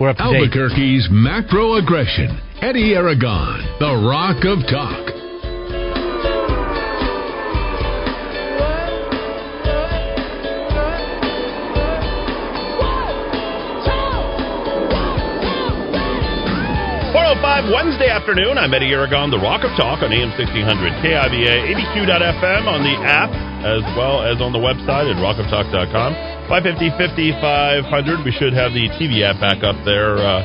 We're up to date. Albuquerque's macro aggression. Eddy Aragon, the Rock of Talk. Oh Wednesday afternoon. I'm Eddy Aragon, the Rock of Talk on AM 1600 KIVA, ABQ.FM on the app, as well as on the website at rockoftalk.com. 550 5500. We should have the TV app back up there uh,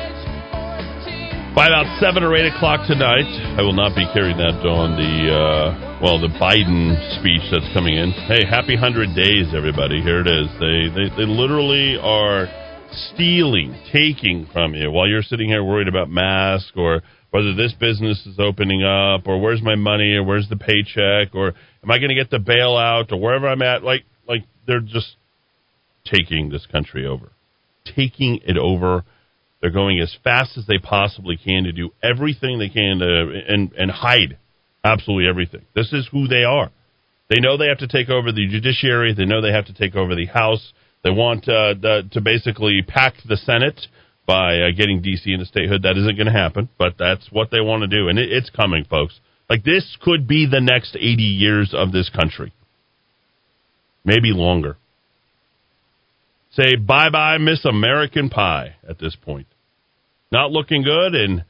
by about 7 or 8 o'clock tonight. I will not be carrying that on the, uh, well, the Biden speech that's coming in. Hey, happy 100 days, everybody. Here it is. They, they, they literally are stealing, taking from you while you're sitting here worried about masks or whether this business is opening up or where's my money or where's the paycheck or am I going to get the bailout or wherever I'm at. Like, like they're just taking this country over, taking it over. They're going as fast as they possibly can to do everything they can to and and hide absolutely everything. This is who they are. They know they have to take over the judiciary. They know they have to take over the House. They want uh, the, to basically pack the Senate by uh, getting D.C. into statehood. That isn't going to happen, but that's what they want to do, and it, it's coming, folks. Like this could be the next 80 years of this country, maybe longer. Say bye bye, Miss American Pie. At this point, not looking good, and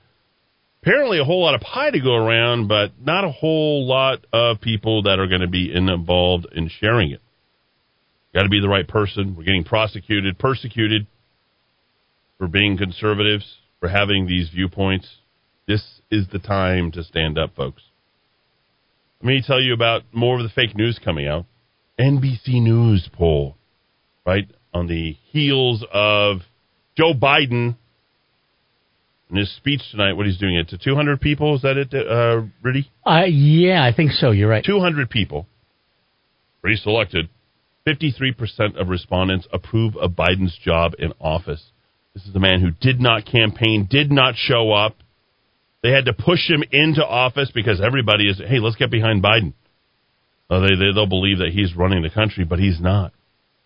apparently a whole lot of pie to go around, but not a whole lot of people that are going to be involved in sharing it. Got to be the right person. We're getting prosecuted, persecuted for being conservatives, for having these viewpoints. This is the time to stand up, folks. Let me tell you about more of the fake news coming out. NBC News poll, right? On the heels of Joe Biden in his speech tonight, what he's doing it to 200 people. Is that it, uh, Rudy? Uh, yeah, I think so. You're right. 200 people pre-selected 53% of respondents approve of Biden's job in office. This is the man who did not campaign, did not show up. They had to push him into office because everybody is, hey, let's get behind Biden. Uh, they, they, they'll believe that he's running the country, but he's not.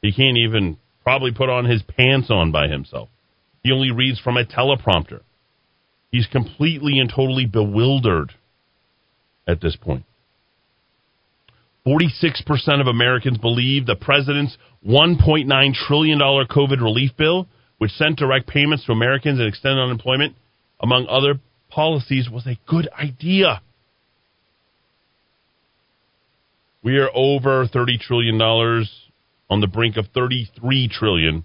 He can't even probably put on his pants on by himself. He only reads from a teleprompter. He's completely and totally bewildered at this point. 46% of Americans believe the president's $1.9 trillion COVID relief bill, which sent direct payments to Americans and extended unemployment, among other policies, was a good idea. We are over $30 trillion on the brink of 33 trillion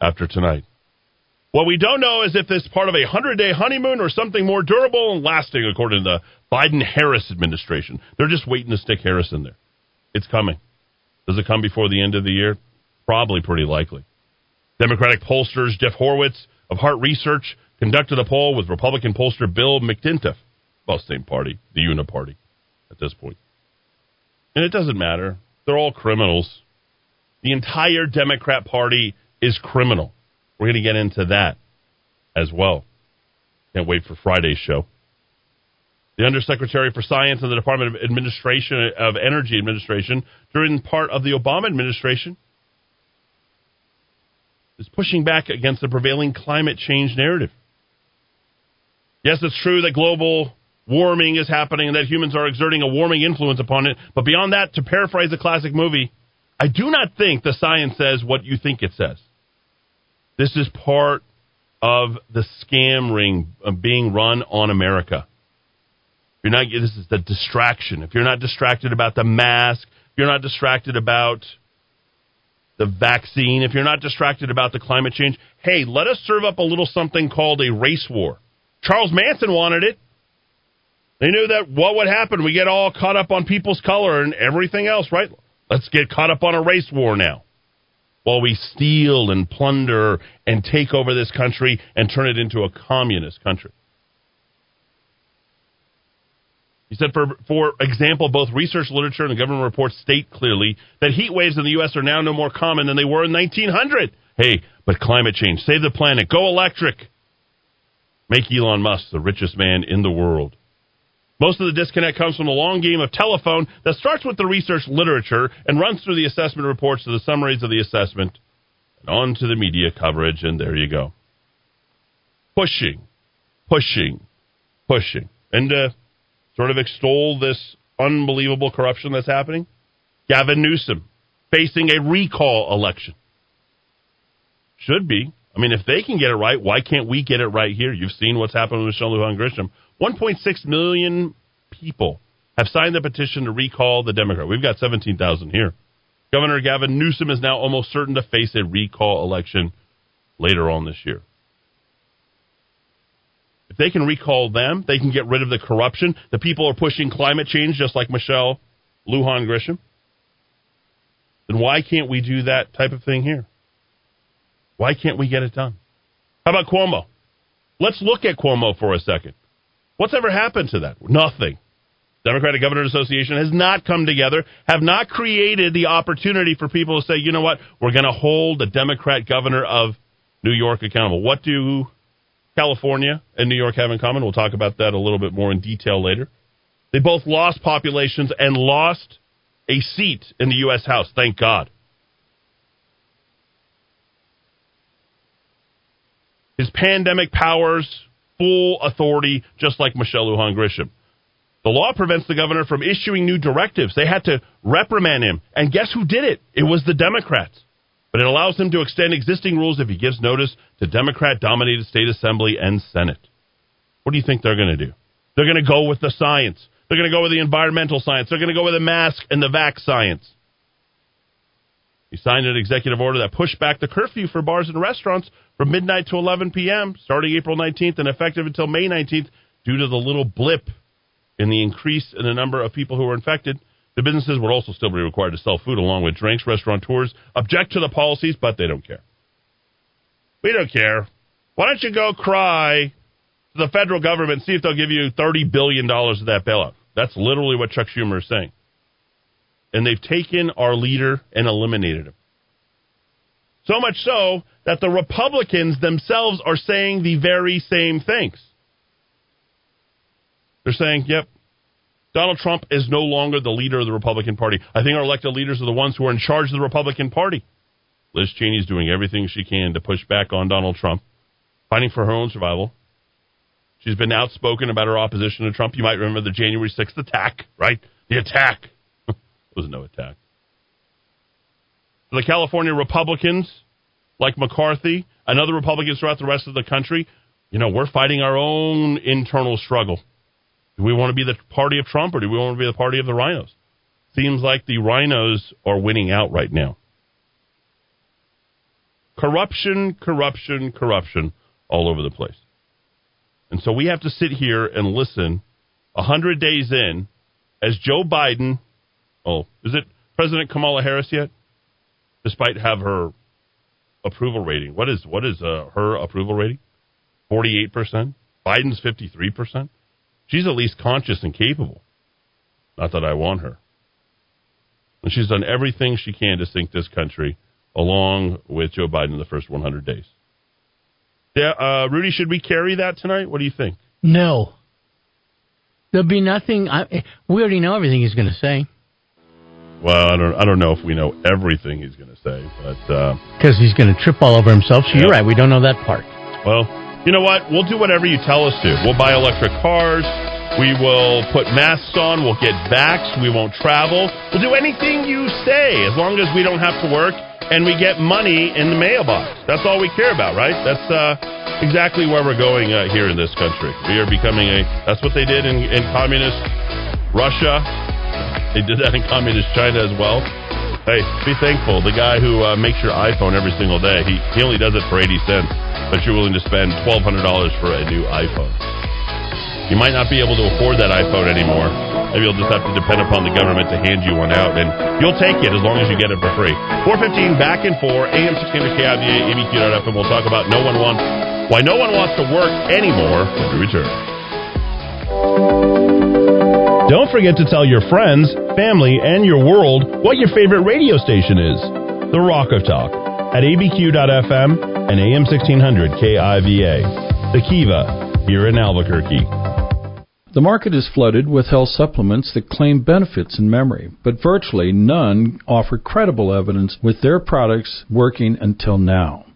after tonight. What we don't know is if this is part of a 100 day honeymoon or something more durable and lasting, according to the Biden Harris administration. They're just waiting to stick Harris in there. It's coming. Does it come before the end of the year? Probably pretty likely. Democratic pollsters Jeff Horwitt of Hart Research conducted a poll with Republican pollster Bill McInturff. Well, same party, the Uniparty at this point. And it doesn't matter. They're all criminals. The entire Democrat Party is criminal. We're going to get into that as well. Can't wait for Friday's show. The Undersecretary for Science in the Department of Administration of Energy Administration during part of the Obama administration is pushing back against the prevailing climate change narrative. Yes, it's true that global warming is happening and that humans are exerting a warming influence upon it, but beyond that, to paraphrase a classic movie, I do not think the science says what you think it says. This is part of the scam ring being run on America. You're not. This is the distraction. If you're not distracted about the mask, if you're not distracted about the vaccine, if you're not distracted about the climate change, hey, let us serve up a little something called a race war. Charles Manson wanted it. They knew that what would happen? We get all caught up on people's color and everything else, right? Let's get caught up on a race war now while we steal and plunder and take over this country and turn it into a communist country. He said, for, for example, both research literature and the government reports state clearly that heat waves in the U.S. are now no more common than they were in 1900. Hey, but climate change, save the planet, go electric. Make Elon Musk the richest man in the world. Most of the disconnect comes from the long game of telephone that starts with the research literature and runs through the assessment reports to the summaries of the assessment and on to the media coverage, and there you go. pushing, pushing, pushing, and to sort of extol this unbelievable corruption that's happening. Gavin Newsom facing a recall election. Should be. I mean, if they can get it right, why can't we get it right here? You've seen what's happened with Michelle Lujan Grisham. 1.6 million people have signed the petition to recall the Democrat. We've got 17,000 here. Governor Gavin Newsom is now almost certain to face a recall election later on this year. If they can recall them, they can get rid of the corruption. The people are pushing climate change just like Michelle Lujan Grisham. Then why can't we do that type of thing here? Why can't we get it done? How about Cuomo? Let's look at Cuomo for a second. What's ever happened to that? Nothing. Democratic Governors Association has not come together, have not created the opportunity for people to say, you know what, we're going to hold the Democrat governor of New York accountable. What do California and New York have in common? We'll talk about that a little bit more in detail later. They both lost populations and lost a seat in the U.S. House. Thank God. His pandemic powers, full authority, just like Michelle Lujan Grisham. The law prevents the governor from issuing new directives. They had to reprimand him. And guess who did it? It was the Democrats. But it allows him to extend existing rules if he gives notice to Democrat dominated state assembly and Senate. What do you think they're going to do? They're going to go with the science. They're going to go with the environmental science. They're going to go with the mask and the vax science. He signed an executive order that pushed back the curfew for bars and restaurants from midnight to 11 p.m., starting April 19th and effective until May 19th, due to the little blip in the increase in the number of people who were infected. The businesses would also still be required to sell food along with drinks. Restaurateurs object to the policies, but they don't care. We don't care. Why don't you go cry to the federal government and see if they'll give you $30 billion of that bailout? That's literally what Chuck Schumer is saying. And they've taken our leader and eliminated him. So much so that the Republicans themselves are saying the very same things. They're saying, yep, Donald Trump is no longer the leader of the Republican Party. I think our elected leaders are the ones who are in charge of the Republican Party. Liz Cheney is doing everything she can to push back on Donald Trump, fighting for her own survival. She's been outspoken about her opposition to Trump. You might remember the January 6th attack, right? The attack. it was no attack. The California Republicans, like McCarthy and other Republicans throughout the rest of the country, you know, we're fighting our own internal struggle. Do we want to be the party of Trump or do we want to be the party of the RINOs? Seems like the RINOs are winning out right now. Corruption, corruption, corruption all over the place. And so we have to sit here and listen a hundred days in as Joe Biden, oh, is it President Kamala Harris yet? Despite have her approval rating. What is what is uh, her approval rating? Forty eight percent. Biden's fifty three percent. She's at least conscious and capable. Not that I want her. And she's done everything she can to sink this country along with Joe Biden in the first 100 days. Yeah, uh, Rudy, should we carry that tonight? What do you think? No. There'll be nothing. I, we already know everything he's going to say. Well, I don't. I don't know if we know everything he's going to say, but because uh, he's going to trip all over himself. So yeah. you're right. We don't know that part. Well, you know what? We'll do whatever you tell us to. We'll buy electric cars. We will put masks on. We'll get vaxxed. We won't travel. We'll do anything you say as long as we don't have to work and we get money in the mailbox. That's all we care about, right? That's uh, exactly where we're going uh, here in this country. We are becoming a. That's what they did in, in communist Russia. They did that in communist China as well. Hey, be thankful. The guy who uh, makes your iPhone every single day, he, he only does it for 80 cents but you're willing to spend $1,200 for a new iPhone. You might not be able to afford that iPhone anymore. Maybe you'll just have to depend upon the government to hand you one out, and you'll take it as long as you get it for free. 415 back and 4, AM 600 KIVA, ABQ.FM. We'll talk about no one wants, why no one wants to work anymore when we return. Don't forget to tell your friends, family, and your world what your favorite radio station is. The Rock of Talk at abq.fm and AM 1600 KIVA. The Kiva, here in Albuquerque. The market is flooded with health supplements that claim benefits in memory, but virtually none offer credible evidence with their products working until now.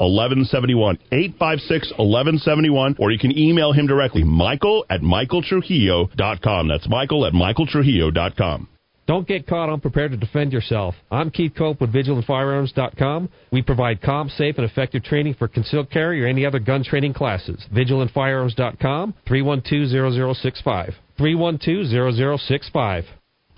1171. 856 1171. Or you can email him directly, michael at michaeltrujillo.com. That's michael at michaeltrujillo.com. Don't get caught unprepared to defend yourself. I'm Keith Cope with VigilantFirearms.com. We provide calm, safe, and effective training for concealed carry or any other gun training classes. VigilantFirearms.com, 312-0065. 312-0065.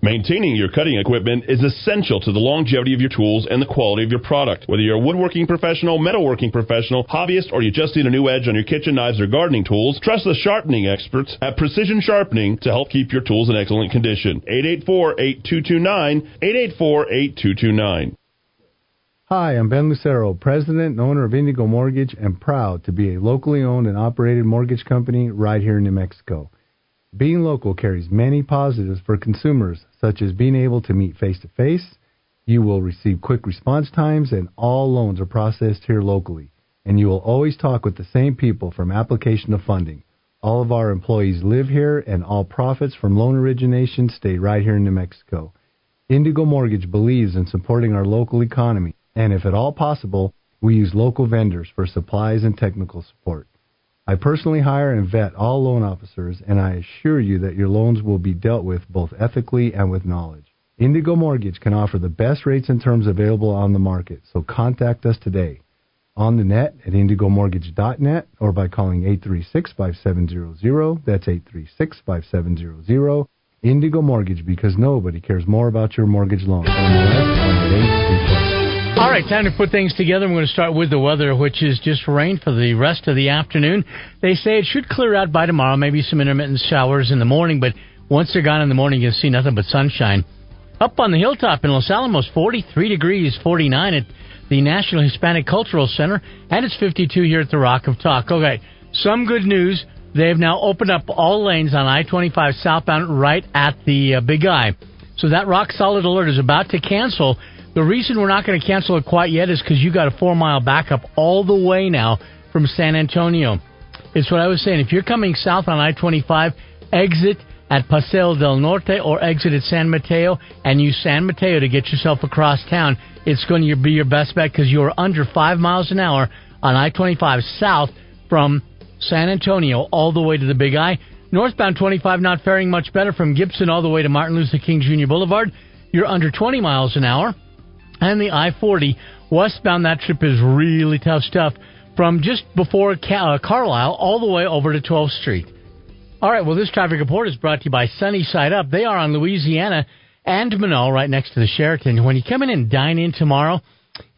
Maintaining your cutting equipment is essential to the longevity of your tools and the quality of your product. Whether you're a woodworking professional, metalworking professional, hobbyist, or you just need a new edge on your kitchen knives or gardening tools, trust the sharpening experts at Precision Sharpening to help keep your tools in excellent condition. 884-8229, 884-8229. Hi, I'm Ben Lucero, president and owner of Indigo Mortgage and proud to be a locally owned and operated mortgage company right here in New Mexico. Being local carries many positives for consumers, such as being able to meet face to face. You will receive quick response times, and all loans are processed here locally. And you will always talk with the same people from application to funding. All of our employees live here, and all profits from loan origination stay right here in New Mexico. Indigo Mortgage believes in supporting our local economy, and if at all possible, we use local vendors for supplies and technical support. I personally hire and vet all loan officers, and I assure you that your loans will be dealt with both ethically and with knowledge. Indigo Mortgage can offer the best rates and terms available on the market, so contact us today on the net at indigomortgage.net or by calling 836-5700. That's 836-5700. Indigo Mortgage, because nobody cares more about your mortgage loan. All right, time to put things together. I'm going to start with the weather, which is just rain for the rest of the afternoon. They say it should clear out by tomorrow, maybe some intermittent showers in the morning, but once they're gone in the morning, you'll see nothing but sunshine. Up on the hilltop in Los Alamos, 43 degrees, 49 at the National Hispanic Cultural Center, and it's 52 here at the Rock of Talk. Okay, some good news. They've now opened up all lanes on I-25 southbound right at the uh, Big I. So that rock solid alert is about to cancel the reason we're not going to cancel it quite yet is because you got a four mile backup all the way now from San Antonio. It's what I was saying. If you're coming south on I 25, exit at Paseo del Norte or exit at San Mateo and use San Mateo to get yourself across town. It's going to be your best bet because you're under five miles an hour on I 25 south from San Antonio all the way to the Big I. Northbound 25 not faring much better from Gibson all the way to Martin Luther King Jr. Boulevard. You're under 20 miles an hour and the I 40 westbound. That trip is really tough stuff from just before uh, Carlisle all the way over to 12th Street. All right, well, this traffic report is brought to you by Sunny Side Up. They are on Louisiana and Menaul right next to the Sheraton. When you come in and dine in tomorrow,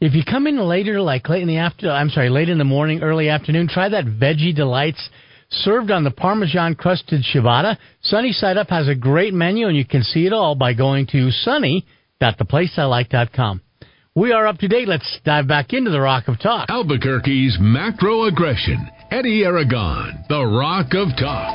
If you come in later, like late in the after, I'm sorry, late in the morning, early afternoon, try that Veggie Delights served on the Parmesan crusted ciabatta. Sunny Side Up has a great menu, and you can see it all by going to sunny.theplaceilike.com. We are up to date. Let's dive back into the Rock of Talk. Albuquerque's macro aggression. Eddy Aragon, the Rock of Talk.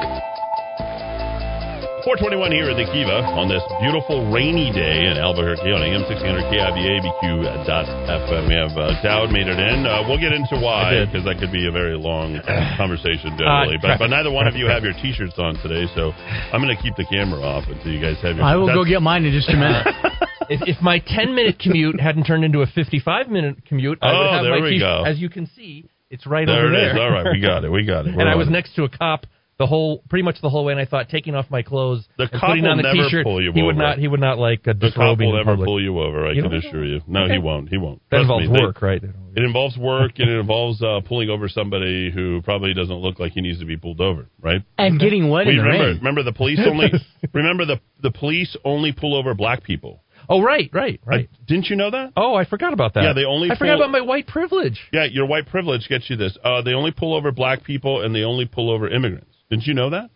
421 here at the Kiva on this beautiful rainy day in Albuquerque on AM 1600 KIVA ABQ.FM. We have uh, Dowd made it in. Uh, we'll get into why because that could be a very long conversation generally. but, but neither one of you have your T-shirts on today, so I'm going to keep the camera off until you guys have your. I will go get mine in just a minute. if, if my 10 minute commute hadn't turned into a 55 minute commute, I would Oh, have there my we t-shirt. go. As you can see, it's right There over it is. there. All right, we got it. We got it. We're and I was it. next to a cop the whole, pretty much the whole way, and I thought taking off my clothes The and cop putting on will the never t-shirt, pull you he would over. not, he would not like uh, The cop disrobing will never public. pull you over. I You can assure you. No, he won't. He won't. That Trust involves me, they- work, right? It involves work and it involves uh, pulling over somebody who probably doesn't look like he needs to be pulled over, right? and getting wet Wait, in the remember, rain. remember the police only remember the the police only pull over black people. Oh, right, right, right. Uh, didn't you know that? Oh, I forgot about that. Yeah, they only I forgot about my white privilege. Yeah, your white privilege gets you this. Uh, they only pull over black people and they only pull over immigrants. Didn't you know that?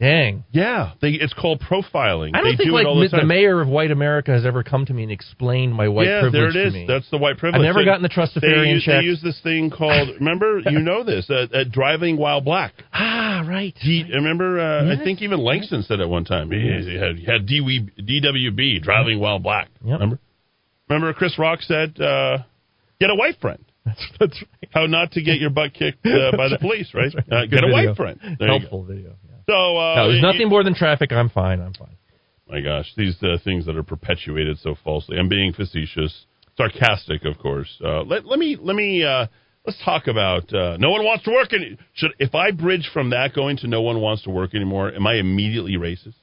Dang. Yeah, they, it's called profiling. I don't they think do like it all the the, mayor of White America has ever come to me and explained my white yeah, privilege there it is. That's the white privilege. I've never They- gotten the They trustafarian they check. use this thing called. remember, you know this. Uh, uh, driving while black. ah, right. D, remember, uh, Yes. I think even Langston said at one time he, he had, he had DW, DWB driving while black. Yep. Remember? Remember, Chris Rock said, uh, "Get a white friend." That's, that's right. How not to get your butt kicked uh, by the police, right? Uh, get a white friend. There. Helpful video. Yeah. So, uh, No, there's you- nothing more than traffic. I'm fine. I'm fine. My gosh, these uh, things that are perpetuated so falsely. I'm being facetious, sarcastic, of course. Uh, let let me let me uh, let's talk about. Uh, no one wants to work any. Should if I bridge from that going to no one wants to work anymore, am I immediately racist?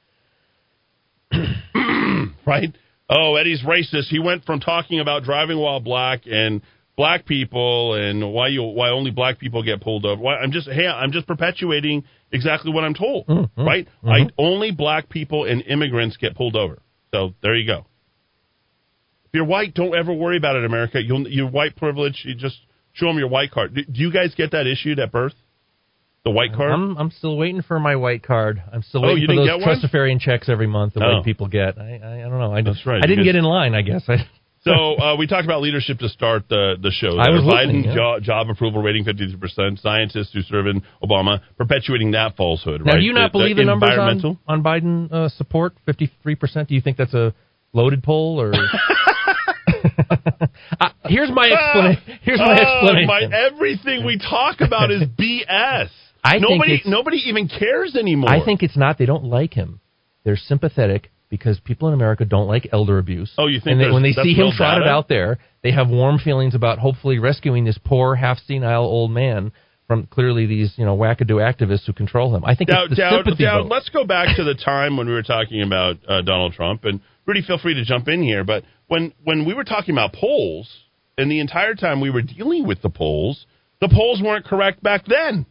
right? Oh, Eddy's racist. He went from talking about driving while black and black people and why you why only black people get pulled over. Why, I'm just hey, I'm just perpetuating exactly what I'm told. Mm, mm, right? Mm-hmm. I only black people and immigrants get pulled over. So there you go. If you're white, don't ever worry about it, America. You'll your white privilege. You just show them your white card. Do, do you guys get that issued at birth? The white card. I'm I'm still waiting for my white card. I'm still Oh, waiting for those trustafarian checks every month that Oh. white people get. I, I I don't know. I That's right. I didn't You get in line. I guess. I, So uh, we talked about leadership to start the the show. I was Biden yeah. jo- job approval rating fifty three percent. Scientists who serve in Obama perpetuating that falsehood. now, right? do you not The- believe the, numbers environmental? on, on Biden uh, support? Fifty three percent. Do you think that's a loaded poll or? uh, here's my explanation. Here's my Oh, explanation. my- everything we talk about is BS. I nobody nobody even cares anymore. I think it's not. They don't like him. They're sympathetic because people in America don't like elder abuse. Oh, you think And they, when they see him trotted data? out there, they have warm feelings about hopefully rescuing this poor, half senile old man from clearly these you know wackadoo activists who control him. I think Dowd, it's the Dowd, sympathy Dowd, vote. let's go back to the time when we were talking about uh, Donald Trump, and Rudy, feel free to jump in here. But when when we were talking about polls, and the entire time we were dealing with the polls, the polls weren't correct back then.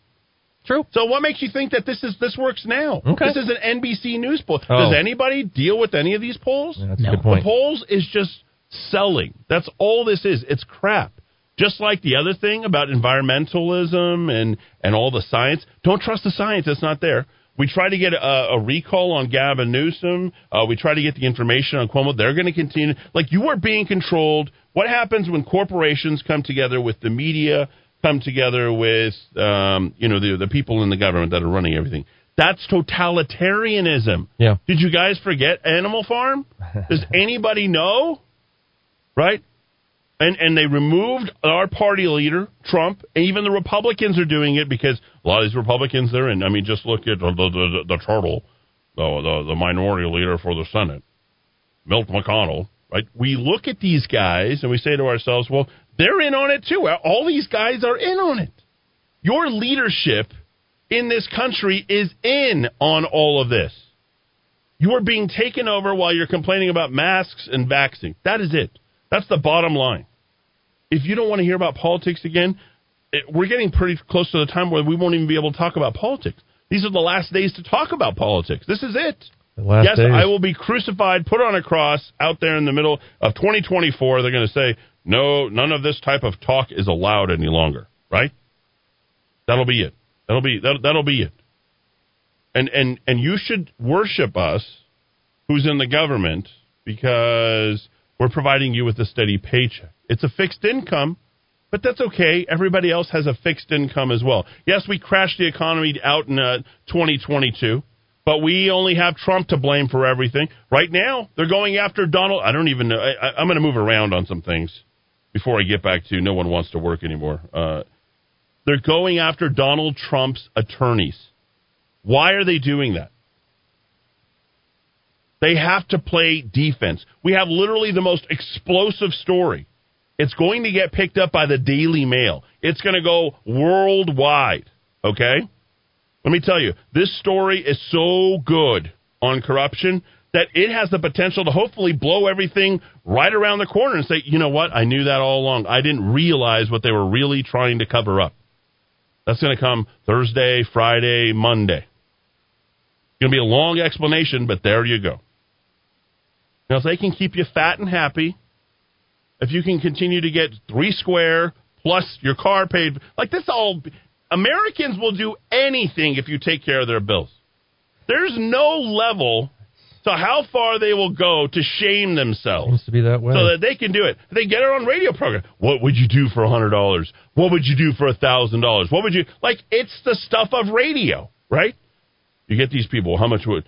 True. So what makes you think that this is this works now? Okay. This is an NBC News poll. Oh. Does anybody deal with any of these polls? Yeah, that's a No. good point. The polls is just selling. That's all this is. It's crap. Just like the other thing about environmentalism and, and all the science. Don't trust the science. It's not there. We try to get a, a recall on Gavin Newsom. Uh, we try to get the information on Cuomo. They're going to continue. Like you are being controlled. What happens when corporations come together with the media, come together with um, you know the the people in the government that are running everything? That's totalitarianism. Yeah. Did you guys forget Animal Farm? Does anybody know? Right? And and they removed our party leader, Trump, and even the Republicans are doing it because a lot of these Republicans they're in. I mean, just look at the the, the, the turtle, the, the the minority leader for the Senate, Mitch McConnell. Right? We look at these guys and we say to ourselves, well, they're in on it too. All these guys are in on it. Your leadership in this country is in on all of this. You are being taken over while you're complaining about masks and vaccine. That is it. That's the bottom line. If you don't want to hear about politics again, it, we're getting pretty close to the time where we won't even be able to talk about politics. These are the last days to talk about politics. This is it. Yes, days. I will be crucified, put on a cross out there in the middle of 2024. They're going to say, no, none of this type of talk is allowed any longer, right? That'll be it. That'll be that, that'll be it. And and and you should worship us, who's in the government, because we're providing you with a steady paycheck. It's a fixed income, but that's okay. Everybody else has a fixed income as well. Yes, we crashed the economy out in uh, 2022, but we only have Trump to blame for everything. Right now, they're going after Donald. I don't even know. I, I'm going to move around on some things before I get back to no one wants to work anymore. Uh, they're going after Donald Trump's attorneys. Why are they doing that? They have to play defense. We have literally the most explosive story. It's going to get picked up by the Daily Mail. It's going to go worldwide. Okay? Let me tell you, this story is so good on corruption that it has the potential to hopefully blow everything right around the corner and say, you know what? I knew that all along. I didn't realize what they were really trying to cover up. That's going to come Thursday, Friday, Monday. It's going to be a long explanation, but there you go. Now, if they can keep you fat and happy, if you can continue to get three square plus your car paid, like this all, Americans will do anything if you take care of their bills. There's no level to how far they will go to shame themselves. Seems to be that way. So that they can do it. They get it on radio program. What would you do for a hundred dollars? What would you do for a thousand dollars? What would you like? It's the stuff of radio, right? You get these people. How much would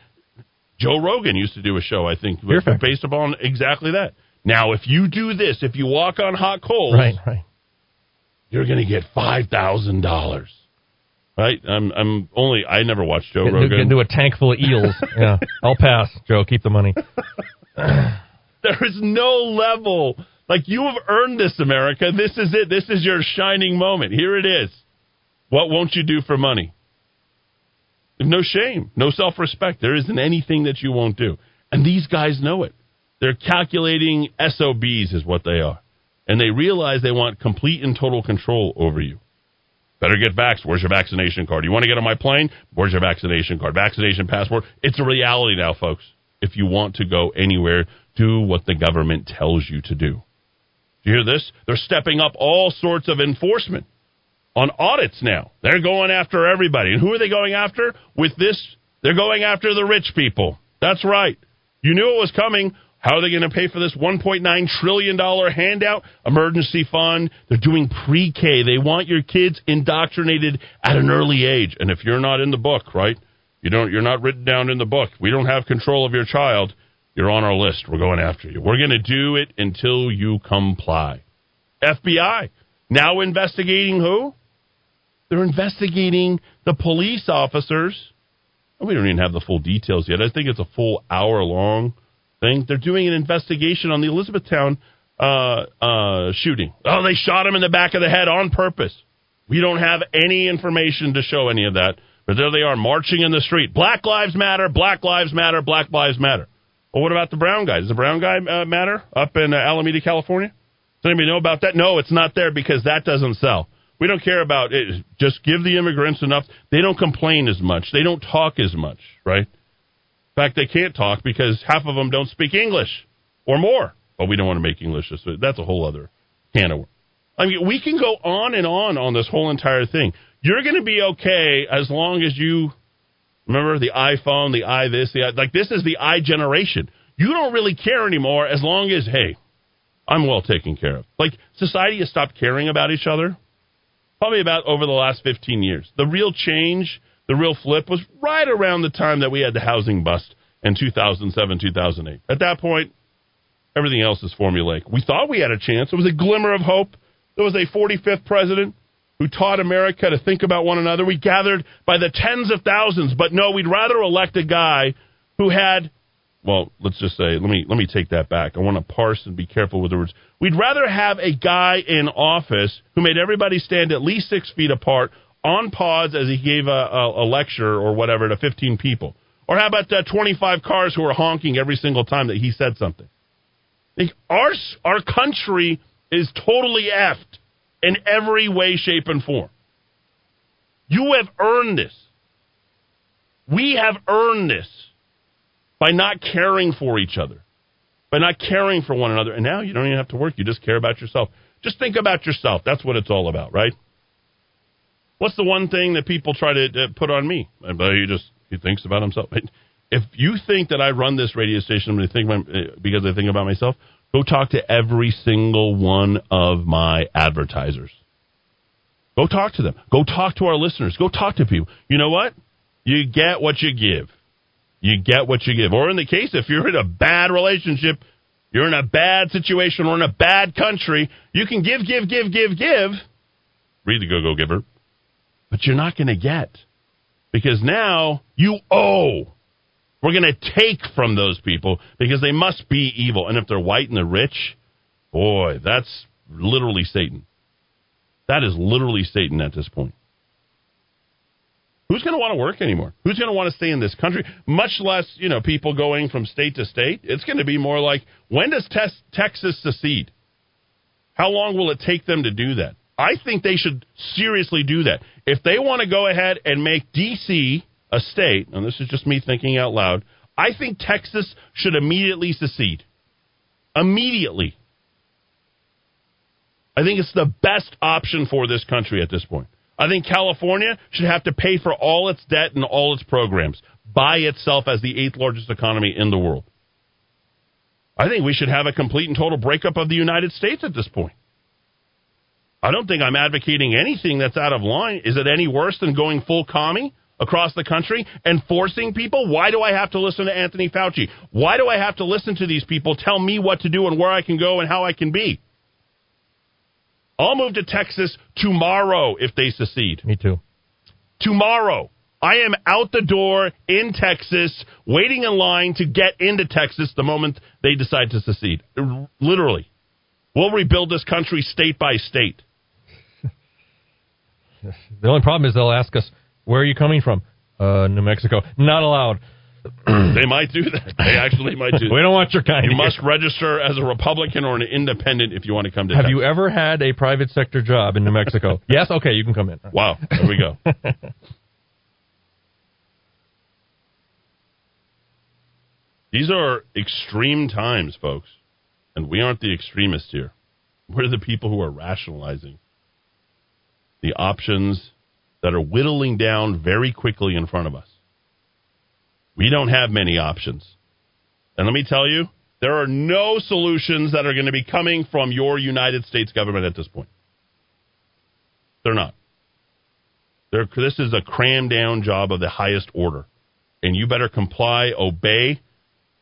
Joe Rogan used to do a show? I think based upon exactly that. Now, if you do this, if you walk on hot coals, right, right. You're going to get five thousand dollars. Right? I'm I'm only I never watched Joe Get, Rogan. get into a tank full of eels. yeah, I'll pass. Joe, keep the money. There is no level. Like you have earned this, America. This is it. This is your shining moment. Here it is. What won't you do for money? No shame, no self respect. There isn't anything that you won't do. And these guys know it. They're calculating SOBs, is what they are. And they realize they want complete and total control over you. Better get vaxxed. Where's your vaccination card? You want to get on my plane? Where's your vaccination card? Vaccination passport? It's a reality now, folks. If you want to go anywhere, do what the government tells you to do. Do you hear this? They're stepping up all sorts of enforcement on audits now. They're going after everybody. And who are they going after? With this, they're going after the rich people. That's right. You knew it was coming. How are they going to pay for this $1.9 trillion handout? Emergency fund. They're doing pre K. They want your kids indoctrinated at an early age. And if you're not in the book, right? You don't, you're not written down in the book. We don't have control of your child. You're on our list. We're going after you. We're going to do it until you comply. FBI now investigating who? They're investigating the police officers. We don't even have the full details yet. I think it's a full hour long thing. They're doing an investigation on the Elizabethtown uh, uh, shooting. Oh, they shot him in the back of the head on purpose. We don't have any information to show any of that, but there they are marching in the street. Black Lives Matter, Black Lives Matter, Black Lives Matter. Well, what about the brown guy? Does the brown guy uh, matter up in uh, Alameda, California? Does anybody know about that? No, it's not there because that doesn't sell. We don't care about it. Just give the immigrants enough. They don't complain as much. They don't talk as much, right? Fact, they can't talk because half of them don't speak English or more. But we don't want to make English. That's a whole other can of worms. I mean, we can go on and on on this whole entire thing. You're going to be okay as long as you remember the iPhone, the i this, the i, like this is the i generation. You don't really care anymore as long as hey, I'm well taken care of. Like society has stopped caring about each other probably about over the last 15 years. The real change, the real flip was right around the time that we had the housing bust in 2007, 2008. At that point, everything else is formulaic. We thought we had a chance. It was a glimmer of hope. There was a 45th president who taught America to think about one another. We gathered by the tens of thousands, but no, we'd rather elect a guy who had well, let's just say, let me let me take that back. I want to parse and be careful with the words. We'd rather have a guy in office who made everybody stand at least six feet apart on pods as he gave a, a, a lecture or whatever to 15 people. Or how about uh, 25 cars who were honking every single time that he said something? Like, our our country is totally effed in every way, shape, and form. You have earned this. We have earned this. by not caring for each other, by not caring for one another. And now you don't even have to work. You just care about yourself. Just think about yourself. That's what it's all about, right? What's the one thing that people try to uh, put on me? But he just he thinks about himself. If you think that I run this radio station uh, because I think about myself, go talk to every single one of my advertisers. Go talk to them. Go talk to our listeners. Go talk to people. You know what? You get what you give. You get what you give. Or in the case, if you're in a bad relationship, you're in a bad situation or in a bad country, you can give, give, give, give, give. Read the Go Go Giver. But you're not going to get. Because now you owe. We're going to take from those people because they must be evil. And if they're white and they're rich, boy, that's literally Satan. That is literally Satan at this point. Who's going to want to work anymore? Who's going to want to stay in this country? Much less, you know, people going from state to state. It's going to be more like when does Texas secede? How long will it take them to do that? I think they should seriously do that. If they want to go ahead and make D.C. a state, and this is just me thinking out loud, I think Texas should immediately secede. Immediately. I think it's the best option for this country at this point. I think California should have to pay for all its debt and all its programs by itself as the eighth largest economy in the world. I think we should have a complete and total breakup of the United States at this point. I don't think I'm advocating anything that's out of line. Is it any worse than going full commie across the country and forcing people? Why do I have to listen to Anthony Fauci? Why do I have to listen to these people tell me what to do and where I can go and how I can be? I'll move to Texas tomorrow if they secede. Me too. Tomorrow. I am out the door in Texas, waiting in line to get into Texas the moment they decide to secede. Literally. We'll rebuild this country state by state. The only problem is they'll ask us, where are you coming from? Uh, New Mexico. Not allowed. they might do that. They actually might do that. we don't want your kind. You must register as a Republican or an independent if you want to come to Have Texas. you ever had a private sector job in New Mexico? yes? Okay, you can come in. Wow. There we go. These are extreme times, folks. And we aren't the extremists here. We're the people who are rationalizing the options that are whittling down very quickly in front of us. We don't have many options. And let me tell you, there are no solutions that are going to be coming from your United States government at this point. They're not. They're, this is a cram down job of the highest order. And you better comply, obey.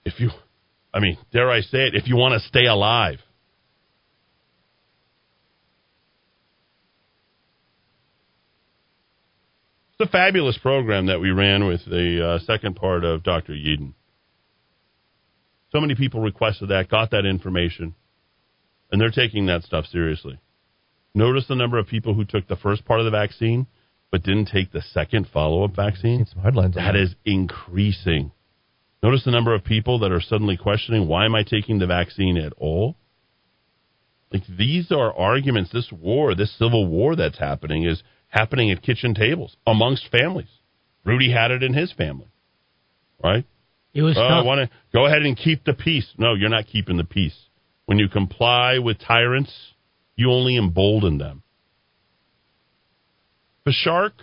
If you, I mean, dare I say it, if you want to stay alive. It's a fabulous program that we ran with the uh, second part of Dr. Yeadon. So many people requested that, got that information, and they're taking that stuff seriously. Notice the number of people who took the first part of the vaccine but didn't take the second follow up vaccine. Some headlines. That is increasing. Notice the number of people that are suddenly questioning why am I taking the vaccine at all? Like these are arguments. This war, this civil war that's happening, is happening at kitchen tables amongst families. Rudy had it in his family, right? It was. Uh, I want to go ahead and keep the peace. No, you're not keeping the peace. When you comply with tyrants, you only embolden them. The shark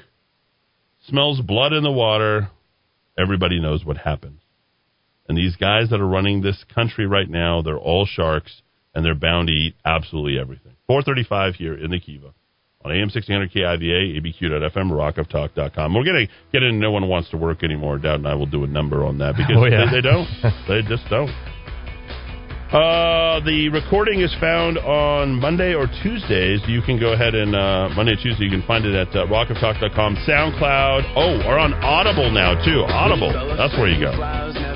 smells blood in the water. Everybody knows what happens. And these guys that are running this country right now, they're all sharks, and they're bound to eat absolutely everything. 435 here in the Kiva on AM 1600 KIVA, ABQ.FM, rockoftalk.com. We're going to get into No One Wants to Work Anymore. Dowd and I will do a number on that because oh, yeah. they, they don't. they just don't. Uh, the recording is found on Monday or Tuesdays. You can go ahead and uh, Monday, or Tuesday. You can find it at uh, rockoftalk.com, SoundCloud. Oh, or on Audible now too. Audible. That's where you go.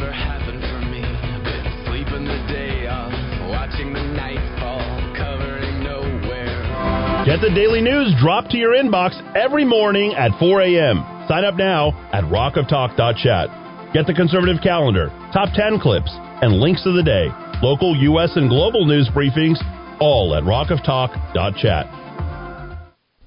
Get the daily news dropped to your inbox every morning at 4 a.m. Sign up now at rockoftalk.chat. Get the conservative calendar, top 10 clips, and links of the day, local, U.S., and global news briefings, all at rockoftalk.chat.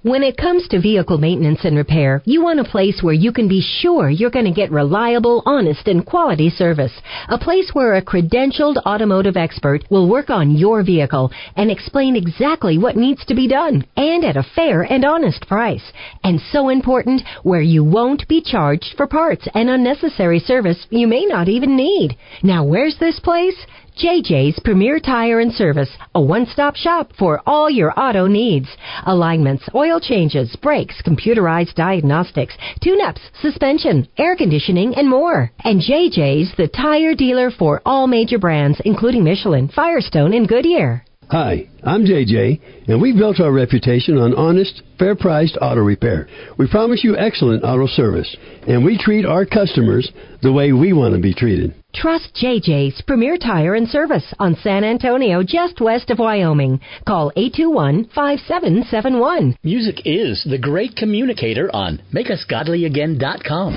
When it comes to vehicle maintenance and repair, you want a place where you can be sure you're going to get reliable, honest, and quality service. A place where a credentialed automotive expert will work on your vehicle and explain exactly what needs to be done and at a fair and honest price. And so important, where you won't be charged for parts and unnecessary service you may not even need. Now where's this place? JJ's Premier Tire and Service, a one-stop shop for all your auto needs. Alignments, oil changes, brakes, computerized diagnostics, tune-ups, suspension, air conditioning, and more. And JJ's the tire dealer for all major brands, including Michelin, Firestone, and Goodyear. Hi, I'm JJ, and we've built our reputation on honest, fair priced auto repair. We promise you excellent auto service, and we treat our customers the way we want to be treated. Trust JJ's Premier Tire and Service on San Antonio, just west of Wyoming. Call 821-5771. Music is the great communicator on MakeUsGodlyAgain.com.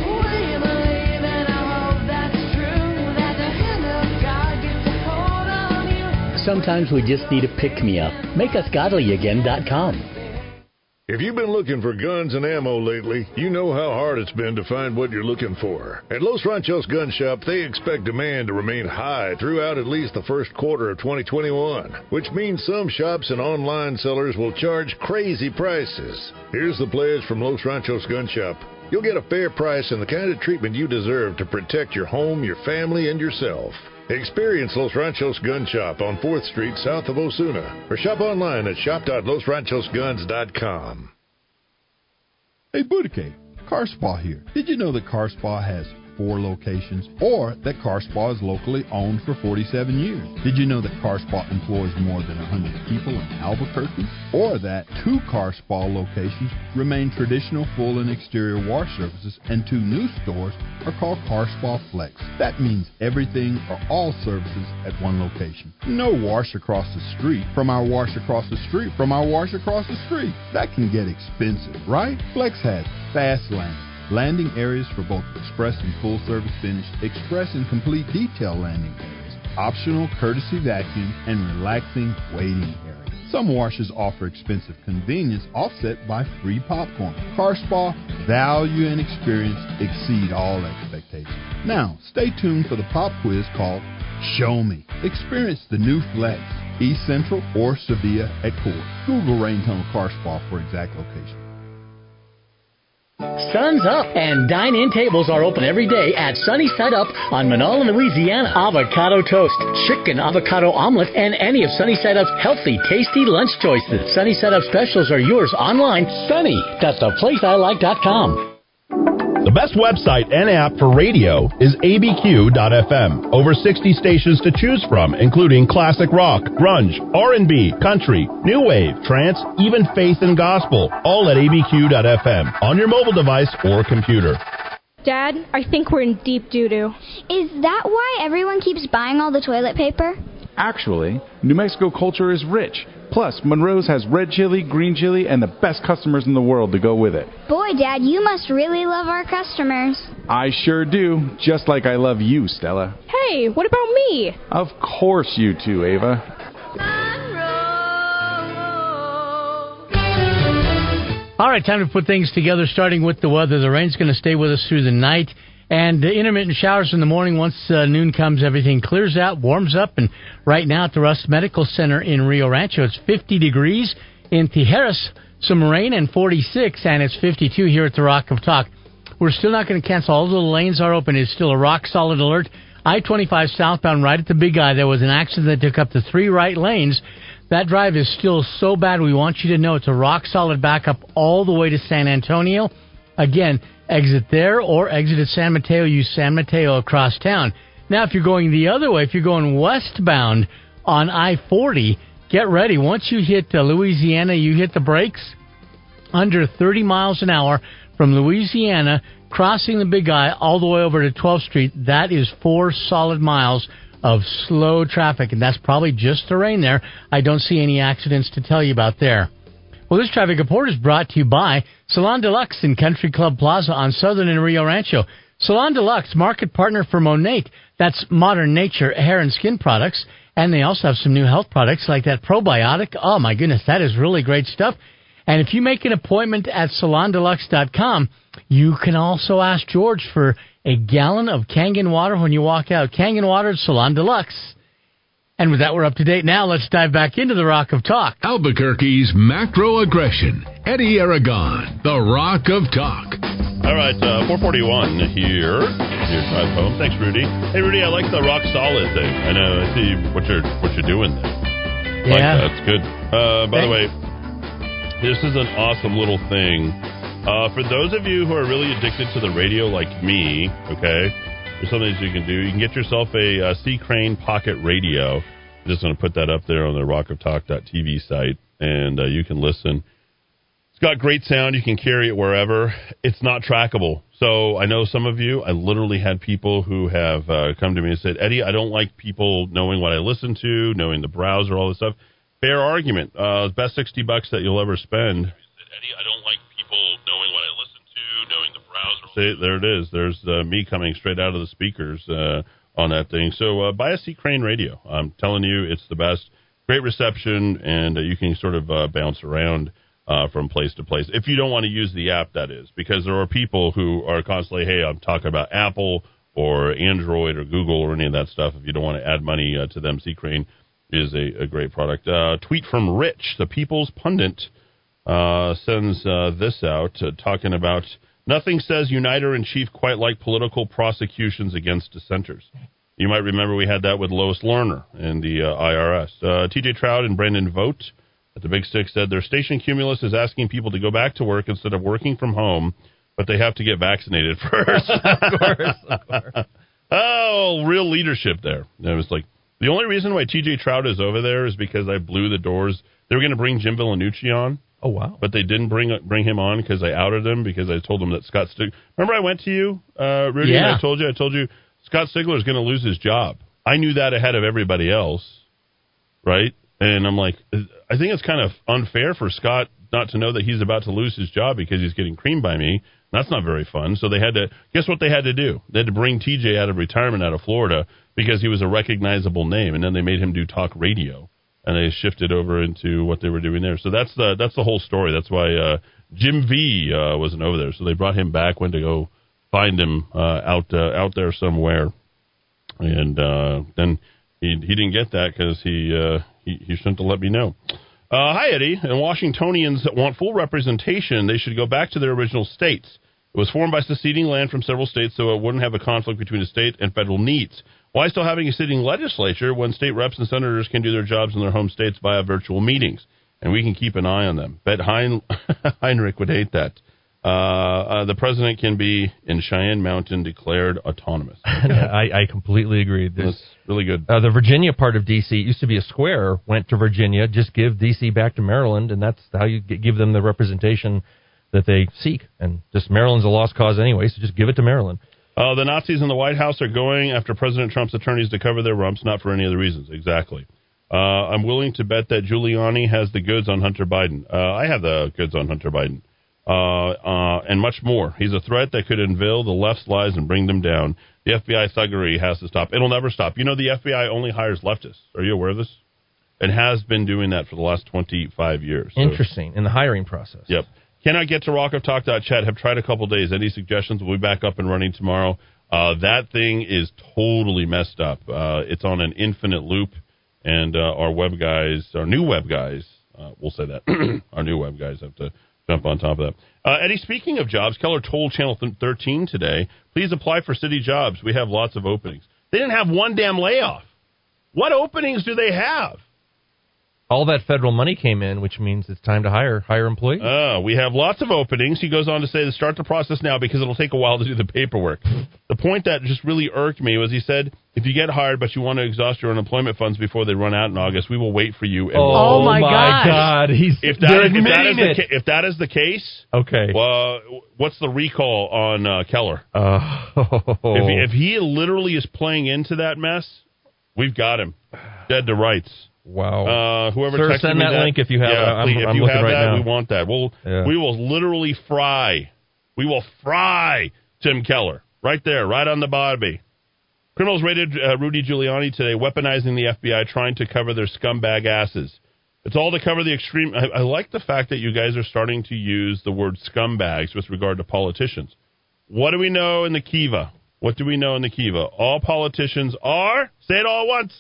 Sometimes we just need a pick me up. MakeUsGodlyAgain.com. If you've been looking for guns and ammo lately, you know how hard it's been to find what you're looking for. At Los Ranchos Gun Shop, they expect demand to remain high throughout at least the first quarter of 2021, which means some shops and online sellers will charge crazy prices. Here's the pledge from Los Ranchos Gun Shop. You'll get a fair price and the kind of treatment you deserve to protect your home, your family, and yourself. Experience Los Ranchos Gun Shop on 4th Street south of Osuna or shop online at shop.losranchosguns.com. Hey, Buddha Car Spa here. Did you know that Car Spa has four locations, or that Car Spa is locally owned for 47 years. Did you know that Car Spa employs more than 100 people in Albuquerque? Or that two Car Spa locations remain traditional full and exterior wash services, and two new stores are called Car Spa Flex. That means everything or all services at one location. No wash across the street from our wash across the street from our wash across the street. That can get expensive, right? Flex has fast lane Landing areas for both express and full service finish, express and complete detail landing areas, optional courtesy vacuum, and relaxing waiting areas. Some washes offer expensive convenience offset by free popcorn. Car Spa, value and experience exceed all expectations. Now, stay tuned for the pop quiz called Show Me. Experience the new Flex, East Central or Sevilla at Court. Google Rain Tunnel Car Spa for exact location. Sun's up, and dine-in tables are open every day at Sunny Side Up on Manola, Louisiana. Avocado toast, chicken avocado omelet, and any of Sunny Side Up's healthy, tasty lunch choices. Sunny Side Up specials are yours online. Sunny.theplaceilike.com. The best website and app for radio is abq.fm. Over 60 stations to choose from, including classic rock, grunge, R&B, country, new wave, trance, even faith and gospel, all at abq.fm on your mobile device or computer. Dad, I think we're in deep doo doo. Is that why everyone keeps buying all the toilet paper? Actually, New Mexico culture is rich. Plus, Monroe's has red chili, green chili, and the best customers in the world to go with it. Boy, Dad, you must really love our customers. I sure do, just like I love you, Stella. Hey, what about me? Of course you too, Ava. All right, time to put things together, starting with the weather. The rain's going to stay with us through the night. And intermittent showers in the morning. Once uh, noon comes, everything clears out, warms up. And right now at the Rust Medical Center in Rio Rancho, it's 50 degrees. In Tijeras, some rain and 46, and it's 52 here at the Rock of Talk. We're still not going to cancel. All the lanes are open. It's still a rock solid alert. I 25 southbound, right at the Big I, there was an accident that took up the three right lanes. That drive is still so bad. We want you to know it's a rock solid backup all the way to San Antonio. Again, exit there or exit at San Mateo, use San Mateo across town. Now, if you're going the other way, if you're going westbound on I 40, get ready. Once you hit uh, Louisiana, you hit the brakes under 30 miles an hour from Louisiana, crossing the Big I all the way over to 12th Street. That is four solid miles of slow traffic, and that's probably just the rain there. I don't see any accidents to tell you about there. Well, this traffic report is brought to you by Salon Deluxe in Country Club Plaza on Southern and Rio Rancho. Salon Deluxe, market partner for Monat. That's modern nature hair and skin products. And they also have some new health products like that probiotic. Oh, my goodness, that is really great stuff. And if you make an appointment at salondeluxe.com, you can also ask George for a gallon of Kangen water when you walk out. Kangen water at Salon Deluxe. And with that, we're up to date now. Let's dive back into the Rock of Talk. Albuquerque's macro aggression. Eddy Aragon, the Rock of Talk. All right, uh, 441 here. Your drive home. Thanks, Rudy. Hey, Rudy, I like the rock solid thing. I know. I see what you're what you're doing there. I Like Yeah. that. It's good. Uh, by the way, this is an awesome little thing. Uh, for those of you who are really addicted to the radio, like me, okay, there's some things you can do. You can get yourself a, uh C Crane Pocket Radio. I'm just going to put that up there on the rock of rockoftalk.tv site, and uh, you can listen. It's got great sound. You can carry it wherever. It's not trackable. So I know some of you, I literally had people who have uh, come to me and said, Eddy, I don't like people knowing what I listen to, knowing the browser, all this stuff. Fair argument. Uh, best 60 bucks that you'll ever spend. Eddy, I don't like people knowing what I listen to, knowing the browser. See, there it is. There's uh, me coming straight out of the speakers uh, on that thing. So uh, buy C Crane radio. I'm telling you, it's the best. Great reception, and uh, you can sort of uh, bounce around from place to place. If you don't want to use the app, that is, because there are people who are constantly, hey, I'm talking about Apple or Android or Google or any of that stuff. If you don't want to add money to them, C Crane is a, a great product. Tweet from Rich, the People's Pundit, uh, sends uh, this out uh, talking about nothing says uniter in chief quite like political prosecutions against dissenters. You might remember we had that with Lois Lerner and the uh, IRS. Uh, TJ Trout and Brandon Vogt at the Big Six said their station Cumulus is asking people to go back to work instead of working from home, but they have to get vaccinated first. of course, of course. Oh, real leadership there. It was like the only reason why TJ Trout is over there is because I blew the doors. They were going to bring Jim Villanucci on. Oh wow! But they didn't bring bring him on because I outed him because I told them that Scott Stig. Remember I went to you, uh, Rudy, and Yeah. I told you I told you Scott Stigler is going to lose his job. I knew that ahead of everybody else, right? And I'm like, I think it's kind of unfair for Scott not to know that he's about to lose his job because he's getting creamed by me. That's not very fun. So they had to guess what they had to do. They had to bring TJ out of retirement out of Florida because he was a recognizable name, and then they made him do talk radio, and they shifted over into what they were doing there. So that's the that's the whole story. That's why uh, Jim V uh, wasn't over there. So they brought him back. Went to go find him uh, out uh, out there somewhere, and uh, then he he didn't get that because he, uh, he he shouldn't have let me know. Hi Eddy, and Washingtonians that want full representation, they should go back to their original states. It was formed by seceding land from several states so it wouldn't have a conflict between the state and federal needs. Why still having a sitting legislature when state reps and senators can do their jobs in their home states via virtual meetings? And we can keep an eye on them. Bet hein- Heinrich would hate that. Uh, uh, the president can be in Cheyenne Mountain declared autonomous. I, I completely agree. There's, That's really good. uh, the Virginia part of D.C. used to be a square, went to Virginia. Just give D.C. back to Maryland, and that's how you give them the representation that they seek. And just Maryland's a lost cause anyway, so just give it to Maryland. Uh, the Nazis in the White House are going after President Trump's attorneys to cover their rumps, not for any other reasons. Exactly. Uh, I'm willing to bet that Giuliani has the goods on Hunter Biden. Uh, I have the goods on Hunter Biden. Uh, uh, and much more. He's a threat that could unveil the left's lies and bring them down. The FBI thuggery has to stop. It'll never stop. You know, the FBI only hires leftists. Are you aware of this? It has been doing that for the last 25 years. So- Interesting in the hiring process. Yep. Cannot get to rockoftalk.chat. Have tried a couple days. Any suggestions? We'll be back up and running tomorrow. Uh, that thing is totally messed up. Uh, it's on an infinite loop, and uh, our web guys, our new web guys, uh, we'll say that, our new web guys have to jump on top of that. Uh, Eddy, speaking of jobs, Keller told Channel 13 today, please apply for city jobs. We have lots of openings. They didn't have one damn layoff. What openings do they have? All that federal money came in, which means it's time to hire hire employees. Uh, we have lots of openings. He goes on to say to start the process now because it'll take a while to do the paperwork. The point that just really irked me was he said, if you get hired but you want to exhaust your unemployment funds before they run out in August, we will wait for you. And Oh, we'll- my my gosh. God, he's- if they're that, if, that is admitting the, ca- if that is the case, okay. well, what's the recall on uh, Keller? Uh, If, he, if he literally is playing into that mess, we've got him dead to rights. Wow. Uh, whoever Sir, texted send me that link if you have it. I'm- if I'm you have right that, now. we want that. We'll Yeah. we will literally fry. We will fry Tim Keller right there, right on the barbie. Criminals raided uh, Rudy Giuliani today, weaponizing the FBI, trying to cover their scumbag asses. It's all to cover the extreme. I, I like the fact that you guys are starting to use the word scumbags with regard to politicians. What do we know in the Kiva? What do we know in the Kiva? All politicians are. Say it all at once.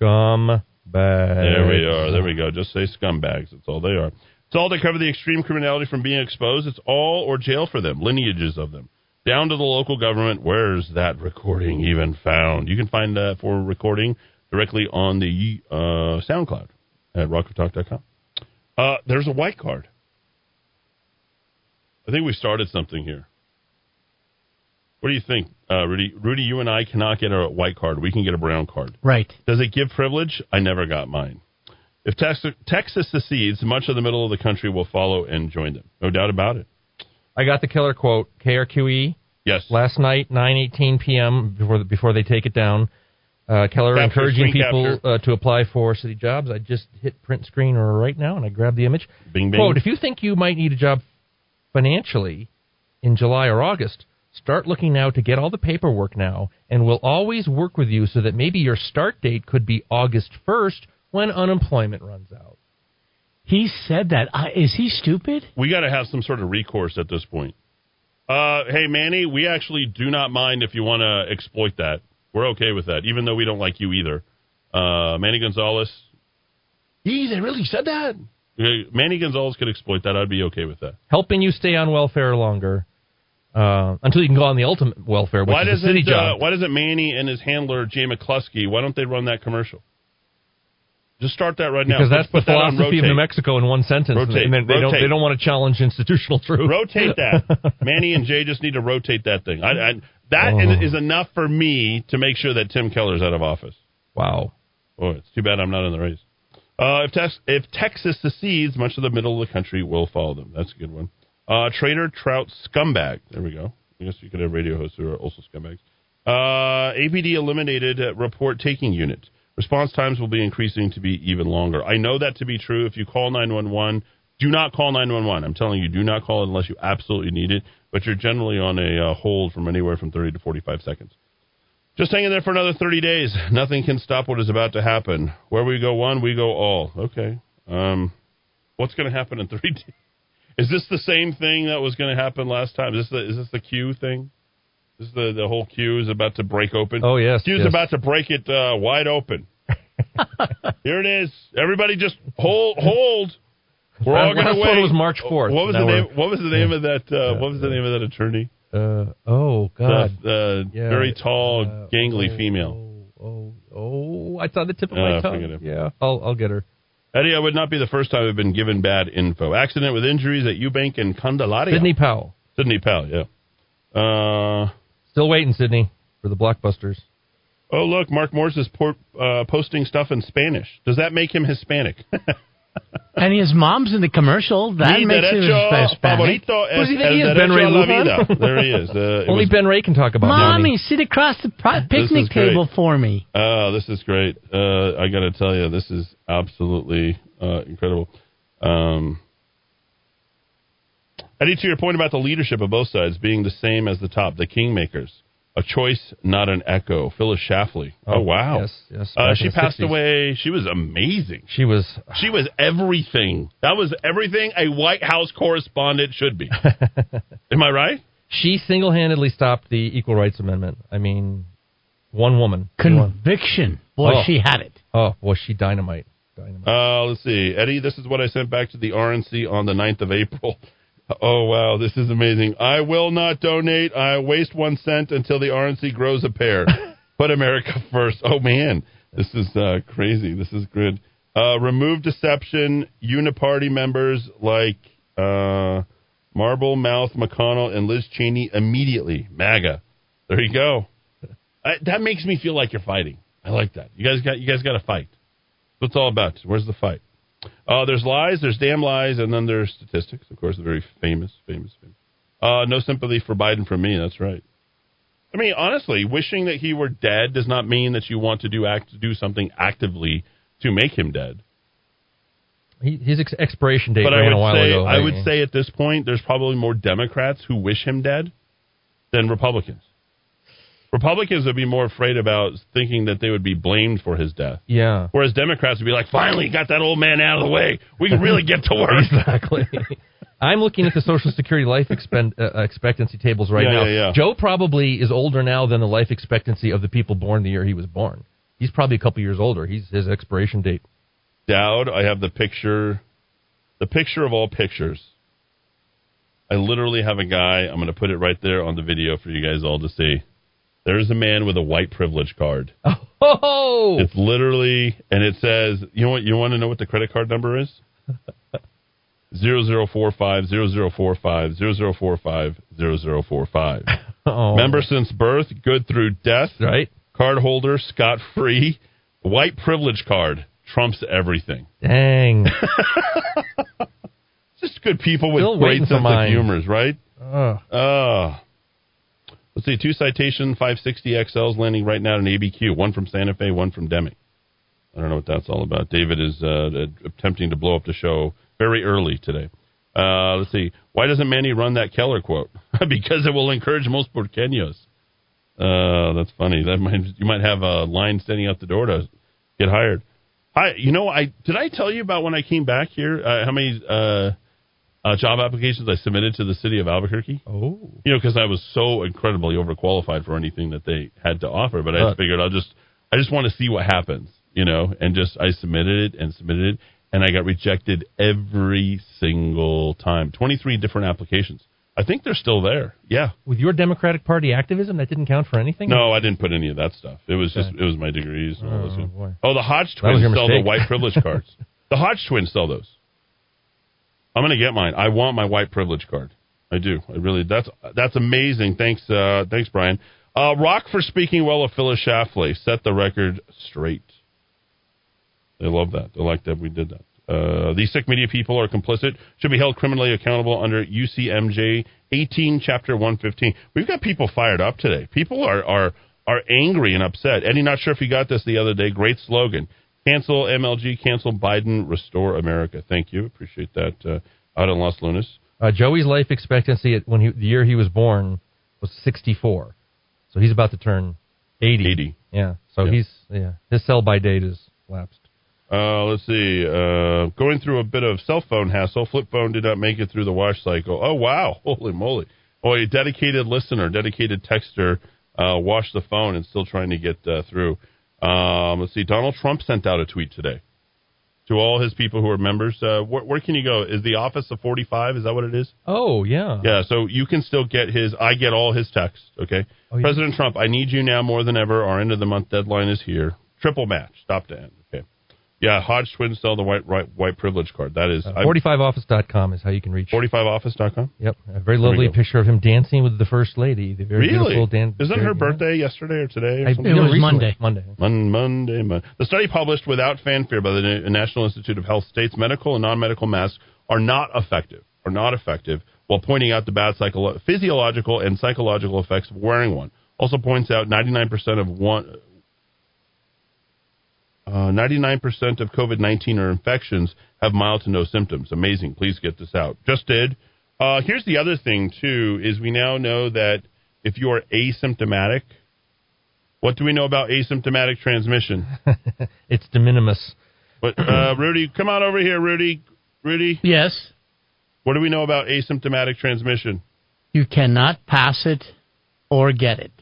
Scumbags. There we are. There we go. Just say scumbags. That's all they are. It's all to cover the extreme criminality from being exposed. It's all or jail for them, lineages of them. Down to the local government. Where's that recording even found? You can find that for recording directly on the uh, SoundCloud at rockoftalk.com. Uh, there's a white card. I think we started something here. What do you think, uh, Rudy? Rudy, you and I cannot get a white card. We can get a brown card. Right. Does it give privilege? I never got mine. If Texas, Texas secedes, much of the middle of the country will follow and join them. No doubt about it. I got the killer quote. KRQE. Yes. Last night, 9:18 p.m. before before they take it down. Uh, Keller Capture, encouraging people uh, to apply for city jobs. I just hit print screen right now, and I grabbed the image. Bing, bing. Quote: If you think you might need a job financially in July or August, start looking now to get all the paperwork now, and we'll always work with you so that maybe your start date could be August 1st when unemployment runs out. He said that. I, is he stupid? We got to have some sort of recourse at this point. Uh, hey, Manny, we actually do not mind if you want to exploit that. We're okay with that, even though we don't like you either. Uh, Manny Gonzalez. Yee, they really said that? Manny Gonzalez could exploit that. I'd be okay with that. Helping you stay on welfare longer uh, until you can go on the ultimate welfare, which why is city doesn't uh, why doesn't Manny and his handler Jay McCleskey? Why don't they run that commercial? Just start that right now. because Let's that's the put that philosophy of. New Mexico in one sentence. Rotate, and they, they don't rotate. they don't want to challenge institutional truth. Rotate that. Manny and Jay just need to rotate that thing. I, I, that Oh. is enough for me to make sure that Tim Keller's out of office. Wow. Oh, it's too bad I'm not in the race. Uh, if, Tex- if Texas secedes, much of the middle of the country will follow them. That's a good one. Uh, Trader Trout scumbag. There we go. I guess you could have radio hosts who are also scumbags. Uh, APD eliminated report taking unit. Response times will be increasing to be even longer. I know that to be true. If you call 911, do not call 911. I'm telling you, do not call unless you absolutely need it. But you're generally on a uh, hold from anywhere from 30 to 45 seconds. Just hang in there for another 30 days. Nothing can stop what is about to happen. Where we go one, we go all. Okay. Um, what's going to happen in 30 days? Is this the same thing that was going to happen last time? Is this the, is this the Q thing? Is the, the whole Q is about to break open? Oh, yes, Q's yes. about to break it uh, wide open. Here it is. Everybody just hold, hold. We're all going to wait. was March 4th. What was Now the name? What was the name of that? Uh, what was the name of that attorney? Uh, oh God. The, uh, Yeah. very tall, Uh, gangly oh, female. Oh, oh, it's on the tip of Uh, my forget tongue. Yeah, I'll I'll get her. Eddy, I would not be the first time I've been given bad info. Accident with injuries at Eubank and Candelaria. Sidney Powell. Sidney Powell, yeah. Uh, Still waiting, Sidney, for the blockbusters. oh, look, Mark Morse is por- uh, posting stuff in Spanish. Does that make him Hispanic? And his mom's in the commercial. That Mi makes him derecho Hispanic. favorito Who he es think he is, Ben Ray a la Lujan? vida. There he is. Uh, Only was- Ben Ray can talk about Mommy, sit across the pri- This picnic table for me. Oh, this is great. Uh, I got to tell you, this is absolutely uh, incredible. Um, Eddy, to your point about the leadership of both sides being the same as the top, the kingmakers, a choice, not an echo. Phyllis Schlafly. Oh, Oh, wow. yes, yes, Uh, she passed 60s. away. She was amazing. She was. She was everything. That was everything a White House correspondent should be. Am I right? She single-handedly stopped the Equal Rights Amendment. I mean, one woman. Conviction. Boy, Oh. she had it. Oh, was she dynamite? Dynamite. Uh, let's see. Eddy, this is what I sent back to the RNC on the 9th of April. Oh, wow. This is amazing. I will not donate. I waste one cent until the RNC grows a pair. Put America first. Oh, man. This is uh, crazy. This is good. Uh, remove deception. Uniparty members like uh, Marble Mouth McConnell and Liz Cheney immediately. MAGA. There you go. I, that makes me feel like you're fighting. I like that. You guys got you guys got to fight. That's what it's all about. Where's the fight? Uh, there's lies, there's damn lies, and then there's statistics. Of course, the very famous, famous, famous. Uh, no sympathy for Biden from me. That's right. I mean, honestly, wishing that he were dead does not mean that you want to do act do something actively to make him dead. He, his ex- expiration date but I would a while say ago. I would say at this point, there's probably more Democrats who wish him dead than Republicans. Republicans would be more afraid about thinking that they would be blamed for his death. Yeah. Whereas Democrats would be like, finally got that old man out of the way. We can really get to work. exactly. I'm looking at the Social Security life expend, uh, expectancy tables right Yeah, now. yeah, yeah. Joe probably is older now than the life expectancy of the people born the year he was born. He's probably a couple years older. He's his expiration date. Dowd, I have the picture, the picture of all pictures. I literally have a guy. I'm going to put it right there on the video for you guys all to see. There's a man with a white privilege card. Oh, It's literally, and it says, you know what? You want to know what the credit card number is? Zero zero four five zero zero four five zero zero four five zero zero four five. Oh. Member since birth, good through death. Right. Card holder, scot free. White privilege card trumps everything. Dang. Just good people with Still great sense of humors, right? Ugh. Uh, let's see, two citation 560 XLs landing right now in ABQ. One from Santa Fe, one from Deming. I don't know what that's all about. David is uh, attempting to blow up the show very early today. Uh, let's see. Why doesn't Manny run that Keller quote? because it will encourage most Burqueños. Uh, that's funny. That might you might have a line standing out the door to get hired. Hi, you know, I did I tell you about when I came back here? Uh, how many uh, uh, job applications I submitted to the city of Albuquerque? Oh, you know, because I was so incredibly overqualified for anything that they had to offer. But I just figured I'll just, I just want to see what happens, you know, and just I submitted it and submitted it, and I got rejected every single time. Twenty three different applications. I think they're still there. Yeah. With your Democratic Party activism, that didn't count for anything. No, I didn't put any of that stuff. It was just it was my degrees. And all Oh, this stuff. boy. oh, the Hodge twins sell the white privilege cards. the Hodge twins sell those. I'm gonna get mine. I want my white privilege card. I do. I really. That's that's amazing. Thanks, uh, thanks, Brian. Uh, Rock for speaking well of Phyllis Schlafly. Set the record straight. They love that. They like that we did that. Uh, these sick media people are complicit, should be held criminally accountable under UCMJ 18, Chapter 115. We've got people fired up today. People are are are angry and upset. Eddy, not sure if you got this the other day. Great slogan: cancel MLG, cancel Biden, restore America. Thank you, appreciate that. Uh, out in Los Lunas, Uh, Joey's life expectancy at when he, the year he was born was 64, so he's about to turn 80. 80. Yeah, so Yeah. he's yeah his sell by date is lapsed. Uh, let's see. Uh, going through a bit of cell phone hassle. Flip phone did not make it through the wash cycle. Oh wow! Holy moly! Oh, a dedicated listener, dedicated texter, uh, washed the phone and still trying to get uh, through. Um, let's see. Donald Trump sent out a tweet today to all his people who are members. Uh, where, where can you go? Is the office of forty five? Is that what it is? Oh yeah, Yeah, so you can still get his. I get all his texts. Okay, Oh, yeah. President Trump, I need you now more than ever. Our end of the month deadline is here. Triple match, stop to end. Okay, yeah. Hodge twins sell the white white, white privilege card. That is Uh, 45office.com is how you can reach. 45office.com. Yep, a very lovely picture of him dancing with the first lady. The very Really? beautiful dan- Isn't very- her birthday yesterday or today? Or I- something? it was Monday. Monday. Mon- Monday, Mon- The study published without fanfare by the Na- National Institute of Health states medical and non-medical masks are not effective. Are not effective, while pointing out the bad psycholo- physiological and psychological effects of wearing one. Also points out 99% of one. Uh, 99% of COVID 19 or infections have mild to no symptoms. Amazing. Please get this out. Just did. Uh, here's the other thing, too, is we now know that if you are asymptomatic, what do we know about asymptomatic transmission? it's de minimis. But, uh, Rudy, come on over here, Rudy. Rudy? Yes. What do we know about asymptomatic transmission? You cannot pass it or get it.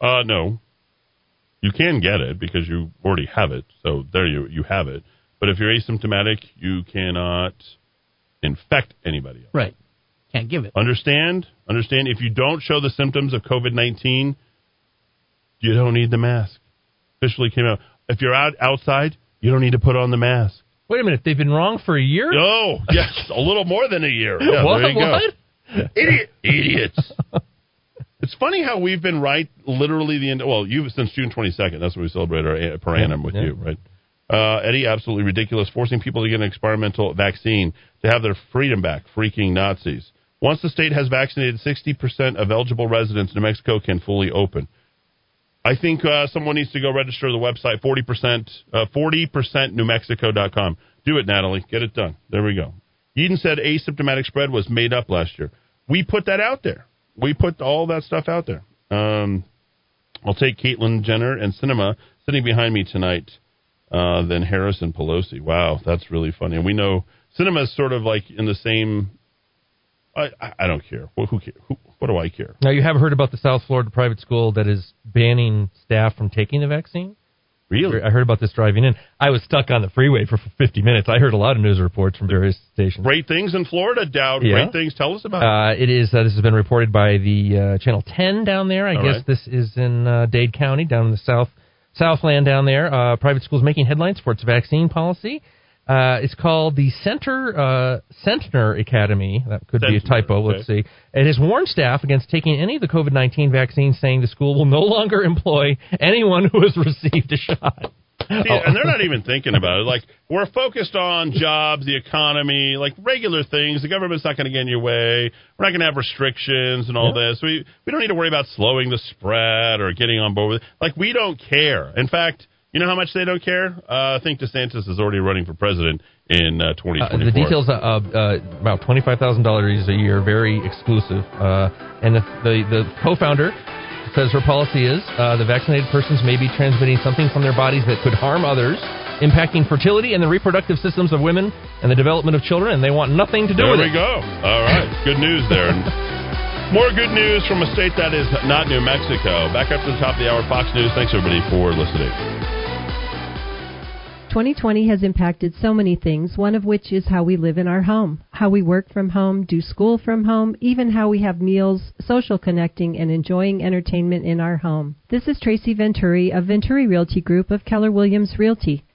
Uh, no. You can get it because you already have it. So there you you have it. But if you're asymptomatic, you cannot infect anybody else. Right. Can't give it. Understand? Understand? If you don't show the symptoms of COVID 19, you don't need the mask. Officially came out. If you're out outside, you don't need to put on the mask. Wait a minute, they've been wrong for a year? No. yes, a little more than a year. Yeah, What? there you go. What? Idiot, idiots. it's funny how we've been right literally the end. Well, you since June 22nd. That's when we celebrate our per annum with Yeah. you, right? Uh, Eddy, absolutely ridiculous. Forcing people to get an experimental vaccine to have their freedom back. Freaking Nazis. Once the state has vaccinated 60% of eligible residents, New Mexico can fully open. I think uh, someone needs to go register the website 40%, uh, 40% newmexico.com. Do it, Natalie. Get it done. There we go. Eden said asymptomatic spread was made up last year. We put that out there. We put all that stuff out there. Um, I'll take Caitlyn Jenner and Sinema sitting behind me tonight uh, than Harris and Pelosi. Wow, that's really funny. And we know Sinema is sort of like in the same. I, I, don't care. Well, who, care? who What do I care? Now, you have heard about the South Florida private school that is banning staff from taking the vaccine? Really? I heard about this driving in. I was stuck on the freeway for 50 minutes. I heard a lot of news reports from various stations. Great things in Florida, Dowd. Yeah. Great things. Tell us about it. Uh, it is. Uh, this has been reported by the uh, Channel 10 down there. I All guess right. this is in uh, Dade County, down in the south Southland down there. Uh, private schools making headlines for its vaccine policy. Uh, it's called the Center uh, Centner Academy. That could be a Centner, typo. Let's see. It has warned staff against taking any of the COVID 19 vaccines, saying the school will no longer employ anyone who has received a shot. See, and they're not even thinking about it. Like we're focused on jobs, the economy, like regular things. The government's not going to get in your way. We're not going to have restrictions and all this. We we don't need to worry about slowing the spread or getting on board with it. Like we don't care. In fact, you know how much they don't care? Uh, I think DeSantis is already running for president in uh, 2024. Uh, the details uh, uh, about twenty five thousand dollars a year, very exclusive. Uh, and the, the the co-founder says her policy is uh, the vaccinated persons may be transmitting something from their bodies that could harm others, impacting fertility and the reproductive systems of women and the development of children, and they want nothing to do There with it. There we go. All right. Good news there. More good news from a state that is not New Mexico. Back up to the top of the hour, Fox News. Thanks, everybody, for listening. 2020 has impacted so many things, one of which is how we live in our home, how we work from home, do school from home, even how we have meals, social connecting, and enjoying entertainment in our home. This is Tracy Venturi of Venturi Realty Group of Keller Williams Realty.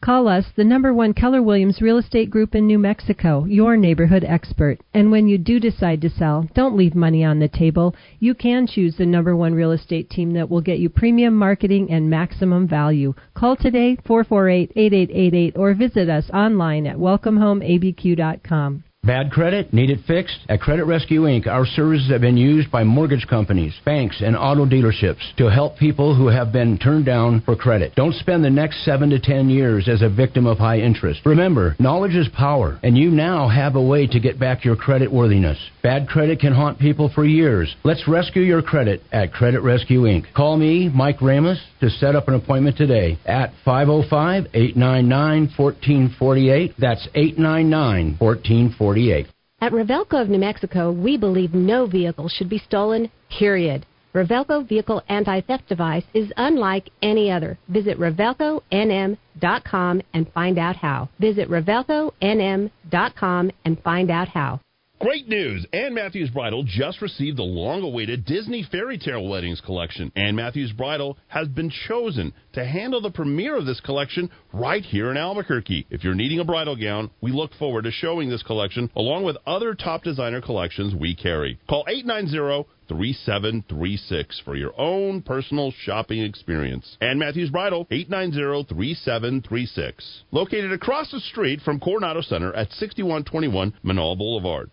Call us, the number one Keller Williams Real Estate Group in New Mexico, your neighborhood expert. And when you do decide to sell, don't leave money on the table. You can choose the number one real estate team that will get you premium marketing and maximum value. Call today, 448-8888, or visit us online at welcomehomeabq.com. Bad credit? Need it fixed? At Credit Rescue Inc., our services have been used by mortgage companies, banks, and auto dealerships to help people who have been turned down for credit. Don't spend the next seven to ten years as a victim of high interest. Remember, knowledge is power, and you now have a way to get back your credit worthiness. Bad credit can haunt people for years. Let's rescue your credit at Credit Rescue Inc. Call me, Mike Ramus, to set up an appointment today at 505 899 1448. That's 899 1448. At Revelco of New Mexico, we believe no vehicle should be stolen, period. Revelco Vehicle Anti-Theft Device is unlike any other. Visit RevelcoNM.com and find out how. Visit RevelcoNM.com and find out how. Great news! Ann Matthews Bridal just received the long awaited Disney Fairy Tale Weddings collection. Ann Matthews Bridal has been chosen to handle the premiere of this collection right here in Albuquerque. If you're needing a bridal gown, we look forward to showing this collection along with other top designer collections we carry. Call 890 3736 for your own personal shopping experience. Ann Matthews Bridal, 890 3736. Located across the street from Coronado Center at 6121 Menaul Boulevard.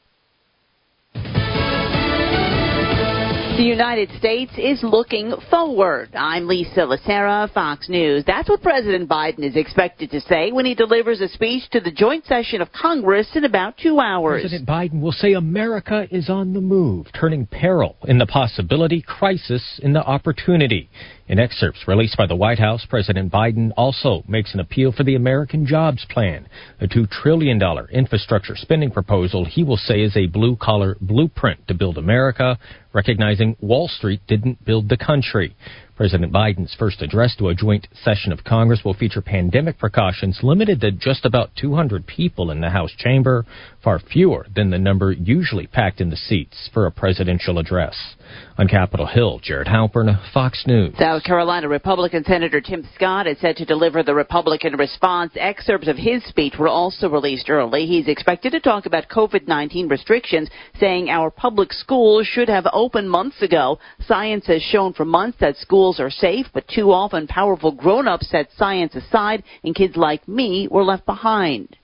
The United States is looking forward. I'm Lisa Lacera, Fox News. That's what President Biden is expected to say when he delivers a speech to the joint session of Congress in about two hours. President Biden will say America is on the move, turning peril in the possibility, crisis in the opportunity. In excerpts released by the White House, President Biden also makes an appeal for the American Jobs Plan, a $2 trillion infrastructure spending proposal he will say is a blue collar blueprint to build America, recognizing Wall Street didn't build the country. President Biden's first address to a joint session of Congress will feature pandemic precautions limited to just about 200 people in the House chamber, far fewer than the number usually packed in the seats for a presidential address. On Capitol Hill, Jared Halpern, Fox News. South Carolina Republican Senator Tim Scott is set to deliver the Republican response. Excerpts of his speech were also released early. He's expected to talk about COVID 19 restrictions, saying our public schools should have opened months ago. Science has shown for months that schools are safe, but too often powerful grown ups set science aside, and kids like me were left behind.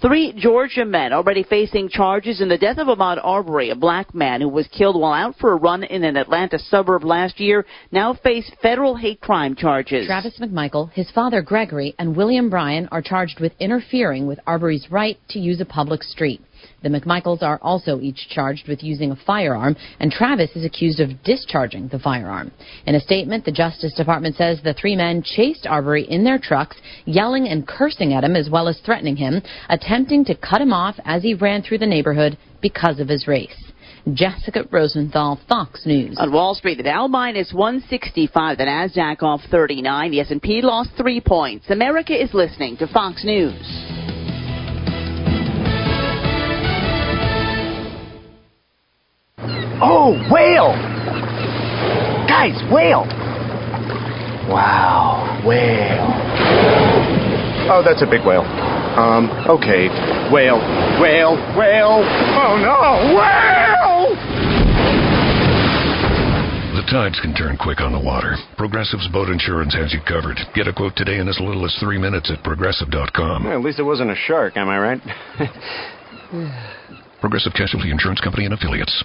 Three Georgia men already facing charges in the death of Ahmaud Arbery, a black man who was killed while out for a run in an Atlanta suburb last year, now face federal hate crime charges. Travis McMichael, his father Gregory, and William Bryan are charged with interfering with Arbery's right to use a public street. The McMichaels are also each charged with using a firearm, and Travis is accused of discharging the firearm. In a statement, the Justice Department says the three men chased Arbery in their trucks, yelling and cursing at him as well as threatening him, attempting to cut him off as he ran through the neighborhood because of his race. Jessica Rosenthal, Fox News. On Wall Street, the Dow minus 165, the Nasdaq off 39, the S&P lost 3 points. America is listening to Fox News. Oh, whale! Guys, whale! Wow, whale. Oh, that's a big whale. Um, okay. Whale, whale, whale. Oh no, whale! The tides can turn quick on the water. Progressive's boat insurance has you covered. Get a quote today in as little as three minutes at progressive.com. Well, at least it wasn't a shark, am I right? Progressive Casualty Insurance Company and Affiliates.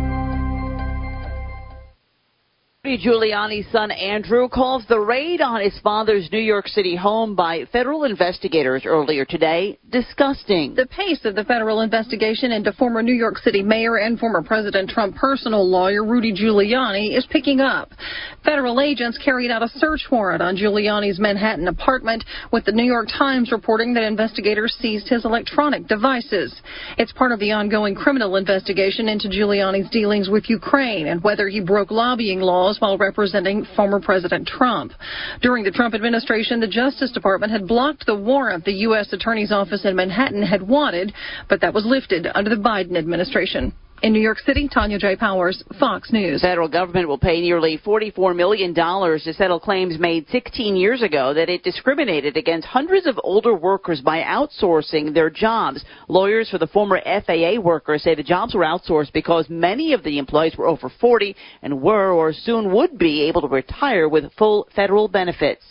Rudy Giuliani's son Andrew calls the raid on his father's New York City home by federal investigators earlier today disgusting. The pace of the federal investigation into former New York City mayor and former President Trump personal lawyer Rudy Giuliani is picking up. Federal agents carried out a search warrant on Giuliani's Manhattan apartment, with the New York Times reporting that investigators seized his electronic devices. It's part of the ongoing criminal investigation into Giuliani's dealings with Ukraine and whether he broke lobbying laws while representing former President Trump. During the Trump administration, the Justice Department had blocked the warrant the U.S. Attorney's Office in Manhattan had wanted, but that was lifted under the Biden administration. In New York City, Tonya J. Powers, Fox News. The federal government will pay nearly $44 million to settle claims made 16 years ago that it discriminated against hundreds of older workers by outsourcing their jobs. Lawyers for the former FAA workers say the jobs were outsourced because many of the employees were over 40 and were or soon would be able to retire with full federal benefits.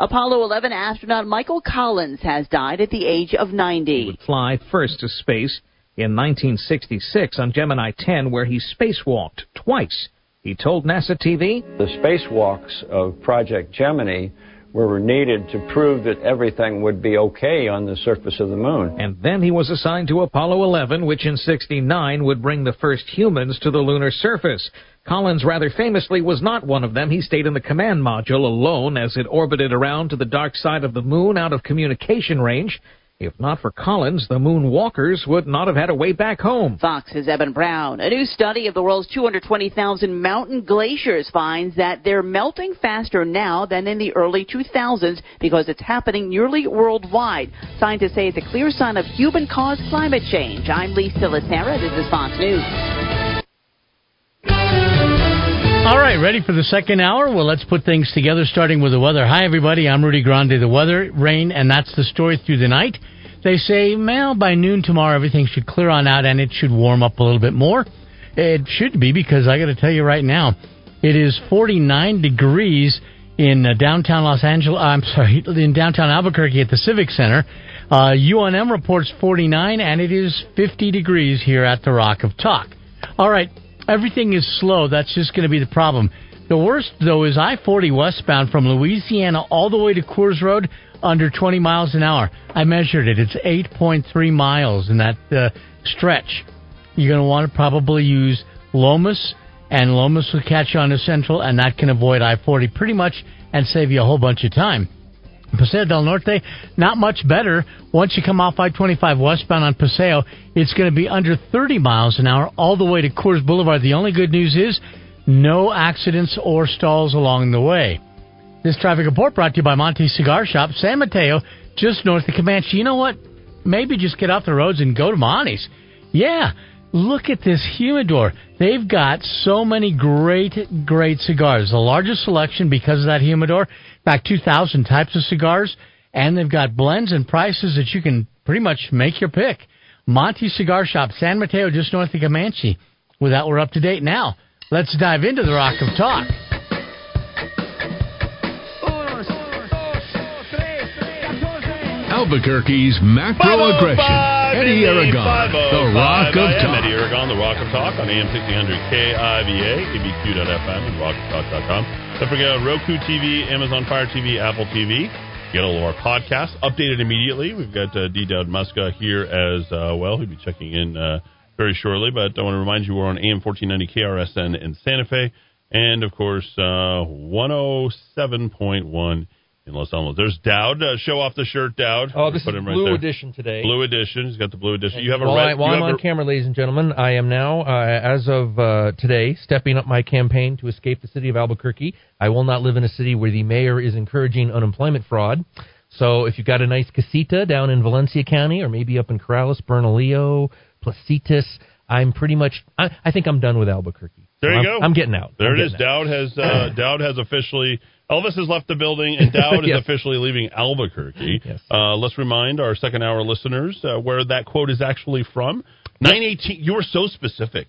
Apollo 11 astronaut Michael Collins has died at the age of 90. would fly first to space in 1966 on Gemini 10, where he spacewalked twice. He told NASA TV, The spacewalks of Project Gemini were needed to prove that everything would be okay on the surface of the moon. and then he was assigned to Apollo 11, which in 69 would bring the first humans to the lunar surface. Collins rather famously was not one of them. He stayed in the command module alone as it orbited around to the dark side of the moon out of communication range. If not for Collins, the moonwalkers would not have had a way back home. Fox's Evan Brown. A new study of the world's 220,000 mountain glaciers finds that they're melting faster now than in the early 2000s because it's happening nearly worldwide. Scientists say it's a clear sign of human-caused climate change. I'm Lisa Lacera. This is Fox News. All right, ready for the second hour? Well, let's put things together, starting with the weather. Hi, everybody. I'm Rudy Grande. The weather, rain, and that's the story through the night. They say, well, by noon tomorrow, everything should clear on out and it should warm up a little bit more. It should be because I got to tell you right now, it is 49 degrees in uh, downtown Los Angeles. I'm sorry, in downtown Albuquerque at the Civic Center. Uh, UNM reports 49, and it is 50 degrees here at the Rock of Talk. All right, everything is slow. That's just going to be the problem. The worst, though, is I 40 westbound from Louisiana all the way to Coors Road under 20 miles an hour. I measured it. It's 8.3 miles in that uh, stretch. You're going to want to probably use Lomas, and Lomas will catch you on to Central, and that can avoid I 40 pretty much and save you a whole bunch of time. Paseo del Norte, not much better. Once you come off I 25 westbound on Paseo, it's going to be under 30 miles an hour all the way to Coors Boulevard. The only good news is no accidents or stalls along the way. This traffic report brought to you by Monty Cigar Shop, San Mateo, just north of Comanche. You know what? Maybe just get off the roads and go to Monty's. Yeah, look at this humidor. They've got so many great, great cigars. The largest selection because of that humidor. Fact, 2,000 types of cigars. And they've got blends and prices that you can pretty much make your pick. Monty Cigar Shop, San Mateo, just north of Comanche. With that, we're up to date now. Let's dive into the Rock of Talk. Albuquerque's macro aggression. Eddy Aragon, the Rock of Talk. Eddy Aragon, the Rock of Talk on AM 1600 KIVA, abq.fm, and rockoftalk.com. Don't forget Roku TV, Amazon Fire TV, Apple TV. Get all of our podcasts updated immediately. We've got uh, D. Dowd Muska here as uh, well. He'll be checking in uh, very shortly. But I want to remind you we're on AM 1490 KRSN in Santa Fe. And, of course, uh, 107.1 in Los Alamos. There's Dowd. Uh, show off the shirt, Dowd. Oh, this Put is him right blue there. edition today. Blue edition. He's got the blue edition. You have a while, red. I, while I'm on a- camera, ladies and gentlemen, I am now, uh, as of uh, today, stepping up my campaign to escape the city of Albuquerque. I will not live in a city where the mayor is encouraging unemployment fraud. So if you've got a nice casita down in Valencia County or maybe up in Corrales, Bernalillo, Placitas, I'm pretty much, I, I think I'm done with Albuquerque. There you I'm, go. I'm getting out. There I'm it is. out. Dowd has uh, Dowd has officially Elvis has left the building, and Dowd Yes. is officially leaving Albuquerque. Uh, let's remind our second hour listeners uh, where that quote is actually from. Nine eighteen. You were so specific.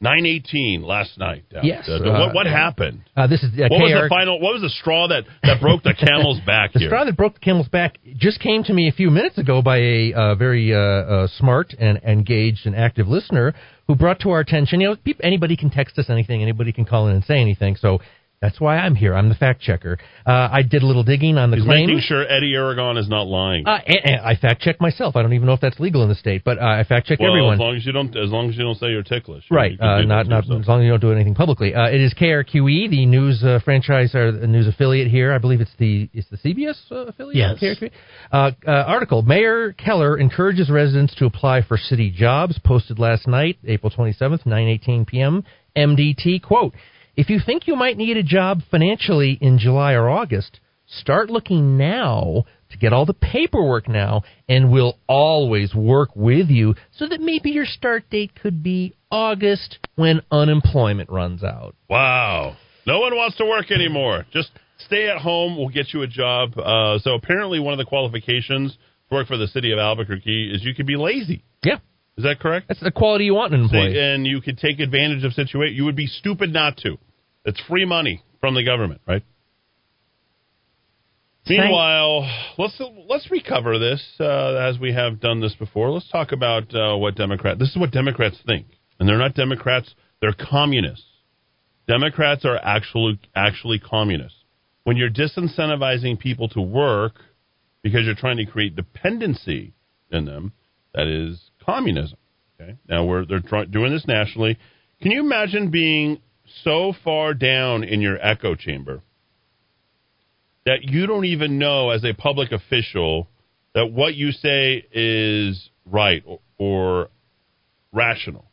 Nine eighteen last night. Dowd. Yes. Uh, Uh, what what happened? Uh, this is uh, what was the final? What was the straw that that broke the camel's back The here? straw that broke the camel's back just came to me a few minutes ago by a uh, very uh, uh, smart and engaged and active listener who brought to our attention. You know, anybody can text us anything, anybody can call in and say anything. So that's why I'm here. I'm the fact checker. Uh, I did a little digging on the He's claim. making sure Eddy Aragon is not lying. Uh, and, and I fact checked myself. I don't even know if that's legal in the state, but uh, I fact check well, everyone. as long as you don't, as long as you don't say you're ticklish, Right, you uh, not not as long as you don't do anything publicly. Uh, it is KRQE, the news uh, franchise or the news affiliate here. I believe it's the it's the CBS uh, affiliate. Yes. KRQE? Uh, uh, article: Mayor Keller encourages residents to apply for city jobs. Posted last night, April twenty seventh, nine eighteen p.m. MDT quote: If you think you might need a job financially in July or August, start looking now to get all the paperwork now, and we'll always work with you so that maybe your start date could be August when unemployment runs out. Wow. No one wants to work anymore. Just stay at home. We'll get you a job. Uh, so apparently, one of the qualifications to work for the city of Albuquerque is you can be lazy. Yeah. Is that correct? That's the quality you want in an employee. and you could take advantage of situation. You would be stupid not to. It's free money from the government, right? Meanwhile, let's let's recover this uh, as we have done this before. Let's talk about uh, what Democrat. This is what Democrats think, and they're not Democrats. They're communists. Democrats are actually actually communists. When you're disincentivizing people to work because you're trying to create dependency in them, that is communism. Okay. Now we're they're doing this nationally. Can you imagine being so far down in your echo chamber that you don't even know as a public official that what you say is right or, or rational?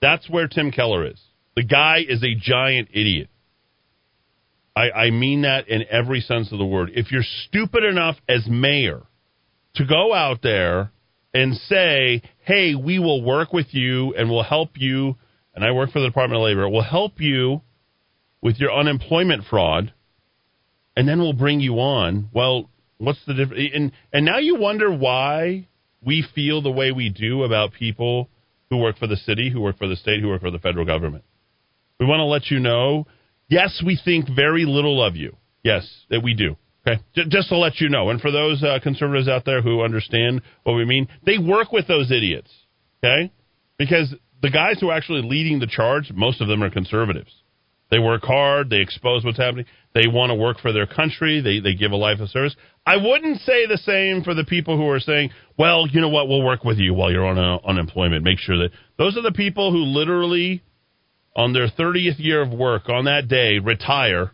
That's where Tim Keller is. The guy is a giant idiot. I, I mean that in every sense of the word. If you're stupid enough as mayor to go out there and say, hey, we will work with you and we'll help you, and I work for the Department of Labor, we'll help you with your unemployment fraud, and then we'll bring you on. Well, what's the difference? And, and now you wonder why we feel the way we do about people who work for the city, who work for the state, who work for the federal government. We want to let you know, yes, we think very little of you. Yes, that we do. Okay, just to let you know, and for those uh, conservatives out there who understand what we mean, they work with those idiots. Okay, because the guys who are actually leading the charge, most of them are conservatives. They work hard. They expose what's happening. They want to work for their country. They they give a life of service. I wouldn't say the same for the people who are saying, "Well, you know what? We'll work with you while you're on uh, unemployment." Make sure that those are the people who literally, on their 30th year of work, on that day, retire,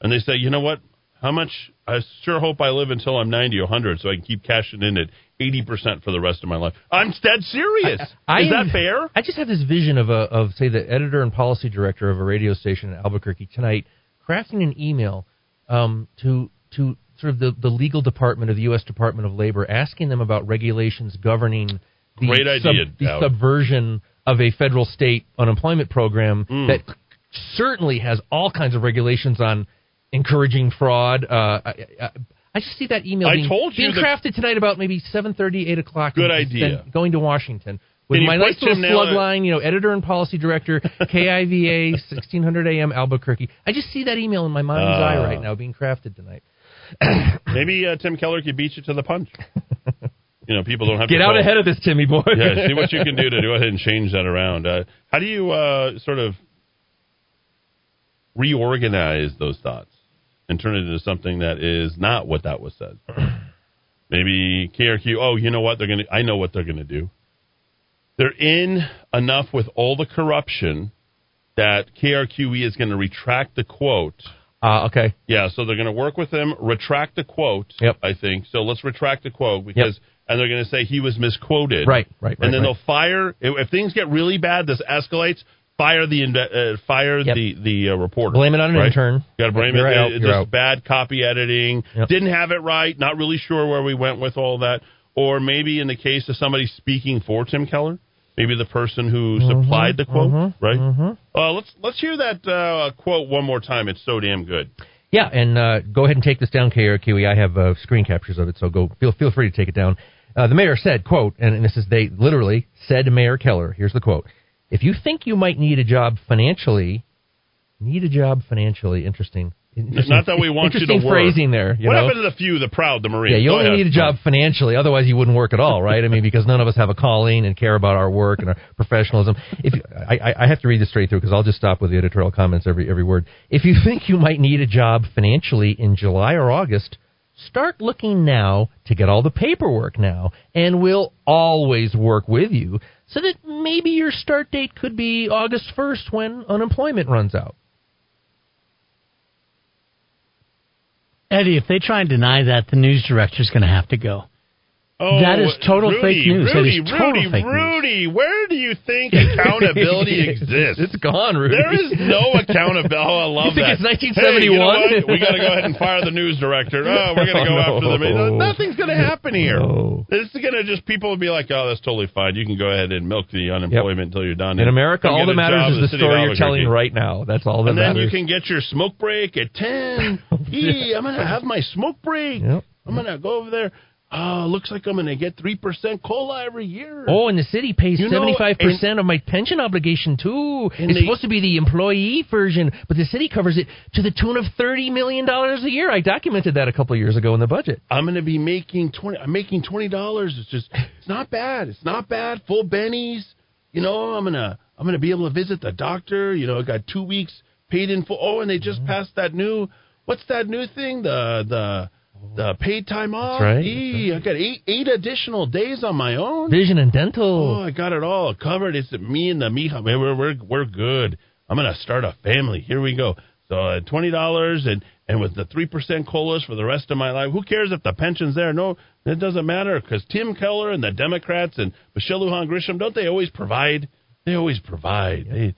and they say, "You know what? How much? I sure hope I live until I'm 90 or 100, so I can keep cashing in at 80 percent for the rest of my life." I'm dead serious. I Is am- that fair? I just have this vision of a of say the editor and policy director of a radio station in Albuquerque tonight crafting an email um, to to sort of the, the legal department of the U.S. Department of Labor, asking them about regulations governing the, Great idea, the subversion of a federal state unemployment program Mm. that certainly has all kinds of regulations on encouraging fraud. Uh, I, I, I just see that email being, being crafted tonight about maybe seven thirty, eight o'clock. Good idea. Going to Washington with my nice little slug line, you know, editor and policy director, KIVA, 1600 AM, Albuquerque. I just see that email in my mind's Ah. eye right now being crafted tonight. Maybe uh, Tim Keller could beat you to the punch. You know, people don't have Get to out call- ahead of this, Timmy boy. yeah, see what you can do to go ahead and change that around. Uh, how do you uh, sort of reorganize those thoughts and turn it into something that is not what that was said? Maybe KRQ. Oh, you know what they're gonna. I know what they're gonna do. They're in enough with all the corruption that KRQE is going to retract the quote. Uh, okay. Yeah, so they're going to work with him, retract the quote. Yep. I think so. Let's retract the quote because, and they're going to say he was misquoted. Right, right, right, And then right. they'll fire if things get really bad. This escalates. Fire the inve- uh, fire Yep. the the uh, reporter. Blame it on an right? intern. Got to blame You're it. out, just out. bad copy editing. Yep. Didn't have it right. Not really sure where we went with all that. Or maybe in the case of somebody speaking for Tim Keller, maybe the person who Mm-hmm, supplied the quote, right? Uh, let's let's hear that uh, quote one more time. It's so damn good. Yeah, and uh, go ahead and take this down, KRQE. I have uh, screen captures of it, so go feel feel free to take it down. Uh, the mayor said, "quote," and, and this is they literally said Mayor Keller. Here's the quote: "If you think you might need a job financially, need a job financially. Interesting. It's Not that we want you to work. phrasing there. You what know? happened to the few, the proud, the Marines? Yeah, you Go only ahead. need a job financially, otherwise you wouldn't work at all, right? I mean, because none of us have a calling and care about our work and our professionalism. If you, I, I- I have to read this straight through because I'll just stop with the editorial comments every every word. If you think you might need a job financially in July or August, start looking now to get all the paperwork now, and we'll always work with you so that maybe your start date could be August first when unemployment runs out. Eddy, if they try and deny that, the news director's going to have to go. Oh, that is total Rudy, fake news. that Rudy, is total Rudy, fake news. Rudy, where do you think accountability exists? It's gone, Rudy. There is no accountability. Oh, I love You think that. it's Hey, you know 1971? We got to go ahead and fire the news director. Oh, we're going to go Oh, after them. Oh, Nothing's going to happen here. No. This is going to just people will be like, oh, that's totally fine. You can go ahead and milk the unemployment until you're done. In America, all that matters is the of story you're telling right now. That's all that matters. and then you can get your smoke break at 10. Yee, I'm going to have my smoke break. Yep. I'm going to go over there. Oh, looks like I'm going to get 3% COLA every year. Oh, and the city pays You know, seventy five percent of my pension obligation too. It's they- supposed to be the employee version, but the city covers it to the tune of thirty million dollars a year. I documented that a couple of years ago in the budget. I'm going to be making 20 I'm making $20. It's just it's not bad. It's not bad. Full bennies. You know, I'm going to I'm going to be able to visit the doctor, you know, I got 2 weeks paid in full. Oh, and they just mm-hmm. passed that new what's that new thing? The the the paid time off. right. Yee, I got eight eight additional days on my own. Vision and dental. Oh. I got it all covered. It's me and the Mija. We're we're we're good. I'm gonna start a family. Here we go. So uh, twenty dollars and and with the three percent colas for the rest of my life. Who cares if the pension's there? No, it doesn't matter because Tim Keller and the Democrats and Michelle Lujan Grisham don't they always provide? They always provide. They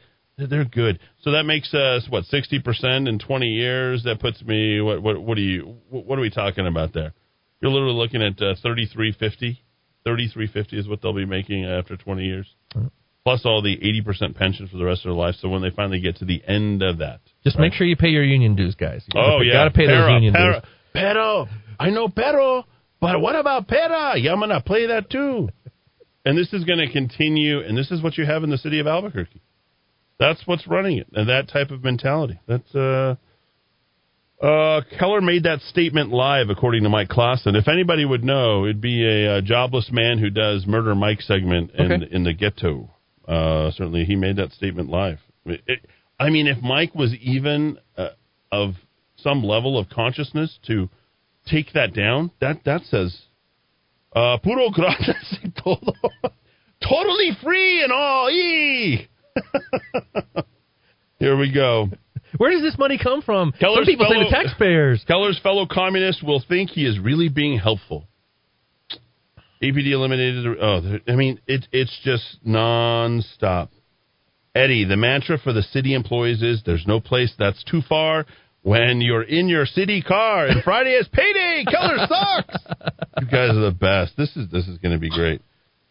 they're good. So that makes us what sixty percent in twenty years. That puts me what what what do you what are we talking about there? You're literally looking at uh, thirty three fifty. Thirty three fifty is what they'll be making after twenty years, plus all the eighty percent pension for the rest of their life. So when they finally get to the end of that, Just make sure you pay your union dues, guys. You oh yeah, gotta pay those union pero, dues. Pero, I know pero, but what about pera? Yeah, I'm gonna play that too. And this is going to continue, and this is what you have in the city of Albuquerque. That's what's running it, and that type of mentality. That's uh, uh, Keller made that statement live, according to Mike Clausen. If anybody would know, it'd be a, uh jobless man who does Murder Mike segment in Okay. in the ghetto. Uh, certainly, he made that statement live. It, it, I mean, if Mike was even uh, of some level of consciousness to take that down, that that says uh, puro gratis todo, totally free and all. Here we go. Where does this money come from? Keller's Some people fellow, say the taxpayers. Keller's fellow communists will think he is really being helpful. APD eliminated. Oh, I mean, it, it's just nonstop. Eddy, the mantra for the city employees is there's no place that's too far when you're in your city car and Friday is payday. Keller sucks. you guys are the best. This is this is going to be great.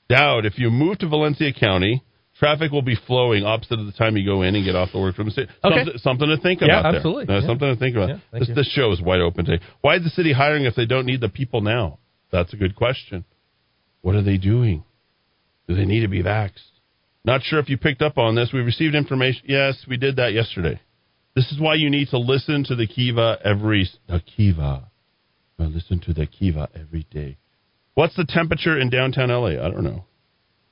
Dowd, if you move to Valencia County, traffic will be flowing opposite of the time you go in and get off the work from the city. Okay. Something, something to think Yeah, about. there. absolutely. Uh, Yeah. Something to think about. Yeah, this, this show is wide open today. Why is the city hiring if they don't need the people now? That's a good question. What are they doing? Do they need to be vaxxed? Not sure if you picked up on this. We received information. Yes, we did that yesterday. This is why you need to listen to the Kiva every the Kiva. Uh, listen to the Kiva every day. What's the temperature in downtown LA? I don't know.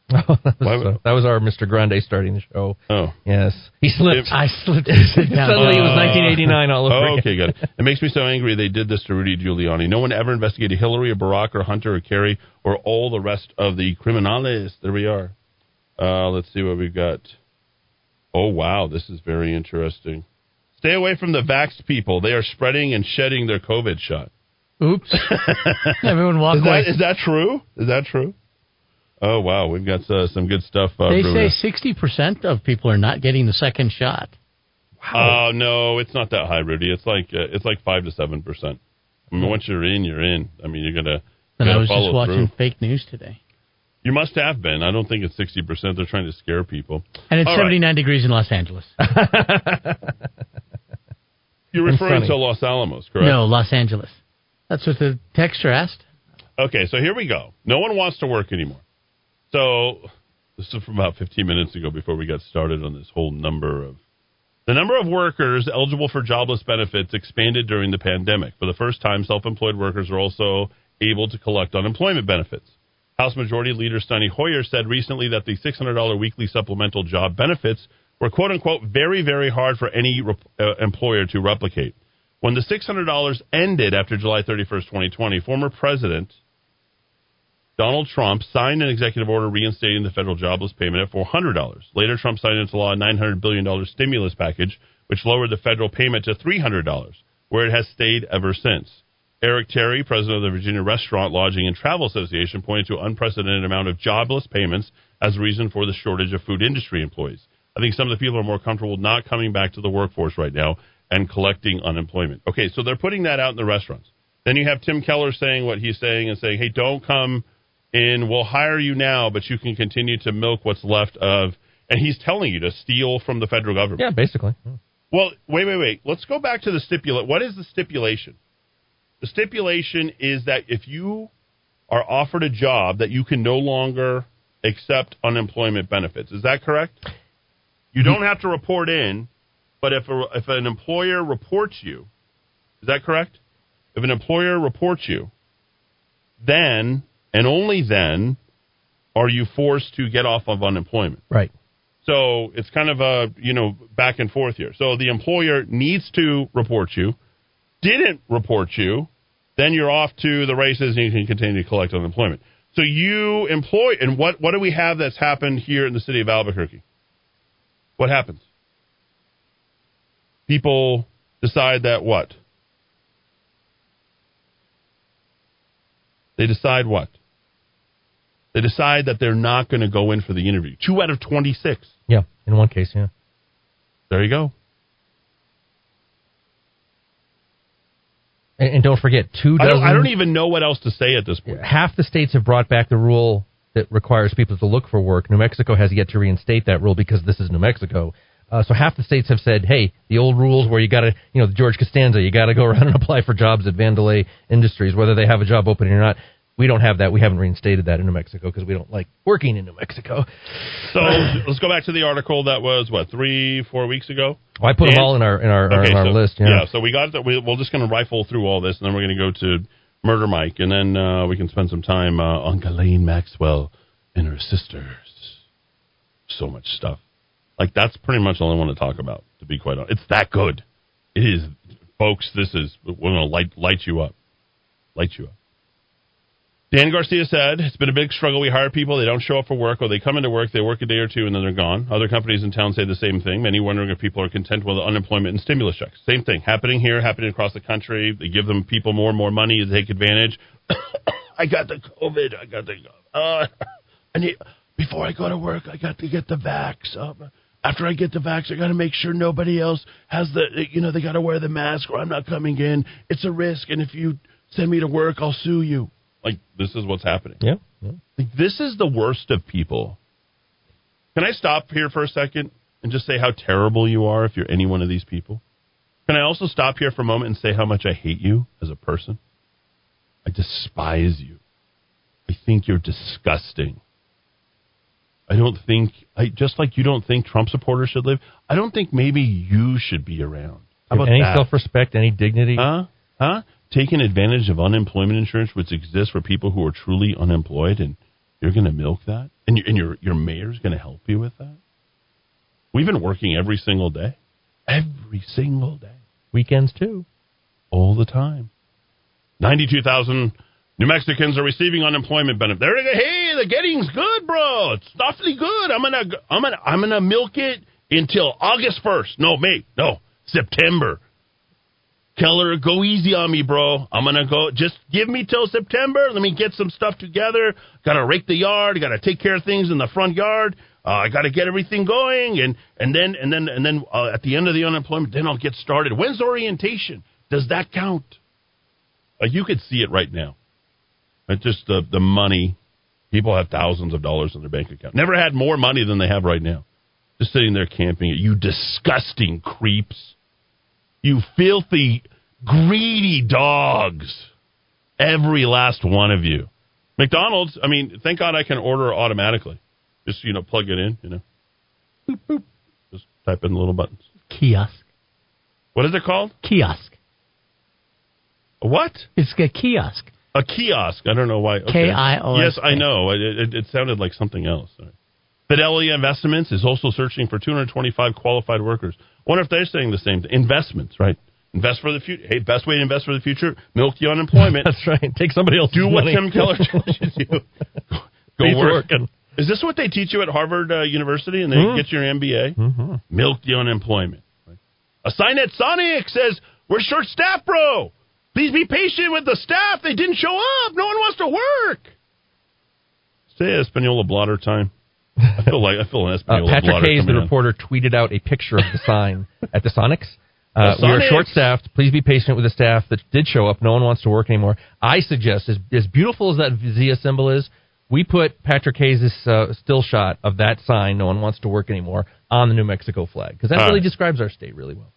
That, was, uh, that was our Mr. Grande starting the show. Oh. Yes. He slipped. I slipped. and sit down. Suddenly it was Uh, 1989 all over Oh, okay, good. It makes me so angry they did this to Rudy Giuliani. No one ever investigated Hillary or Barack or Hunter or Kerry or all the rest of the criminales. There we are. Uh, let's see what we've got. Oh, wow. This is very interesting. Stay away from the vaxxed people. They are spreading and shedding their COVID shot. Oops. Everyone walk is away. That, is that true? Is that true? Oh, wow. We've got uh, some good stuff. Uh, they say 60% of people are not getting the second shot. Wow. Oh no, it's not that high, Rudy. It's like uh, it's like five to seven percent. I mean, once you're in, you're in. I mean, you're gonna. And I was just watching through. fake news today. You must have been. I don't think it's sixty percent. They're trying to scare people. And it's All right. 79 degrees in Los Angeles. You're referring to Los Alamos, correct? No, Los Angeles. That's what the texter asked. Okay, so here we go. No one wants to work anymore. So this is from about 15 minutes ago before we got started on this whole number of the number of workers eligible for jobless benefits expanded during the pandemic. For the first time, self-employed workers are also able to collect unemployment benefits. House Majority Leader Steny Hoyer said recently that the $600 weekly supplemental job benefits were quote unquote very, very hard for any uh, employer to replicate. When the $600 ended after July 31st, 2020, former President Donald Trump signed an executive order reinstating the federal jobless payment at $400. Later, Trump signed into law a $900 billion stimulus package, which lowered the federal payment to $300, where it has stayed ever since. Eric Terry, president of the Virginia Restaurant, Lodging, and Travel Association, pointed to unprecedented amount of jobless payments as a reason for the shortage of food industry employees. I think some of the people are more comfortable not coming back to the workforce right now and collecting unemployment. Okay, so they're putting that out in the restaurants. Then you have Tim Keller saying what he's saying and saying, hey, don't come in. We'll hire you now, but you can continue to milk what's left of. And he's telling you to steal from the federal government. Yeah, basically. Hmm. Well, wait, wait, wait. Let's go back to the stipulate. What is the stipulation? The stipulation is that if you are offered a job, that you can no longer accept unemployment benefits. Is that correct? You don't have to report in, but if a, if an employer reports you, is that correct? If an employer reports you, then and only then are you forced to get off of unemployment. Right. So it's kind of a you know back and forth here. So the employer needs to report you, didn't report you, then you're off to the races and you can continue to collect unemployment. So you employ and what what do we have that's happened here in the city of Albuquerque? What happens? People decide that what? They decide what? They decide that they're not going to go in for the interview. Two out of 26. Yeah, in one case, yeah. There you go. And, and don't forget, two I dozen. don't, I don't even know what else to say at this point. half the states have brought back the rule that requires people to look for work. New Mexico has yet to reinstate that rule because this is New Mexico. Uh, so half the states have said, "Hey, the old rules where you got to, you know, George Costanza, you got to go around and apply for jobs at Vandelay Industries, whether they have a job opening or not." We don't have that. We haven't reinstated that in New Mexico because we don't like working in New Mexico. So let's go back to the article that was what three, four weeks ago. Well, I put them all in our in our, Okay, in our so, list. Yeah. so we got that. We, we're just going to rifle through all this, and then we're going to go to Murder Mike, and then uh, we can spend some time uh, on Ghislaine Maxwell and her sisters. So much stuff. Like that's pretty much all I want to talk about. To be quite honest, it's that good. It is, folks. This is we're going to light light you up, light you up. Dan Garcia said, It's been a big struggle. We hire people, they don't show up for work, or they come into work, they work a day or two, and then they're gone. Other companies in town say the same thing. Many wondering if people are content with unemployment and stimulus checks. Same thing happening here, happening across the country. They give them people more and more money to take advantage. I got the COVID. I got the. Uh, I need, before I go to work, I got to get the vax. Um, after I get the vax, I got to make sure nobody else has the. You know, they got to wear the mask, or I'm not coming in. It's a risk, and if you send me to work, I'll sue you. Like this is what's happening. Yeah. yeah. Like, this is the worst of people. Can I stop here for a second and just say how terrible you are if you're any one of these people? Can I also stop here for a moment and say how much I hate you as a person? I despise you. I think you're disgusting. I don't think I just like you don't think Trump supporters should live. I don't think maybe you should be around. How about any self-respect, any dignity? Huh? Huh? Taking advantage of unemployment insurance, which exists for people who are truly unemployed, and you're going to milk that, and, you, and your your mayor's going to help you with that. We've been working every single day, every single day, Weekends too. all the time. Ninety-two thousand New Mexicans are receiving unemployment benefit. They're hey, the getting's good, bro. It's awfully good. I'm gonna, I'm gonna, I'm gonna milk it until August first. No, May, no, September. Keller, go easy on me, bro. I'm gonna go. Just give me till September. Let me get some stuff together. Got to rake the yard. Got to take care of things in the front yard. Uh, I got to get everything going, and and then and then and then uh, at the end of the unemployment, then I'll get started. When's orientation? Does that count? Uh, you could see it right now. It's just the the money. People have thousands of dollars in their bank account. Never had more money than they have right now. Just sitting there camping. You disgusting creeps. You filthy, greedy dogs. Every last one of you. McDonald's, I mean, thank God I can order automatically. Just, you know, plug it in, you know. Boop, boop. Just type in the little buttons. Kiosk. What is it called? Kiosk. What? It's a kiosk. A kiosk. I don't know why. Okay. K-I-O-S-K. Yes, I know. It, it, it sounded like something else. Right. Fidelity Investments is also searching for 225 qualified workers. wonder if they're saying the same thing. Investments, right? Invest for the future. Hey, best way to invest for the future: milk the unemployment. That's right. Take somebody else. Do what money. Tim Keller tells you. Go work. working. Is this what they teach you at Harvard uh, University and they Mhm. get your MBA? Mm-hmm. Milk the unemployment. Right? A sign at Sonic says, We're short staffed, bro. Please be patient with the staff. They didn't show up. No one wants to work. Say Espanola blotter time. I feel like I feel an Uh, Espanola Patrick blotter Hayes, the coming on. reporter, tweeted out a picture of the sign at the Sonics. Uh, we are short staffed. Please be patient with the staff that did show up. No one wants to work anymore. I suggest, as, as beautiful as that Zia symbol is, we put Patrick Hayes' uh, still shot of that sign, no one wants to work anymore, on the New Mexico flag. Because that All really right. describes our state really well.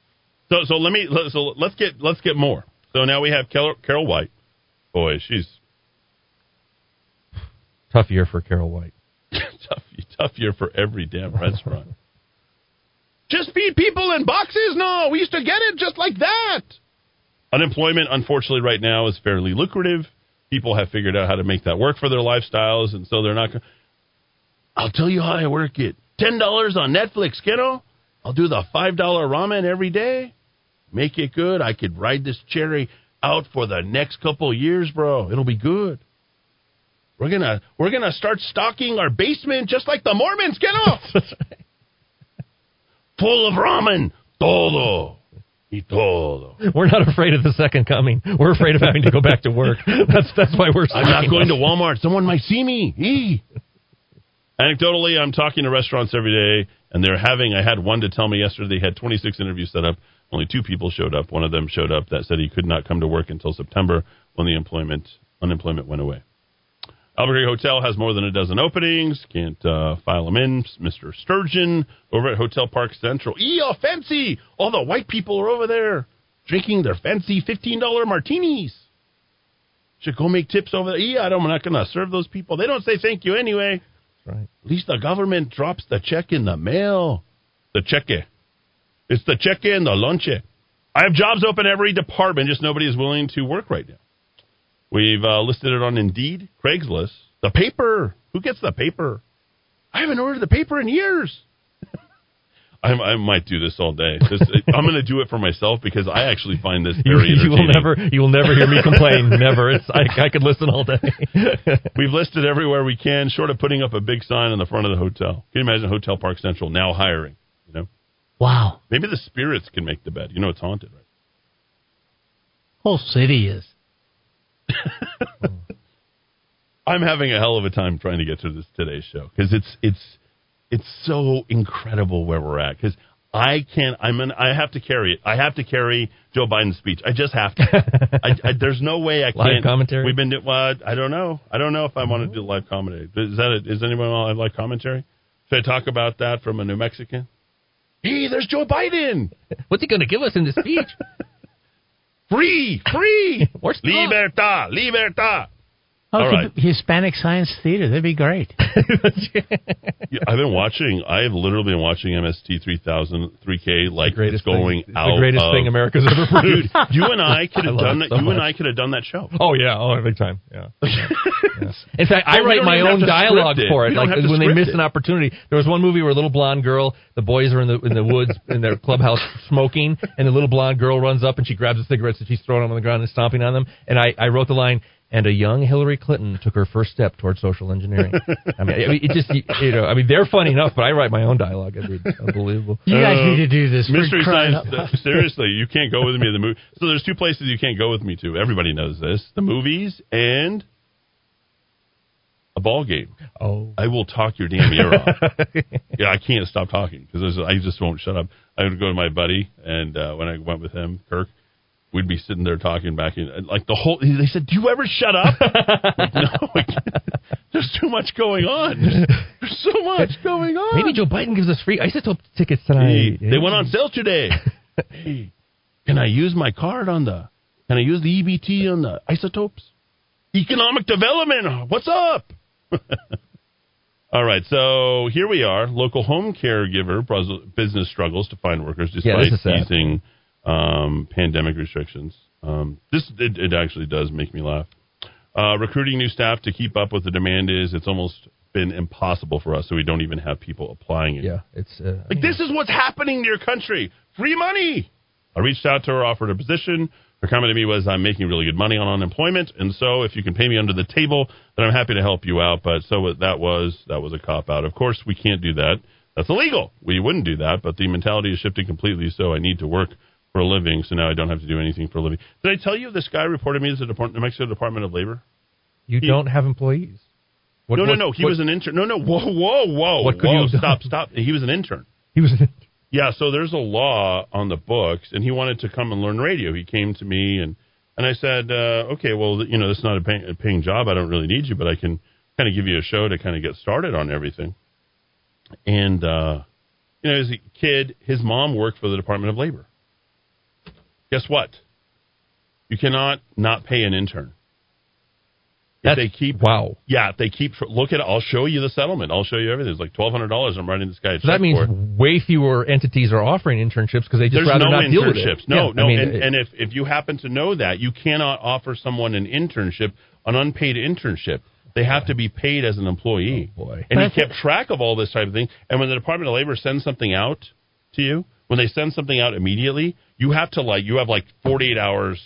So so let me so let's get let's get more. So now we have Carol, Carol White. Boy, she's Tough year for Carol White. tough tough year for every damn restaurant. just feed people in boxes? No, we used to get it just like that. Unemployment, unfortunately, right now is fairly lucrative. People have figured out how to make that work for their lifestyles, and so they're not. Go- I'll tell you how I work it. Ten dollars on Netflix, kiddo. I'll do the five dollar ramen every day. Make it good. I could ride this cherry out for the next couple of years, bro. It'll be good. We're gonna we're gonna start stocking our basement just like the Mormons. Get off. Full of ramen. Todo. Y todo. We're not afraid of the second coming. We're afraid of having to go back to work. That's that's why we're. I'm not signing going to. Walmart. Someone might see me. Eee. Anecdotally, I'm talking to restaurants every day, and they're having. I had one to tell me yesterday they had 26 interviews set up. Only two people showed up. One of them showed up that said he could not come to work until September when the employment unemployment went away. Albuquerque Hotel has more than a dozen openings. Can't uh, file them in. Mr. Sturgeon over at Hotel Parq Central. Eee, all fancy. All the white people are over there drinking their fancy $15 martinis. Should go make tips over there. Don't- I'm not going to serve those people. They don't say thank you anyway. Right. At least the government drops the check in the mail. The cheque. It's the check in, the lunche. I have jobs open every department, just nobody is willing to work right now. We've uh, listed it on Indeed, Craigslist. The paper. Who gets the paper? I haven't ordered the paper in years. I, I might do this all day. This, I'm going to do it for myself because I actually find this You, very you will never, you will never hear me complain. never. It's I, I could listen all day. We've listed everywhere we can, short of putting up a big sign on the front of the hotel. Can you imagine Hotel Parq Central now hiring? Wow. maybe the spirits can make the bed. You know, it's haunted, right? Whole city is. I'm having a hell of a time trying to get to this today's show because it's it's it's so incredible where we're at. Because I can't. I'm an. I have to carry it. I have to carry Joe Biden's speech. I just have to. I, I, there's no way I can't. commentary? We've been. do- Well, I don't know. I don't know if I want to mm-hmm. do live commentary. Is that? A, is anyone on live commentary? Should I talk about that from a New Mexican? Hey, there's Joe Biden. What's he going to give us in the speech? free, free. Where's Libertad, libertad. Oh, All right. Hispanic Science Theater. That'd be great. Yeah, I've been watching. I have literally been watching MST 3000 3K like it's going thing, out. the greatest of- thing America's ever produced. Dude, you and I could have done that. so you and. I could have done that show. Oh yeah, oh big time. Yeah. In fact, I Well, we write my own dialogue for it. Like when they miss it. an opportunity. There was one movie where a little blonde girl, the boys are in the in the woods in their clubhouse smoking, and the little blonde girl runs up and she grabs the cigarettes and she's throwing them on the ground and stomping on them. And I, I wrote the line. And a young Hillary Clinton took her first step towards social engineering. I mean, I mean, it just you, you know, I mean, they're funny enough, but I write my own dialogue. I mean, it's unbelievable. You guys need to do this. for Mystery Science. out seriously, you can't go with me to the movie. So there's two places you can't go with me to. Everybody knows this: the movies and a ball game. Oh, I will talk your damn ear off. yeah, I can't stop talking because I just won't shut up. I would go to my buddy, and uh, when I went with him, Kirk, we'd be sitting there talking back in like the whole. They said, "Do you ever shut up?" Like, no, there's too much going on. There's, there's so much going on. Maybe Joe Biden gives us free isotope tickets Hey, tonight. they went on sale today. hey, can I use my card on the? Can I use the EBT on the isotopes? Economic development. Uh, what's up? All right, so here we are. Local home caregiver bus- business struggles to find workers despite sad. easing um, pandemic restrictions. Um, this it, it actually does make me laugh. Uh, recruiting new staff to keep up with the demand is it's almost been impossible for us, so we don't even have people applying it. Yeah, it's uh, Like this is what's happening to your country. Free money. I reached out to her, offered a position. Her comment to me was, "I'm making really good money on unemployment, and so if you can pay me under the table, then I'm happy to help you out." But so that was that was a cop out. Of course, we can't do that. That's illegal. We wouldn't do that. But the mentality is shifting completely. So I need to work for a living. So now I don't have to do anything for a living. Did I tell you this guy reported me to the Depart- New Mexico Department of Labor? you He- don't have employees. What- no, no, no. He what- was an intern. No, no. Whoa, whoa, whoa. What could whoa, you have done? Stop, stop. He was an intern. He was. an intern. Yeah, so there's a law on the books, and he wanted to come and learn radio. He came to me, and and I said, uh, okay, well, you know, this is not a paying, a paying job. I don't really need you, but I can kind of give you a show to kind of get started on everything. And uh, you know, as a kid, his mom worked for the Department of Labor. Guess what? You cannot not pay an intern. If they keep wow. Yeah, if they keep look at. I'll show you the settlement. I'll show you everything. It's like twelve hundred dollars. I'm writing this guy. So that means way fewer entities are offering internships because they just There's rather no not deal with it. No, Yeah, no. I mean, and, it- and if, if you happen to know that, you cannot offer someone an internship, an unpaid internship. They have to be paid as an employee. Oh, boy. And he kept track of all this type of thing. And when the Department of Labor sends something out to you, when they send something out immediately, you have to like you have like 48 hours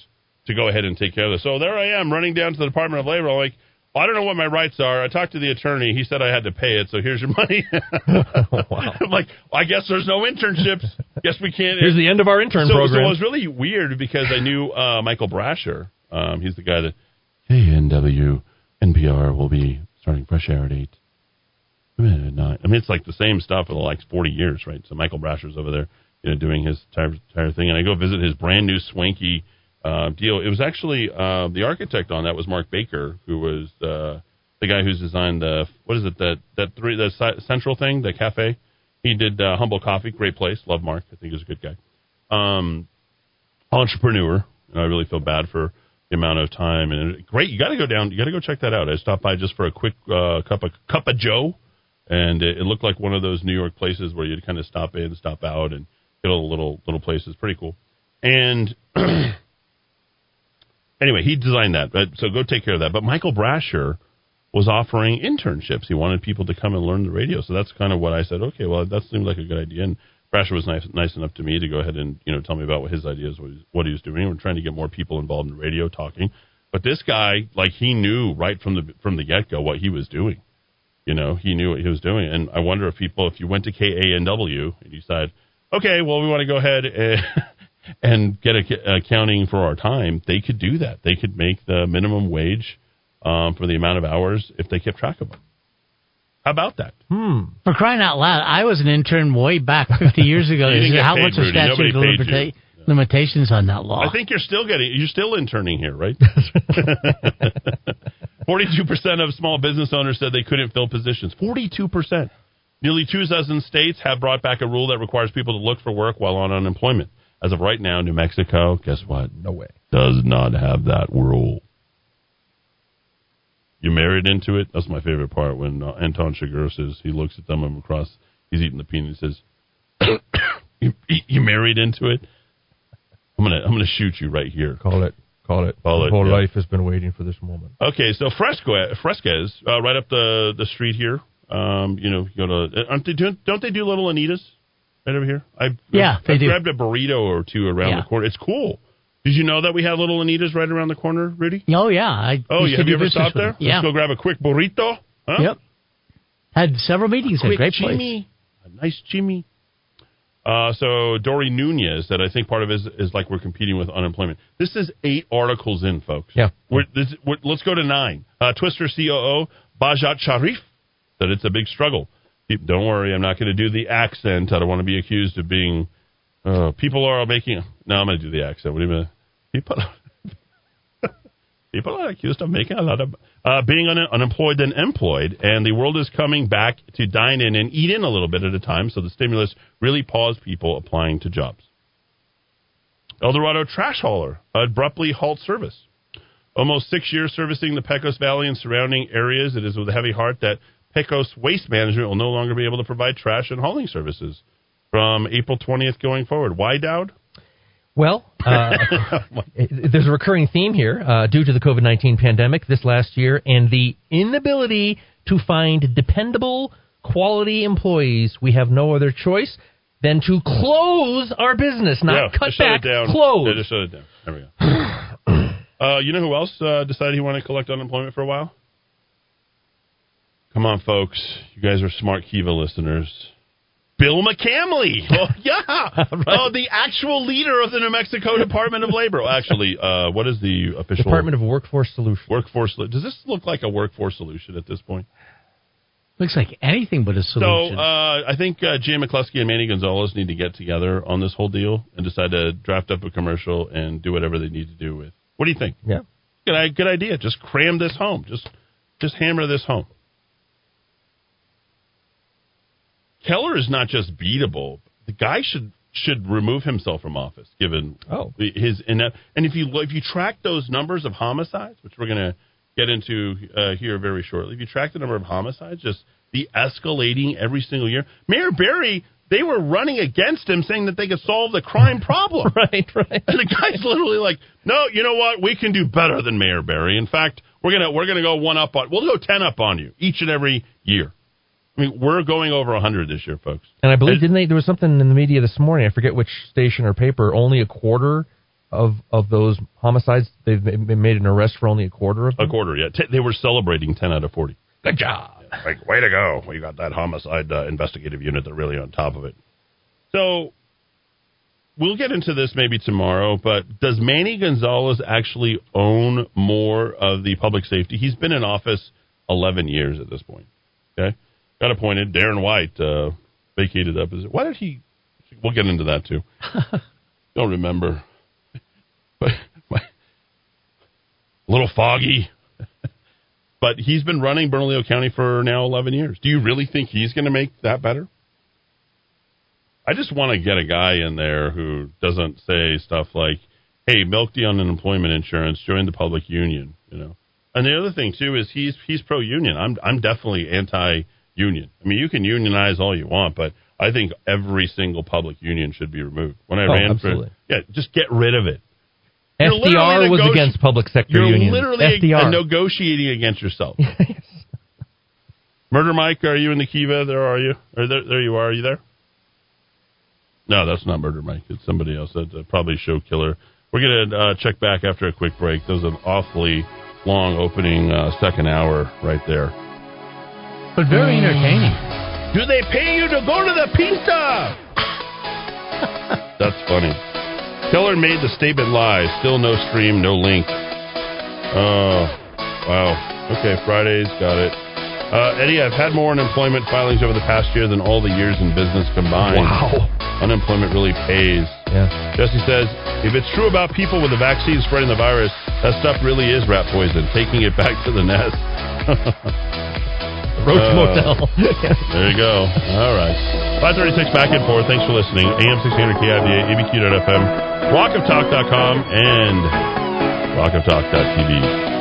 to go ahead and take care of this. So there I am running down to the Department of Labor. I'm like, I don't know what my rights are. I talked to the attorney. He said I had to pay it. So here's your money. I'm like, well, I guess there's no internships. Guess we can't. Here's the end of our intern so, program. So it was really weird because I knew uh, Michael Brasher. Um, he's the guy that KANW NPR will be starting fresh air at eight. I mean, it's like the same stuff for the like 40 years, right? So Michael Brasher's over there, you know, doing his entire, entire thing, and I go visit his brand new swanky uh, deal. It was actually uh, the architect on that was Mark Baker, who was uh, the guy who's designed the what is it that that three the central thing, the cafe. He did uh, Humble Coffee, great place. Love Mark. I think he's a good guy. Um, entrepreneur, and I really feel bad for the amount of time and great. You got to go down. You got to go check that out. I stopped by just for a quick uh, cup of cup of Joe, and it, it looked like one of those New York places where you'd kind of stop in, stop out, and the little little places. Pretty cool. And anyway, he designed that. So go take care of that. But Michael Brasher was offering internships. He wanted people to come and learn the radio. So that's kind of what I said. Okay, well that seemed like a good idea. And Brasher was nice, nice enough to me to go ahead and you know tell me about what his ideas was, what he was doing. We're trying to get more people involved in radio talking, but this guy, like he knew right from the from the get go what he was doing. You know, he knew what he was doing, and I wonder if people, if you went to KANW and you said, okay, well, we want to go ahead and, and get a, accounting for our time, they could do that. They could make the minimum wage um, for the amount of hours if they kept track of them. How about that? Hmm. For crying out loud, I was an intern way back 50 years ago. You didn't get How paid, much of Rudy. Nobody statute of paid you. limitations on that law? I think you're still getting, you're still interning here, right? 42% of small business owners said they couldn't fill positions. 42%. Nearly two dozen states have brought back a rule that requires people to look for work while on unemployment. As of right now, New Mexico, guess what? No way. Does not have that rule. You married into it? That's my favorite part when uh, Anton Chigurh says he looks at them across, he's eating the peanut and says, you, you married into it? I'm gonna I'm gonna shoot you right here. Call it. Call it. Call it, whole yeah. life has been waiting for this moment. Okay, so Fresco Fresquez, uh, right up the the street here. Um, you know, you go to aren't they doing, don't they do little Anitas right over here? I Yeah, I they do. grabbed a burrito or two around Yeah. the corner. It's cool. Did you know that we have little Anitas right around the corner, Rudy? Oh yeah, I Oh, yeah. Have you ever stopped there? Yeah. Let's go grab a quick burrito. Huh? Yep. Had several meetings there. Quick Great place. Jimmy. A nice Jimmy. Uh, so Dory Nunez that I think part of is, is like we're competing with unemployment. This is eight articles in, folks. Yeah. We're, this, we're, let's go to nine. Uh, Twister COO Bajat Sharif said it's a big struggle. Don't worry, I'm not going to do the accent. I don't want to be accused of being. Uh, people are making. No, I'm going to do the accent. What do you mean? People. People are accused of making a lot of uh, being un- unemployed and employed, and the world is coming back to dine in and eat in a little bit at a time. So the stimulus really paused people applying to jobs. El Dorado trash hauler abruptly halt service. Almost six years servicing the Pecos Valley and surrounding areas, it is with a heavy heart that Pecos Waste Management will no longer be able to provide trash and hauling services from April 20th going forward. Why, Dowd? Well, uh, there's a recurring theme here uh, due to the COVID 19 pandemic this last year and the inability to find dependable, quality employees. We have no other choice than to close our business, not Yeah, cut back, it down. close. Yeah, just shut it down. There we go. uh, you know who else uh, decided he wanted to collect unemployment for a while? Come on, folks. You guys are smart Kiva listeners. Bill McCamley. Oh, yeah. Oh, the actual leader of the New Mexico Department of Labor. Well, Actually, uh, what is the official Department of Workforce Solutions. Workforce? Does this look like a workforce solution at this point? Looks like anything but a solution. So uh, I think uh, Jay McCleskey and Manny Gonzalez need to get together on this whole deal and decide to draft up a commercial and do whatever they need to do with. What do you think? Yeah. Good, good idea. Just cram this home. Just just hammer this home. Keller is not just beatable. The guy should should remove himself from office, given Oh. his and and if you if you track those numbers of homicides, which we're going to get into uh, here very shortly, if you track the number of homicides, just the escalating every single year. Mayor Berry, they were running against him, saying that they could solve the crime problem. right, right. And the guy's literally like, "No, you know what? We can do better than Mayor Berry. In fact, we're gonna we're gonna go one up on. We'll go ten up on you each and every year. I mean, we're going over hundred this year, folks. And I believe, didn't they? There was something in the media this morning. I forget which station or paper. Only a quarter of of those homicides they've ma- made an arrest for. Only a quarter of them. A quarter, yeah. T- they were celebrating ten out of forty. Good job. Like, way to go! We got that homicide uh, investigative unit. They're really on top of it. So we'll get into this maybe tomorrow. But does Manny Gonzalez actually own more of the public safety? He's been in office eleven years at this point. Okay, got appointed. Darren White uh, vacated up. Is it? Why did he? We'll get into that too. Don't remember. But my, a little foggy. but he's been running Bernalillo County for now 11 years. Do you really think he's going to make that better? I just want to get a guy in there who doesn't say stuff like, "Hey, milk the unemployment insurance, join the public union," you know. And the other thing too is he's he's pro union. I'm I'm definitely anti union. I mean, you can unionize all you want, but I think every single public union should be removed. When I Oh, ran absolutely. for yeah, just get rid of it. You're FDR was against public sector You're unions. literally FDR. negotiating against yourself. Murder Mike, are you in the Kiva? There are you? Or there, there you are. Are you there? No, that's not Murder Mike. It's somebody else. That's uh, probably Show Killer. We're going to uh, check back after a quick break. That was an awfully long opening uh, second hour right there. But very entertaining. Do they pay you to go to the pizza? That's funny. Killer made the statement live. Still no stream, no link. Oh, wow. Okay, Fridays, got it. Uh, Eddy, I've had more unemployment filings over the past year than all the years in business combined. Wow. Unemployment really pays. Yeah. Jesse says, if it's true about people with the vaccine spreading the virus, that stuff really is rat poison, taking it back to the nest. Roach Uh, Motel. there you go. All right. 536 back and forth. Thanks for listening. AM 1600 KIVA, ABQ.FM, rockoftalk.com, and rockoftalk.tv.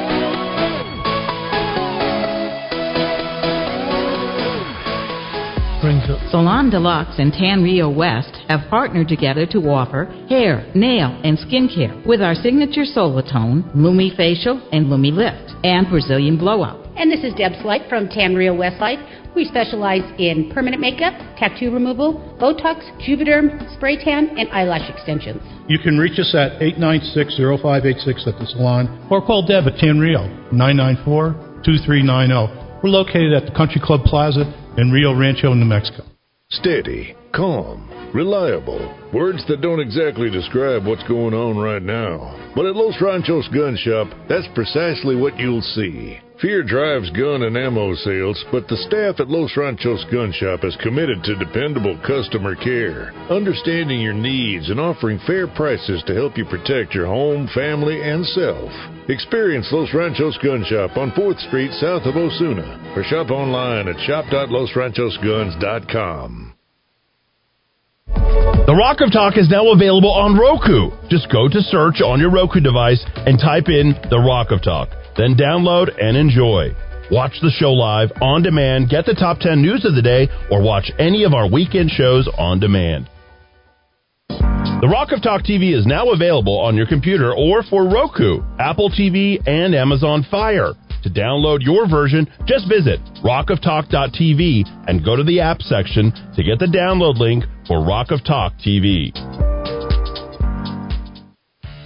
Salon Deluxe and Tan Rio West have partnered together to offer hair, nail, and skincare with our signature Solatone, Lumi Facial, and Lumi Lift, and Brazilian Blowout. And this is Deb Slight from Tanrio Westlight. We specialize in permanent makeup, tattoo removal, Botox, Juvederm, spray tan, and eyelash extensions. You can reach us at 896-0586 at the salon or call Deb at Tanrio 994-2390. We're located at the Country Club Plaza in Rio Rancho, New Mexico. Steady, calm, reliable. Words that don't exactly describe what's going on right now. But at Los Ranchos Gun Shop, that's precisely what you'll see. Fear drives gun and ammo sales, but the staff at Los Ranchos Gun Shop is committed to dependable customer care, understanding your needs and offering fair prices to help you protect your home, family, and self. Experience Los Ranchos Gun Shop on 4th Street south of Osuna, or shop online at shop.losranchosguns.com. The Rock of Talk is now available on Roku. Just go to search on your Roku device and type in The Rock of Talk. Then download and enjoy. Watch the show live, on demand, get the top 10 news of the day, or watch any of our weekend shows on demand. The Rock of Talk TV is now available on your computer or for Roku, Apple TV, and Amazon Fire. To download your version, just visit rockoftalk.tv and go to the app section to get the download link for Rock of Talk TV.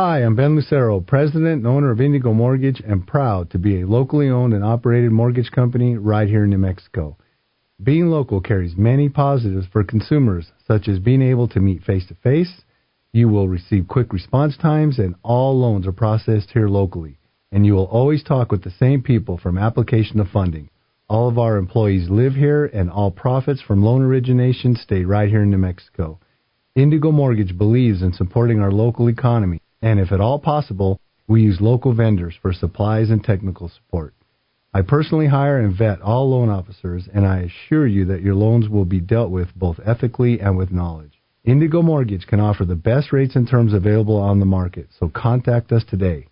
Hi, I'm Ben Lucero, president and owner of Indigo Mortgage, and proud to be a locally owned and operated mortgage company right here in New Mexico. Being local carries many positives for consumers, such as being able to meet face to face. You will receive quick response times, and all loans are processed here locally. And you will always talk with the same people from application to funding. All of our employees live here, and all profits from loan origination stay right here in New Mexico. Indigo Mortgage believes in supporting our local economy, and if at all possible, we use local vendors for supplies and technical support. I personally hire and vet all loan officers, and I assure you that your loans will be dealt with both ethically and with knowledge. Indigo Mortgage can offer the best rates and terms available on the market, so contact us today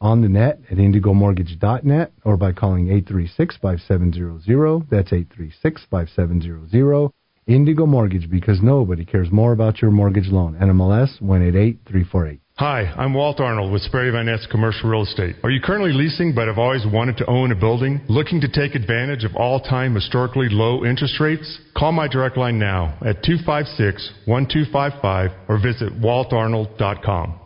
on the net at indigomortgage.net or by calling 836-5700. That's 836-5700. Indigo Mortgage because nobody cares more about your mortgage loan. NMLS 188348. Hi, I'm Walt Arnold with Sperry Van Ness Commercial Real Estate. Are you currently leasing but have always wanted to own a building? Looking to take advantage of all-time historically low interest rates? Call my direct line now at 256-1255 or visit waltarnold.com.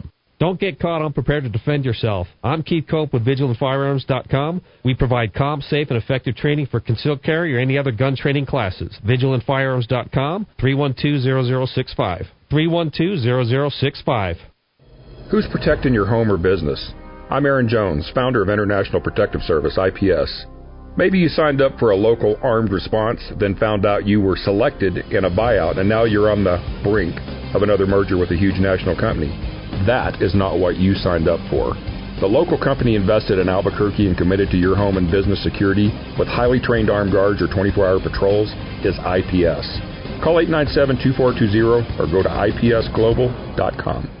Don't get caught unprepared to defend yourself. I'm Keith Cope with VigilantFirearms.com. We provide calm, safe, and effective training for concealed carry or any other gun training classes. VigilantFirearms.com, 312-0065. 312-0065. Who's protecting your home or business? I'm Aaron Jones, founder of International Protective Service, IPS. Maybe you signed up for a local armed response, then found out you were selected in a buyout, and now you're on the brink of another merger with a huge national company. That is not what you signed up for. The local company invested in Albuquerque and committed to your home and business security with highly trained armed guards or 24 hour patrols is IPS. Call 897 2420 or go to ipsglobal.com.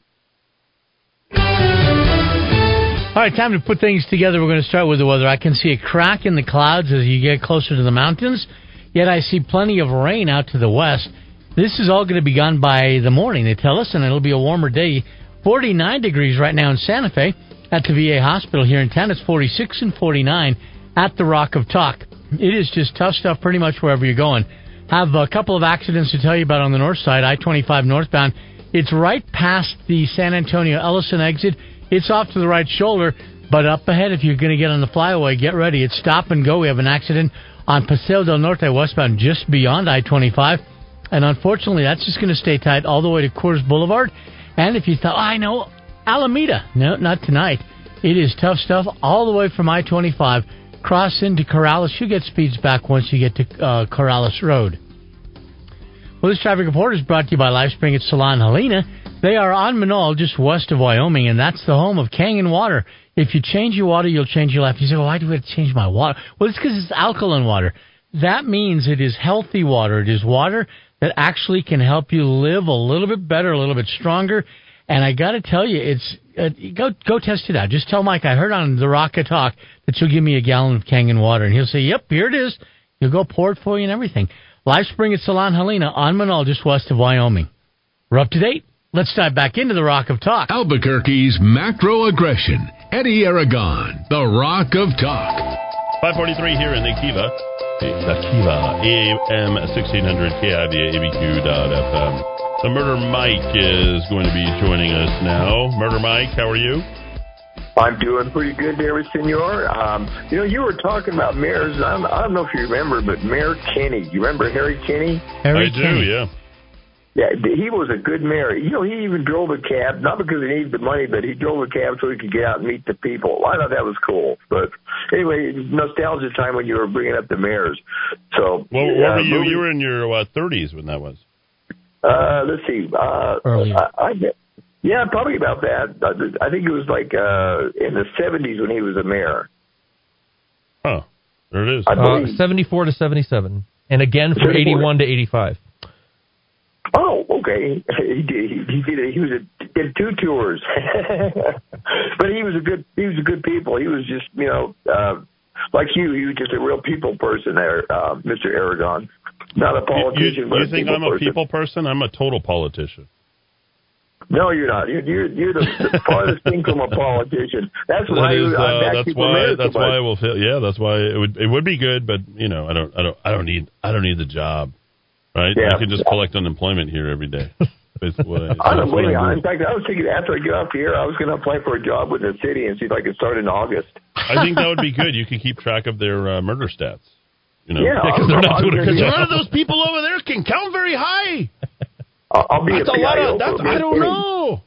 All right, time to put things together. We're going to start with the weather. I can see a crack in the clouds as you get closer to the mountains, yet I see plenty of rain out to the west. This is all going to be gone by the morning, they tell us, and it'll be a warmer day. 49 degrees right now in Santa Fe at the VA hospital here in town. It's 46 and 49 at the Rock of Talk. It is just tough stuff pretty much wherever you're going. Have a couple of accidents to tell you about on the north side, I 25 northbound. It's right past the San Antonio Ellison exit. It's off to the right shoulder, but up ahead, if you're going to get on the flyaway, get ready. It's stop and go. We have an accident on Paseo del Norte westbound just beyond I 25. And unfortunately, that's just going to stay tight all the way to Coors Boulevard. And if you thought, oh, I know, Alameda. No, not tonight. It is tough stuff all the way from I 25. Cross into Corrales. You get speeds back once you get to uh, Corrales Road. Well, this traffic report is brought to you by LifeSpring at Salon Helena. They are on Menaul, just west of Wyoming, and that's the home of Kangen Water. If you change your water, you'll change your life. You say, well, why do we have to change my water? Well, it's because it's alkaline water. That means it is healthy water. It is water that actually can help you live a little bit better, a little bit stronger. And I got to tell you, it's uh, go go test it out. Just tell Mike I heard on the Rock of Talk that you'll give me a gallon of Kangen water, and he'll say, "Yep, here it is." He'll go pour it for you and everything. Live Spring at Salon Helena on Menaul, just west of Wyoming. We're up to date. Let's dive back into the Rock of Talk. Albuquerque's macro aggression. Eddy Aragon, the Rock of Talk. 543 here in the Kiva. The Kiva, AM 1600 KIVA ABQ.FM. The Murder Mike is going to be joining us now. Murder Mike, how are you? I'm doing pretty good there, Senor. Um, you know, you were talking about mayors. I don't, I don't know if you remember, but Mayor Kinney. You remember Harry Kinney? Harry I do, yeah. Yeah, he was a good mayor. You know, he even drove a cab, not because he needed the money, but he drove a cab so he could get out and meet the people. I thought that was cool. But anyway, nostalgia time when you were bringing up the mayors. So, Well, what uh, were you? moving- You were in your uh, 30s when that was. Uh, let's see. Uh, Earlier. I, I, yeah, probably about that. I think it was like uh, in the seventies when he was a mayor. Huh. There it is. I Uh, believe. 74 to 77. And again from 81 to 85. Oh, okay. He did. He, he did. He was a, did two tours, but he was a good. He was a good people. He was just you know uh, like you. He was just a real people person there, uh, Mr. Aragon. Not a You- politician, you, but you a think people I'm a people person? I'm a total politician. No, you're not. You're you're, you're the, the farthest thing from a politician. That's why That is, uh, back that's why. That's why. I will feel. Yeah, that's why it would. It would be good, but you know, I don't. I don't. I don't need. I don't need the job. Right? Yeah. I can just collect unemployment here every day. What I, don't that's what. I do. In fact, I was thinking after I get off here, I was going to apply for a job with the city and see if I could start in August. I think that would be good. You could keep track of their uh, murder stats. You know, Yeah, because I'll- they're not I'll doing it. give you- none of those people over there can count very high. I'll, I'll be That's a a lot PIO of. That's, for I don't City. know.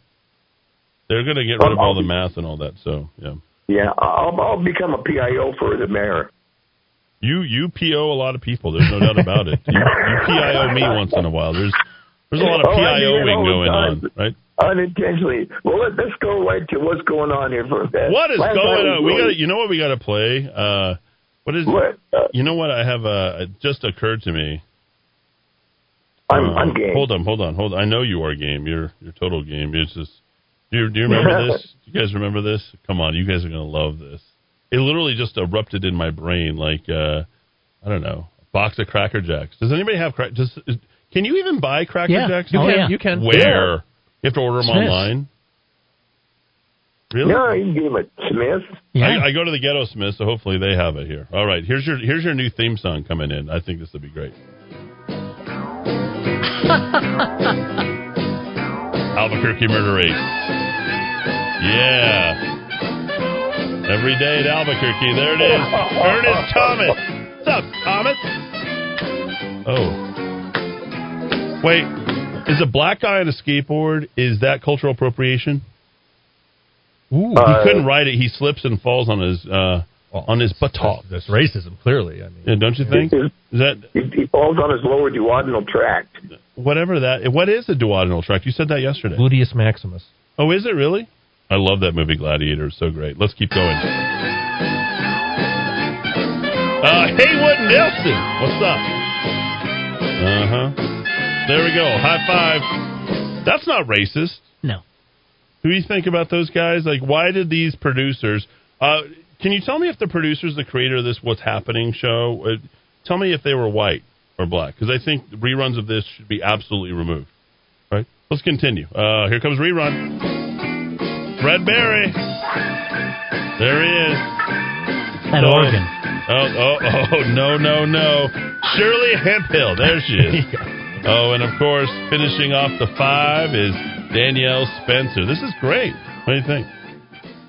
They're going to get rid of all the math and all that. So yeah, Yeah, I'll, I'll become a PIO for the mayor. you you PO a lot of people. There's no doubt about it. You, you PIO me once in a while. There's there's a lot of Oh, I do that PIOing all going on, right? Unintentionally. Well, let, let's go right to what's going on here for a bit. What is Last going on? We got to you know what we got to play. Uh, what is What? Uh, you know what I have? Uh, it just occurred to me. I'm, Um, I'm game. Hold on, hold on, hold on. I know you are game. You're you're total game. It's just. Do you, do you remember this? Do you guys remember this? Come on, you guys are gonna love this. It literally just erupted in my brain like uh I don't know, a box of Cracker Jacks. Does anybody have crack? Does is- can you even buy Cracker Yeah, Jacks? you now? can, you can. Where? Yeah. You have to order them Smith's. online. Really? No, you can give him a Smith. I, I go to the Ghetto Smith, so hopefully they have it here. All right, here's your here's your new theme song coming in. I think this will be great. Albuquerque Murder Rate. Yeah. Every day at Albuquerque. There it is. Ernest Thomas. What's up, Thomas? Oh. Wait. Is a black guy on a skateboard, is that cultural appropriation? Ooh. he couldn't ride it. He slips and falls on his uh, on his buttock. That's racism, clearly. I mean, Yeah, don't you think? Is that He, he falls on his lower duodenal tract. whatever that? What is a duodenal tract? You said that yesterday. Gluteus maximus. Oh, is it really? I love that movie Gladiator. It's so great. Let's keep going. Uh, Haywood Nelson, what's up? Uh huh. There we go. High five. That's not racist. No. Who do you think about those guys? Like, why did these producers? Uh, can you tell me if the producers, the creator of this "What's Happening" show, uh, tell me if they were white or black? Because I think reruns of this should be absolutely removed. Right? Let's continue. Uh, here comes rerun. Fred Berry. There he is. At So- Oregon. Oh, oh, oh, no, no, no. Shirley Hemphill. There she is. Oh, and of course, finishing off the five is Danielle Spencer. This is great. What do you think?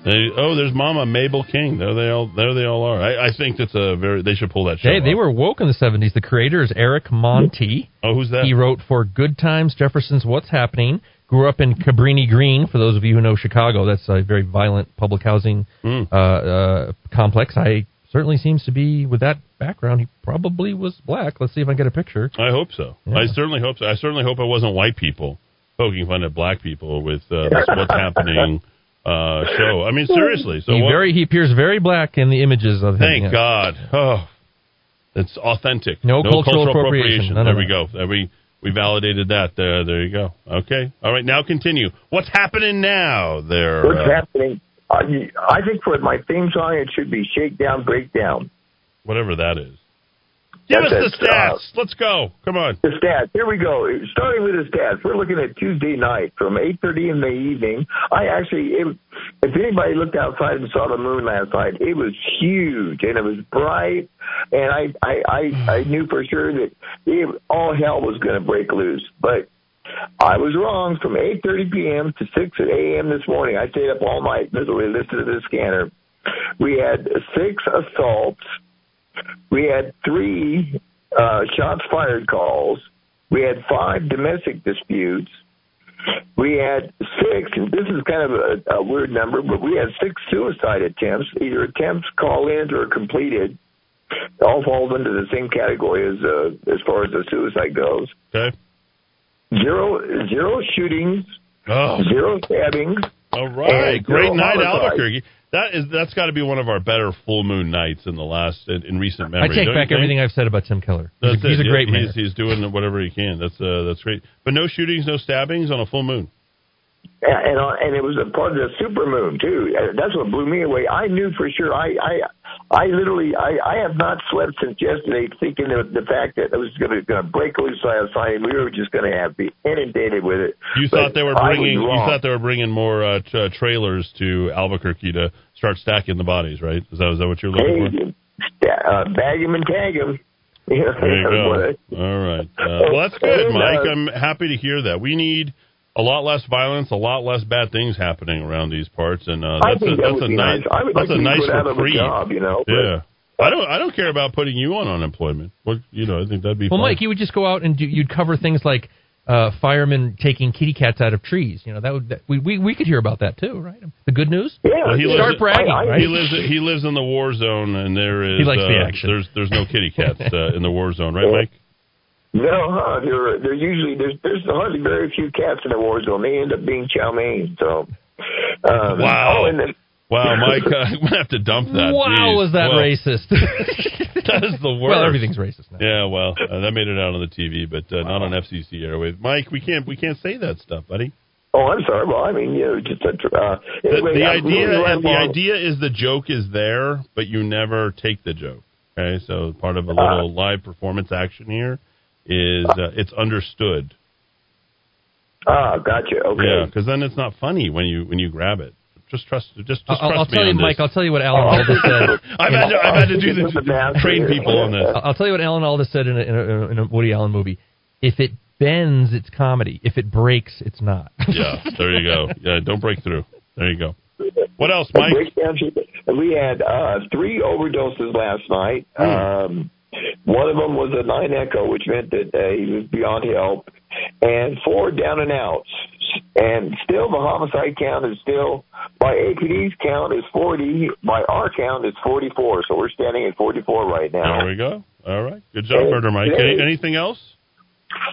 They, oh, there's Mama Mabel King. There they all. There they all are. I, I think that's a very. They should pull that show. They, they were woke in the 70s. The creator is Eric Monte. Oh, who's that? He wrote for Good Times, Jefferson's What's Happening. Grew up in Cabrini Green. For those of you who know Chicago, that's a very violent public housing Hmm. uh, uh, complex. I certainly seems to be with that background. He probably was black. Let's see if I can get a picture. I hope so. Yeah. I certainly hope so. I certainly hope it wasn't white people poking fun at black people with uh, what's happening uh, show. I mean, seriously. So he what- very he appears very black in the images of him. Thank yes. God. Oh, it's authentic. No cultural appropriation. None there of we that. go. There we we validated that. There, there you go. Okay. All right. Now continue. What's happening now? There. What's uh, happening? You- I think for my theme song, it should be Shakedown, Breakdown. whatever that is. Give us the it, uh, stats. Let's go. Come on. The stats. Here we go. Starting with the stats, we're looking at Tuesday night from 8:30 in the evening. I actually, it, if anybody looked outside and saw the moon last night, it was huge and it was bright, and I I I, I knew for sure that it, all hell was going to break loose, but. I was wrong. From 8:30 p.m. to 6 a.m. this morning, I stayed up all night, literally listening to the scanner. We had six assaults. We had three uh, shots fired calls. We had five domestic disputes. We had six, and this is kind of a, a weird number, but we had six suicide attempts, either attempts, call-ins, or completed. All falls into the same category as uh, as far as the suicide goes. Okay. Zero zero shootings, Oh. zero stabbings. All right. Great zero night, homicides. Albuquerque. That is. That's got to be one of our better full moon nights in the last in, in recent I memory. take don't back everything I've said about Tim Keller. He's, a, he's a great he's, man. He's doing whatever he can. That's uh, that's great. But no shootings, no stabbings on a full moon. and and, uh, and it was a part of the super moon too. That's what blew me away. I knew for sure. I I I literally I I have not slept since yesterday, thinking of the fact that it was going to break loose outside, and we were just going to have be inundated with it. You But thought they were bringing. You thought they were bringing more uh, t- uh, trailers to Albuquerque to start stacking the bodies, right? Is that is that what you're looking for? Hey, sta- uh, bag him and tag him. There you go. All right. Uh, well, that's good, Mike. I'm happy to hear that. We need a lot less violence, a lot less bad things happening around these parts, and uh, I that's think a that that's would a be nice nice. I would that's like a nice put out of a job, you know, but- Yeah. I don't. I don't care about putting you on unemployment. What you know, I think that'd be Well, fine. Mike, you would just go out and do, you'd cover things like uh, firemen taking kitty cats out of trees. You know, that would that, we, we we could hear about that too, right? The good news. Well, he Start lives, bragging. right? He lives. He lives in the war zone, and there is. He likes the uh, action. There's there's no kitty cats uh, in the war zone, right, Mike? No, huh? There, there usually there's there's hardly very few cats in the war zone. They end up being chow mein. So, um, Wow. Oh, and then, Wow, Mike, uh, I'm gonna have to dump that. Wow, Jeez. was that Well, racist? that is the worst. Well, everything's racist now. Yeah, well, uh, that made it out on the TV, but uh, not on FCC airwaves. Mike, we can't we can't say that stuff, buddy. oh, I'm sorry. Well, I mean, you know, just a, uh, The, anyway, the I idea really the idea is the joke is there, but you never take the joke. Okay, so part of a Uh. little live performance action here is uh, it's understood. Ah, gotcha. Okay. Yeah, because then it's not funny when you when you grab it. Just trust. Just just I'll, trust I'll me tell you, on this. Mike. I'll tell you what Alan Alda said. I've had to, I've had to do the train people on this. I'll I'll tell you what Alan Alda said in a, in a, in a Woody Allen movie. If it bends, it's comedy. If it breaks, it's not. Yeah, there you go. Yeah, don't break through. There you go. What else, Mike? We had uh, three overdoses last night. Hmm. Um, one of them was a nine echo, which meant that uh, he was beyond help, and four down and outs. And still, the homicide count is still by APD's count is forty. By our count, it's forty-four. So we're standing at forty-four right now. There we go. All right. Good job, Murder Mike. Any, anything else?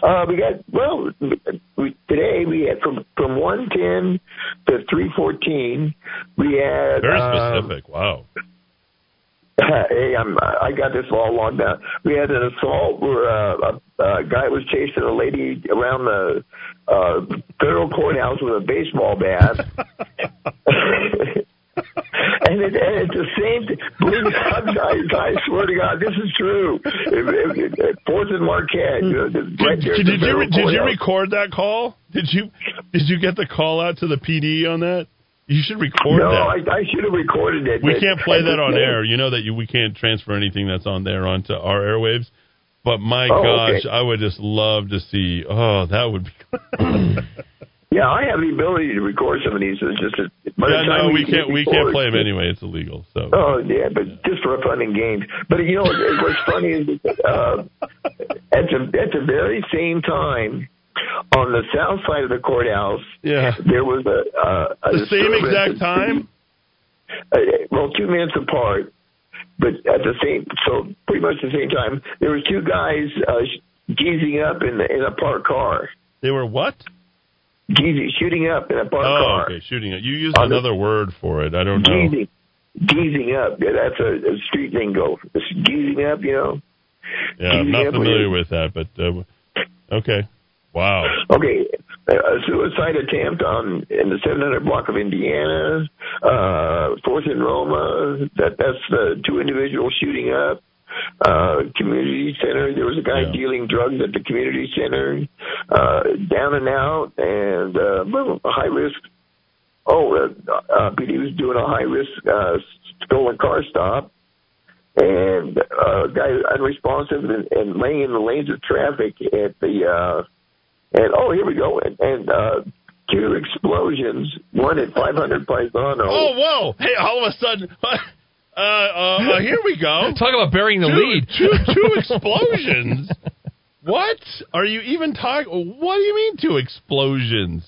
Uh, we got well we, today. We had from from one ten to three fourteen. We had Very um, specific. Wow. hey, I'm, I got this all logged down. We had an assault where uh, a, a guy was chasing a lady around the uh, federal courthouse with a baseball bat. and, it, and it's the same. thing. Believe I'm, I, I swear to God, this is true. It, it, it, Fourth and Marquette. You know, right at Did, did you did you record that call? Did you did you get the call out to the PD on that? You should record no, that. I, I should have recorded it. we can't play that on air. You know that you we can't transfer anything that's on there onto our airwaves. But my Oh, gosh, okay. I would just love to see. Oh, that would be. Yeah, I have the ability to record some of these. It's just that by the yeah, time no, we get can't. We can't play them anyway. It's illegal. So. Oh yeah, but just for fun and games. But you know what's funny is uh, at the at the very same time on the south side of the courthouse, yeah, there was a, uh, a The same exact time? Uh, well, two minutes apart, but at the same, so pretty much the same time. There was two guys uh, geezing up in the, in a parked car. They were what? Geezing, shooting up in a parked Oh, car. okay, shooting up. You used On the- another word for it. I don't know. Geezing, geezing up. Yeah, that's a, a street lingo. It's geezing up, you know. Yeah, I'm not familiar with that, but uh, okay. Wow. Okay, a suicide attempt on in the 700 block of Indiana, uh, Fourth and Roma. That that's the two individuals shooting up. Uh, community center. There was a guy dealing drugs at the community center. Uh, down and out, and uh, well, a high risk. Oh, uh, uh, PD was doing a high risk uh, stolen car stop. And uh, guy unresponsive and, and laying in the lanes of traffic at the uh, and oh, here we go. And, and uh, two explosions, one at 500 Paisano. Oh, whoa! Hey, all of a sudden, uh, uh, uh, here we go. Talk about burying the two, lead. Two, two explosions. what are you even talking? What do you mean two explosions?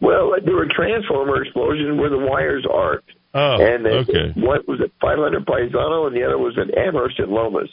Well, there were transformer explosions where the wires arced. Oh, and then okay. one was at 500 Paisano, and the other was at Amherst and Lomas.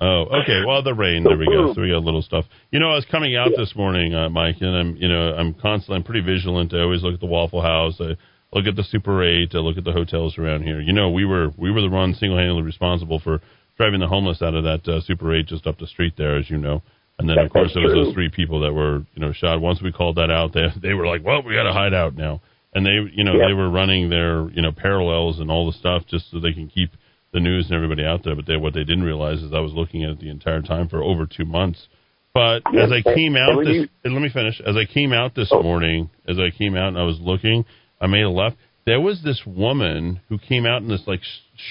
Oh, okay. Well, the rain. There we go. So we got a little stuff. You know, I was coming out this morning, uh, Mike, and I'm, you know, I'm constantly, I'm pretty vigilant. I always look at the Waffle House. I look at the Super Eight. I look at the hotels around here. You know, we were we were the one single-handedly responsible for driving the homeless out of that uh, Super Eight just up the street there, as you know. And then, of course, there was those three people that were, you know, shot. Once we called that out, they they were like, "Well, we got to hide out now." And they, you know, Yeah. they were running their, you know, parallels and all the stuff just so they can keep the news and everybody out there. But they, what they didn't realize is I was looking at it the entire time for over two months. But as I came out this, you- let me finish. As I came out this Oh. morning, as I came out and I was looking, I made a left. There was this woman who came out in this like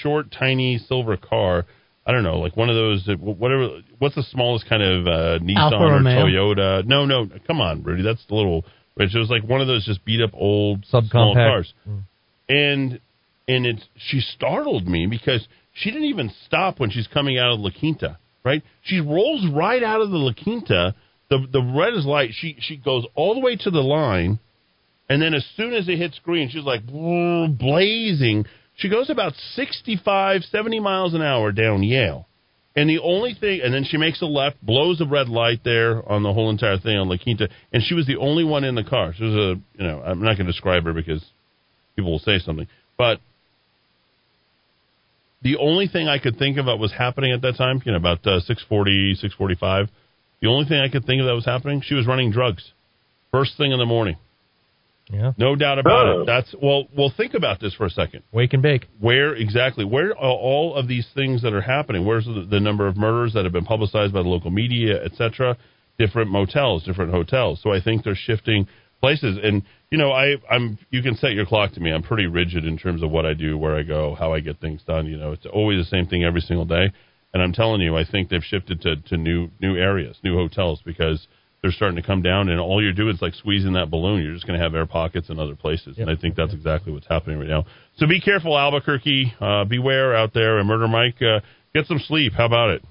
short, tiny silver car. I don't know, like one of those, uh, whatever. What's the smallest kind of uh, Nissan or Toyota? No, no, come on, Rudy. That's the little. Rich. It was like one of those just beat up old small Subcompact. cars and and it's she startled me because she didn't even stop when she's coming out of La Quinta, right? She rolls right out of the La Quinta the the red is light. She she goes all the way to the line, and then as soon as it hits green, she's like blazing. She goes about 65, 70 miles an hour down Yale. And the only thing, and then she makes a left, blows the red light there on the whole entire thing on La Quinta, and she was the only one in the car. She was a, you know, I'm not going to describe her because people will say something, but the only thing I could think of that was happening at that time, you know, about uh, 640, 645, the only thing I could think of that was happening, she was running drugs. First thing in the morning. Yeah. No doubt about Oh. it. That's well. Well, think about this for a second. Wake and bake. Where exactly? Where are all of these things that are happening? Where's the, the number of murders that have been publicized by the local media, etc.? Different motels, different hotels. So I think they're shifting places. And you know, I, I'm. You can set your clock to me. I'm pretty rigid in terms of what I do, where I go, how I get things done. You know, it's always the same thing every single day. And I'm telling you, I think they've shifted to, to new new areas, new hotels, because they're starting to come down, and all you're doing is like squeezing that balloon. You're just going to have air pockets in other places, and I think that's exactly what's happening right now. So be careful, Albuquerque. Uh, beware out there, and Murder Mike, uh, get some sleep. How about it?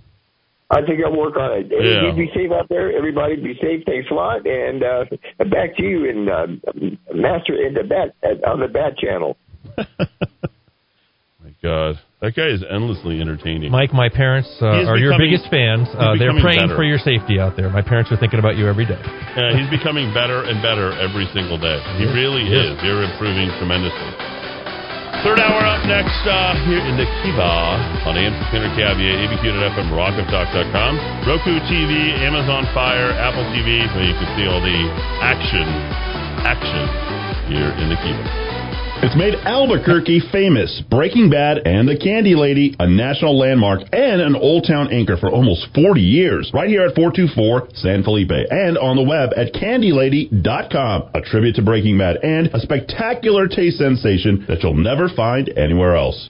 I think I'll work on it. Yeah. You be safe out there. Everybody be safe. Thanks a lot. And uh, back to you in uh, Master in the bat on the Bat Channel. My God, that guy is endlessly entertaining. Mike, my parents uh, is are your biggest fans. Uh, they're praying better. for your safety out there. My parents are thinking about you every day. Yeah, he's becoming better and better every single day. He really is. You're improving tremendously. Third hour up next uh, here in the Kiva on AM 600 KIVA, ABQ.FM, rockoftalk.com, Roku TV, Amazon Fire, Apple TV, where you can see all the action, action here in the Kiva. It's made Albuquerque famous. Breaking Bad and The Candy Lady, a national landmark and an Old Town anchor for almost 40 years. Right here at 424 San Felipe and on the web at candylady.com. A tribute to Breaking Bad and a spectacular taste sensation that you'll never find anywhere else.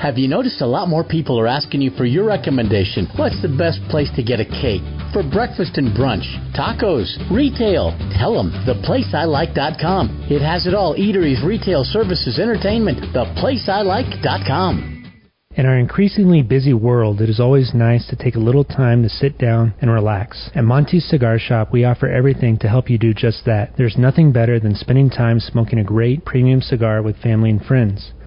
Have you noticed a lot more people are asking you for your recommendation? What's the best place to get a cake? For breakfast and brunch, tacos, retail. Tell them theplaceilike.com. It has it all eateries, retail, services, entertainment. Theplaceilike.com. In our increasingly busy world, it is always nice to take a little time to sit down and relax. At Monty's Cigar Shop, we offer everything to help you do just that. There's nothing better than spending time smoking a great premium cigar with family and friends.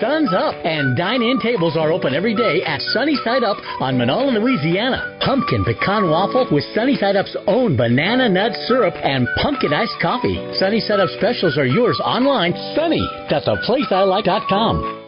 Sun's up, and dine-in tables are open every day at Sunny Side Up on Menaul, Louisiana. Pumpkin pecan waffle with Sunny Side Up's own banana nut syrup and pumpkin iced coffee. Sunny Side Up specials are yours online. Sunny.theplaceilike.com.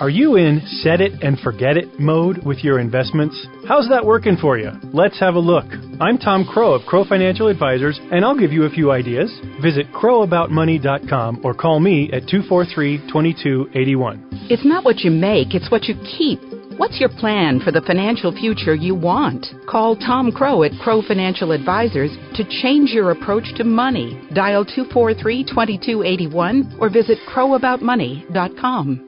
Are you in set it and forget it mode with your investments? How's that working for you? Let's have a look. I'm Tom Crow of Crow Financial Advisors, and I'll give you a few ideas. Visit crowaboutmoney.com or call me at 243 2281. It's not what you make, it's what you keep. What's your plan for the financial future you want? Call Tom Crow at Crow Financial Advisors to change your approach to money. Dial 243 2281 or visit crowaboutmoney.com.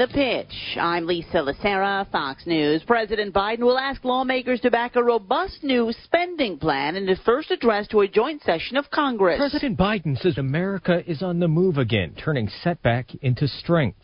The pitch. I'm Lisa Lacera, Fox News. President Biden will ask lawmakers to back a robust new spending plan in his first address to a joint session of Congress. President Biden says America is on the move again, turning setback into strength.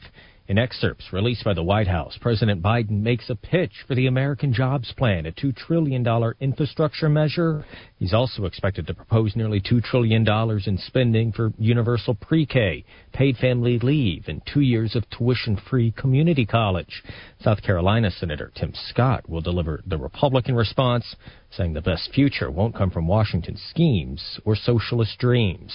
In excerpts released by the White House, President Biden makes a pitch for the American Jobs Plan, a $2 trillion infrastructure measure. He's also expected to propose nearly $2 trillion in spending for universal pre-K, paid family leave, and two years of tuition-free community college. South Carolina Senator Tim Scott will deliver the Republican response, saying the best future won't come from Washington schemes or socialist dreams.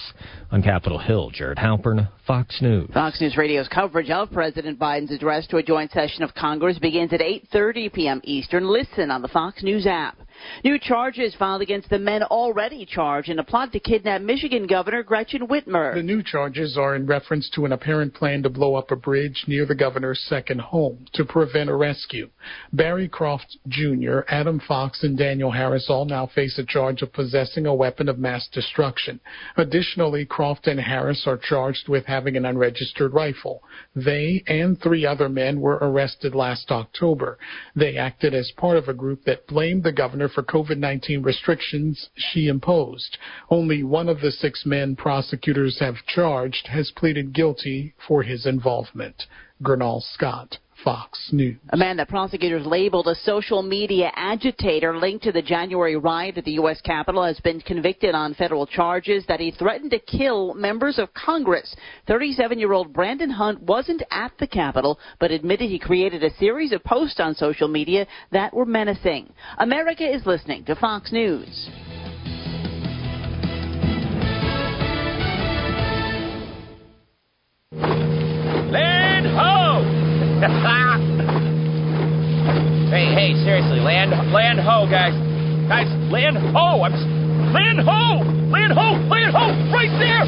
On Capitol Hill, Jared Halpern, Fox News. Fox News Radio's coverage of President Biden's address to a joint session of Congress begins at 8:30 p.m. Eastern. Listen on the Fox News app. New charges filed against the men already charged in a plot to kidnap Michigan Governor Gretchen Whitmer. The new charges are in reference to an apparent plan to blow up a bridge near the governor's second home to prevent a rescue. Barry Croft Jr., Adam Fox, and Daniel Harris all now face a charge of possessing a weapon of mass destruction. Additionally, Croft and Harris are charged with having an unregistered rifle. They and three other men were arrested last October. They acted as part of a group that blamed the governor for COVID 19 restrictions she imposed. Only one of the six men prosecutors have charged has pleaded guilty for his involvement. Gernal Scott. Fox News. A man that prosecutors labeled a social media agitator linked to the January riot at the U.S. Capitol has been convicted on federal charges that he threatened to kill members of Congress. 37 year old Brandon Hunt wasn't at the Capitol, but admitted he created a series of posts on social media that were menacing. America is listening to Fox News. Ho! Hey, hey, seriously, land, land ho, guys, guys, land ho! I'm land ho, land ho, land ho, right there.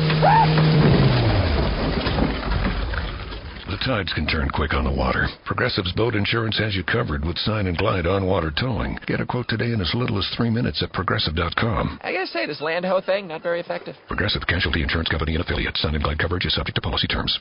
The tides can turn quick on the water. Progressive's boat insurance has you covered with sign and glide on water towing. Get a quote today in as little as three minutes at progressive.com. I gotta say, this land ho thing not very effective. Progressive Casualty Insurance Company and affiliates. Sign and glide coverage is subject to policy terms.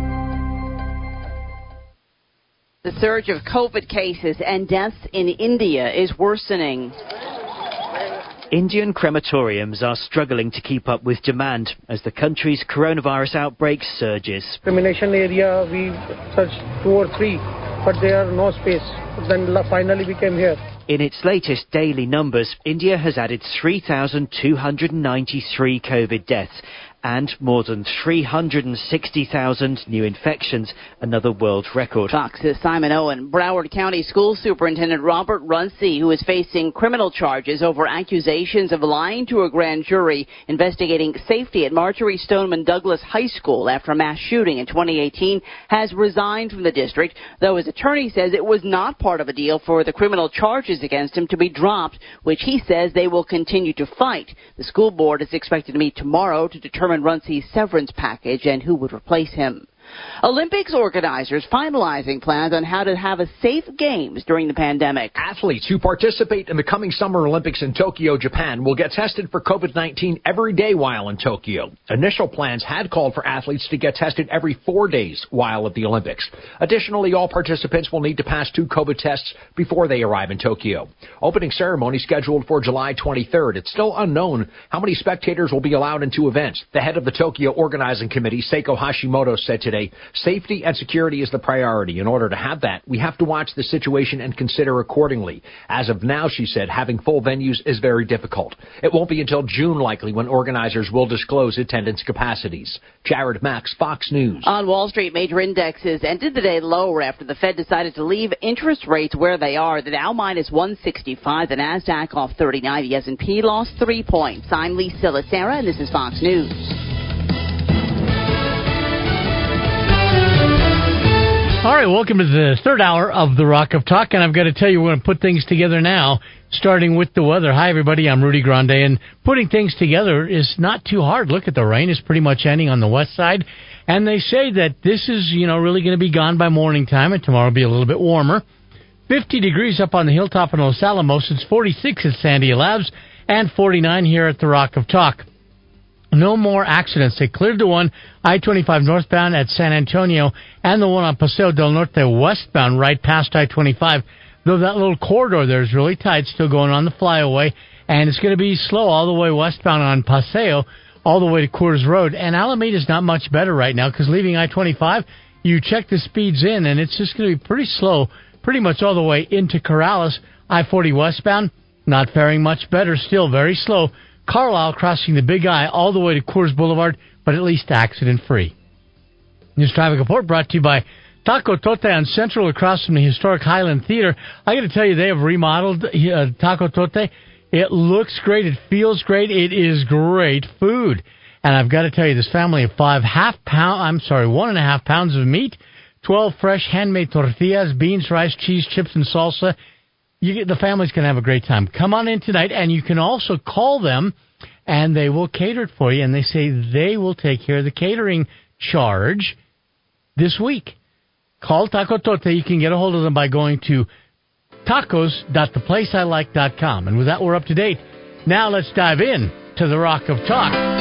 The surge of COVID cases and deaths in India is worsening. Indian crematoriums are struggling to keep up with demand as the country's coronavirus outbreak surges. Discrimination area, we searched two or three, but there are no space. Then finally we came here. In its latest daily numbers, India has added 3,293 COVID deaths and more than 360,000 new infections, another world record. Fox's Simon Owen, Broward County School Superintendent Robert Runcie, who is facing criminal charges over accusations of lying to a grand jury investigating safety at Marjory Stoneman Douglas High School after a mass shooting in 2018, has resigned from the district, though his attorney says it was not part of a deal for the criminal charges against him to be dropped, which he says they will continue to fight. The school board is expected to meet tomorrow to determine Runcie's severance package and who would replace him. Olympics organizers finalizing plans on how to have a safe games during the pandemic. Athletes who participate in the coming Summer Olympics in Tokyo, Japan will get tested for COVID 19 every day while in Tokyo. Initial plans had called for athletes to get tested every four days while at the Olympics. Additionally, all participants will need to pass two COVID tests before they arrive in Tokyo. Opening ceremony scheduled for July 23rd. It's still unknown how many spectators will be allowed into events. The head of the Tokyo Organizing Committee, Seiko Hashimoto, said today safety and security is the priority. In order to have that, we have to watch the situation and consider accordingly. As of now, she said, having full venues is very difficult. It won't be until June likely when organizers will disclose attendance capacities. Jared Max, Fox News. On Wall Street, major indexes ended the day lower after the Fed decided to leave interest rates where they are. The Dow minus 165, the Nasdaq off 39, the S&P lost three points. I'm Lisa Lacera, and this is Fox News. All right, welcome to the third hour of the Rock of Talk, and I've got to tell you, we're going to put things together now, starting with the weather. Hi, everybody, I'm Rudy Grande, and putting things together is not too hard. Look at the rain; it's pretty much ending on the west side, and they say that this is, you know, really going to be gone by morning time, and tomorrow will be a little bit warmer. 50 degrees up on the hilltop in Los Alamos. It's 46 at Sandia Labs, and 49 here at the Rock of Talk. No more accidents. They cleared the one I 25 northbound at San Antonio and the one on Paseo del Norte westbound right past I 25. Though that little corridor there is really tight, still going on the flyaway, and it's going to be slow all the way westbound on Paseo, all the way to Coors Road. And Alameda is not much better right now because leaving I 25, you check the speeds in, and it's just going to be pretty slow, pretty much all the way into Corrales. I 40 westbound, not faring much better, still very slow. Carlisle crossing the Big I all the way to Coors Boulevard, but at least accident free. News traffic report brought to you by Taco Tote on Central across from the historic Highland Theater. I got to tell you, they have remodeled uh, Taco Tote. It looks great. It feels great. It is great food. And I've got to tell you, this family of five half pound, I'm sorry, one and a half pounds of meat, 12 fresh handmade tortillas, beans, rice, cheese, chips, and salsa you the family's going to have a great time. Come on in tonight, and you can also call them, and they will cater it for you. And they say they will take care of the catering charge this week. Call Taco Tote. You can get a hold of them by going to tacos.theplaceilike.com. And with that, we're up to date. Now let's dive in to the Rock of Talk.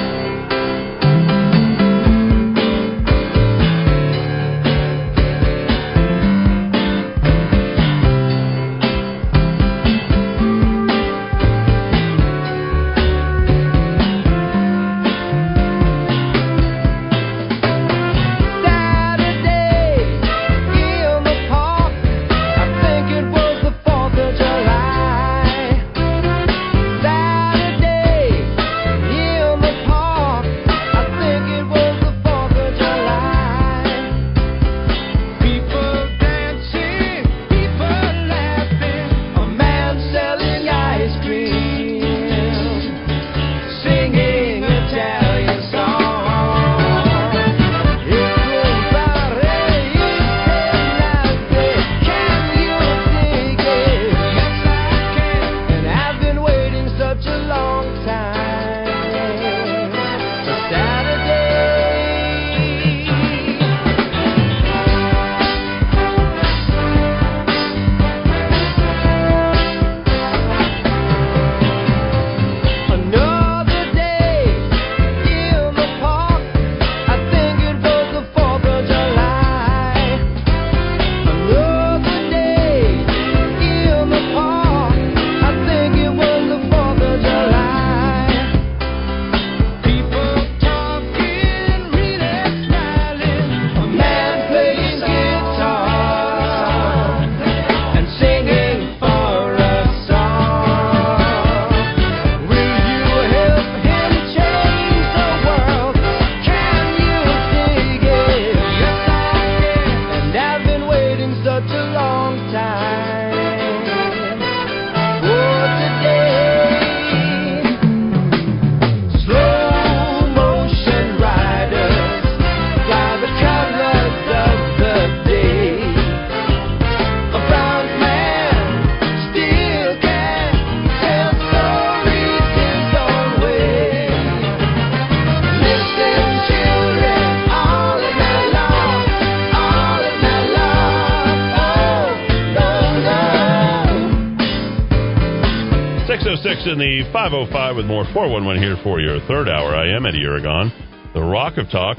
The 505 with more 411 here for your third hour. I am Eddy Aragon, the Rock of Talk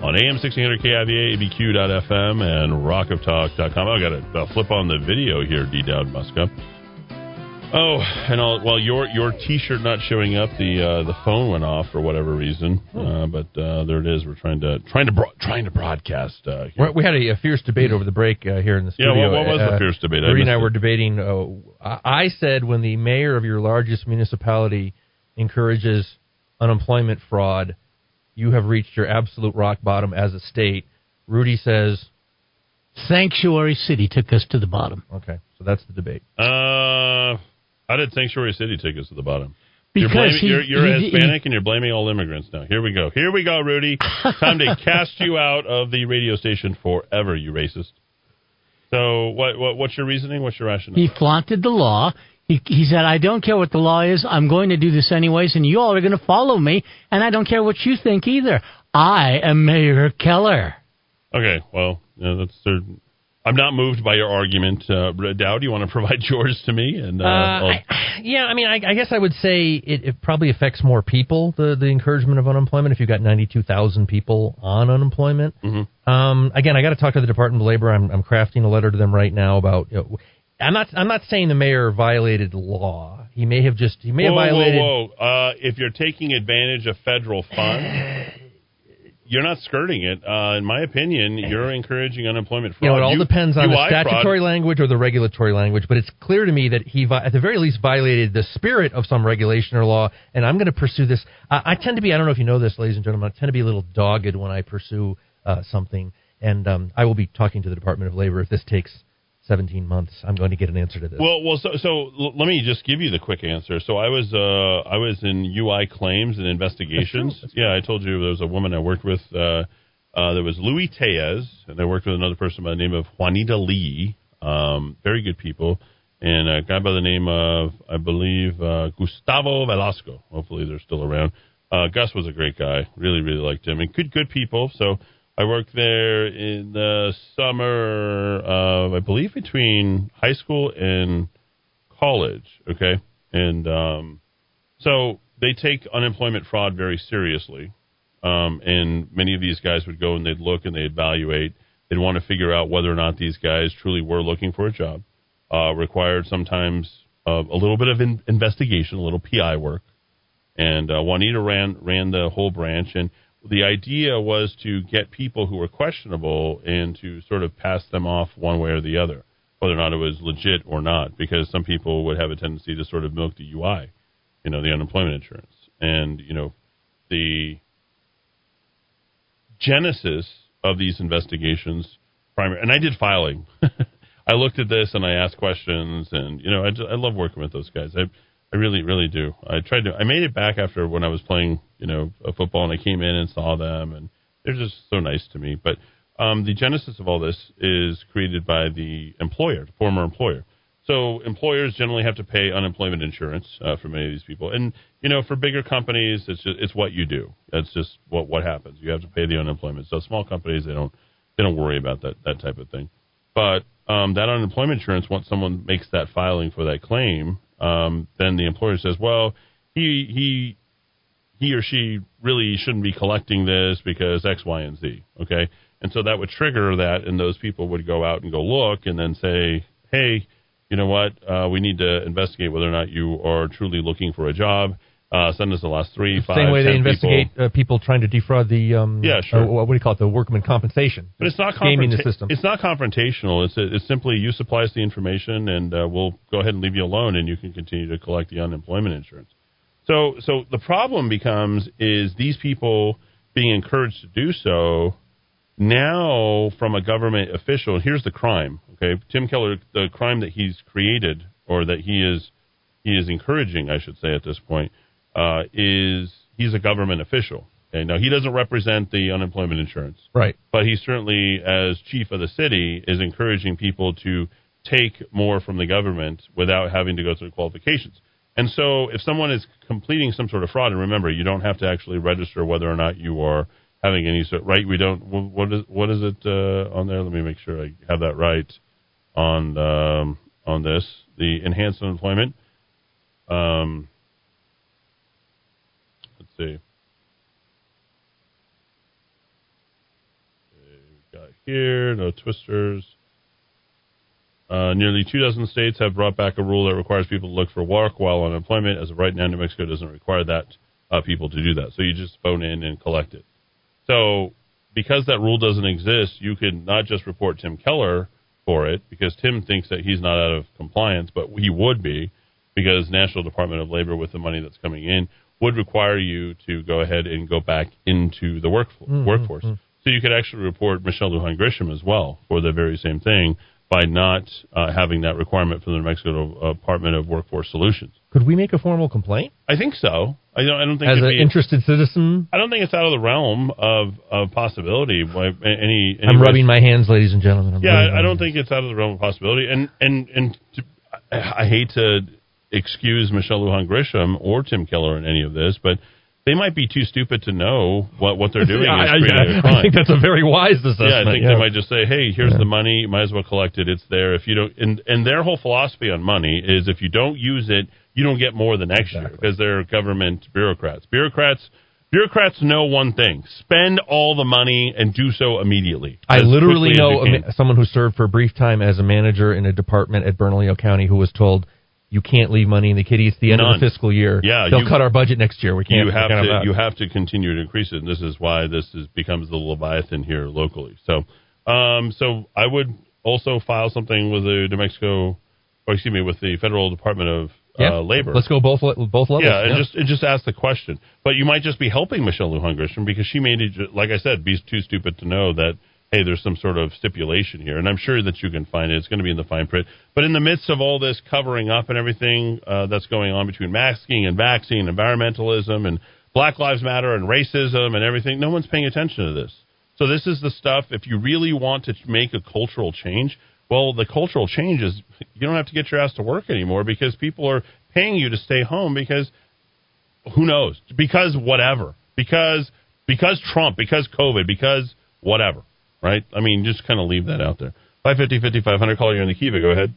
on AM 1600 KIVA, ABQ.FM, and rockoftalk.com. I've got to flip on the video here, D. Dowd Muska. Oh, and I'll, well, your your T-shirt not showing up, the uh, the phone went off for whatever reason. But uh, there it is. We're trying to trying to bro- trying to broadcast. Uh, here. We had a, a fierce debate over the break uh, here in the studio. Yeah, what, what was the Uh, fierce debate? I Marie and I missed were debating. Uh, I I said when the mayor of your largest municipality encourages unemployment fraud, you have reached your absolute rock bottom as a state. Rudy says, Sanctuary City took us to the bottom. Okay, so that's the debate. Uh, how did Sanctuary City take us to the bottom? Because you're, blaming, he- you're, you're he- Hispanic and you're blaming all immigrants now. Here we go. Here we go, Rudy. Time to cast you out of the radio station forever, you racist. So what, what what's your reasoning? What's your rationale? He flaunted the law. He, he said, I don't care what the law is. I'm going to do this anyways, and you all are going to follow me, and I don't care what you think either. I am Mayor Keller. Okay, well, yeah, that's there. I'm not moved by your argument, uh, Dow. Do you want to provide yours to me? And uh, Uh, I'll- yeah, I mean, I, I guess I would say it, it probably affects more people. The the encouragement of unemployment. If you've got ninety two thousand people on unemployment, um, again, I got to talk to the Department of Labor. I'm, I'm crafting a letter to them right now about. You know, I'm not. I'm not saying the mayor violated law. He may have just. He may whoa, have violated. Whoa, whoa. Uh, if you're taking advantage of federal funds, you're not skirting it. Uh, in my opinion, you're encouraging unemployment fraud. You know, it all You- depends on the UI fraud- statutory language or the regulatory language, but it's clear to me that he, at the very least, violated the spirit of some regulation or law, and I'm going to pursue this. I, I tend to be, I don't know if you know this, ladies and gentlemen, I tend to be a little dogged when I pursue uh, something, and um, I will be talking to the Department of Labor if this takes 17 months. I'm going to get an answer to this. Well, well, so so l- let me just give you the quick answer. So I was uh, I was in UI claims and investigations. Yeah, I told you there was a woman I worked with. Uh, uh, there was Louis Tellez, and I worked with another person by the name of Juanita Lee. Um, very good people, and a guy by the name of I believe uh, Gustavo Velasco. Hopefully they're still around. Uh, Gus was a great guy. Really, really liked him, and good, good people. So I worked there in the summer of, I believe, between high school and college. Okay, and um, so they take unemployment fraud very seriously. Um, and many of these guys would go and they'd look and they'd evaluate. They'd want to figure out whether or not these guys truly were looking for a job. Uh, required sometimes uh, a little bit of in- investigation, a little PI work. And uh, Juanita ran ran the whole branch, and the idea was to get people who were questionable and to sort of pass them off one way or the other, whether or not it was legit or not, because some people would have a tendency to sort of milk the UI, you know, the unemployment insurance, and you know, the genesis of these investigations, primary, and I did filing. I looked at this and I asked questions, and you know, I, just, I love working with those guys. I I really really do. I tried to. I made it back after when I was playing, you know, football, and I came in and saw them, and they're just so nice to me. But um, the genesis of all this is created by the employer, the former employer. So employers generally have to pay unemployment insurance uh, for many of these people, and you know, for bigger companies, it's just it's what you do. That's just what what happens. You have to pay the unemployment. So small companies, they don't they don't worry about that that type of thing. But um, that unemployment insurance, once someone makes that filing for that claim, um, then the employer says, well, he he he or she really shouldn't be collecting this because X, Y, and Z. Okay, and so that would trigger that, and those people would go out and go look, and then say, hey, you know what? Uh, we need to investigate whether or not you are truly looking for a job. Uh, send us the last three, five, Same way they investigate people. uh, people trying to defraud the um, Yeah, sure. uh, what do you call it? The workman compensation. But it's not gaming the system. It's not confrontational. It's it's simply you supply us the information, and uh, we'll go ahead and leave you alone, and you can continue to collect the unemployment insurance. So so the problem becomes is these people being encouraged to do so now from a government official. Here's the crime. Okay, Tim Keller, the crime that he's created or that he is he is encouraging, I should say at this point, uh, is he's a government official. Okay, now he doesn't represent the unemployment insurance, Right. but he certainly, as chief of the city, is encouraging people to take more from the government without having to go through qualifications. And so, if someone is completing some sort of fraud, and remember, you don't have to actually register whether or not you are having any sort. Right? We don't. What is what is it uh, on there? Let me make sure I have that right on um, on this. The enhanced unemployment. Um, see. We've got here no twisters. Uh, nearly two dozen states have brought back a rule that requires people to look for work while on unemployment. As of right now, New Mexico doesn't require that uh, people to do that. So you just phone in and collect it. So because that rule doesn't exist, you can not just report Tim Keller for it because Tim thinks that he's not out of compliance, but he would be because National Department of Labor, with the money that's coming in, would require you to go ahead and go back into the work, Mm, workforce. mm. So you could actually report Michelle Lujan Grisham as well for the very same thing. by not uh, having that requirement from the New Mexico Department of Workforce Solutions. Could we make a formal complaint? I think so. I don't. I don't think As an be- interested citizen, I don't think it's out of the realm of, of possibility. Any, any I'm rubbing my hands, ladies and gentlemen. I'm yeah, I, I don't think it's out of the realm of possibility. And and and to, I I hate to excuse Michelle Lujan Grisham or Tim Keller in any of this, but they might be too stupid to know what what they're doing I- creating I- a crime. I think that's a very wise assessment. Yeah, I think yeah. they might just say, "Hey, here's Yeah. the money. You might as well collect it. It's there. If you don't." And and their whole philosophy on money is if you don't use it, you don't get more the next year because they're government bureaucrats. Bureaucrats. Bureaucrats know one thing: spend all the money and do so immediately. I literally know you a can. ma- someone who served for a brief time as a manager in a department at Bernalillo County who was told, "You can't leave money in the kitty. It's the end None. of the fiscal year. Yeah, they'll you- cut our budget next year. We can't. you have to that." you have to continue to increase it, and this is why this is becomes the leviathan here locally. So, um, so I would also file something with the New Mexico, or excuse me, with the Federal Department of Yeah. uh, Labor. Let's go both both levels. Yeah, and just and just ask the question. But you might just be helping Michelle Lujan Grisham because she made it, like I said, be too stupid to know that hey, there's some sort of stipulation here, and I'm sure that you can find it. It's going to be in the fine print. But in the midst of all this covering up and everything uh, that's going on between masking and vaccine, environmentalism, and Black Lives Matter and racism and everything, no one's paying attention to this. So this is the stuff. If you really want to make a cultural change, well, the cultural change is you don't have to get your ass to work anymore because people are paying you to stay home because who knows? Because whatever. Because because Trump, because COVID, because whatever. Right? I mean, just kind of leave that out there. 550 5500 caller, you're in the Kiva. Go ahead.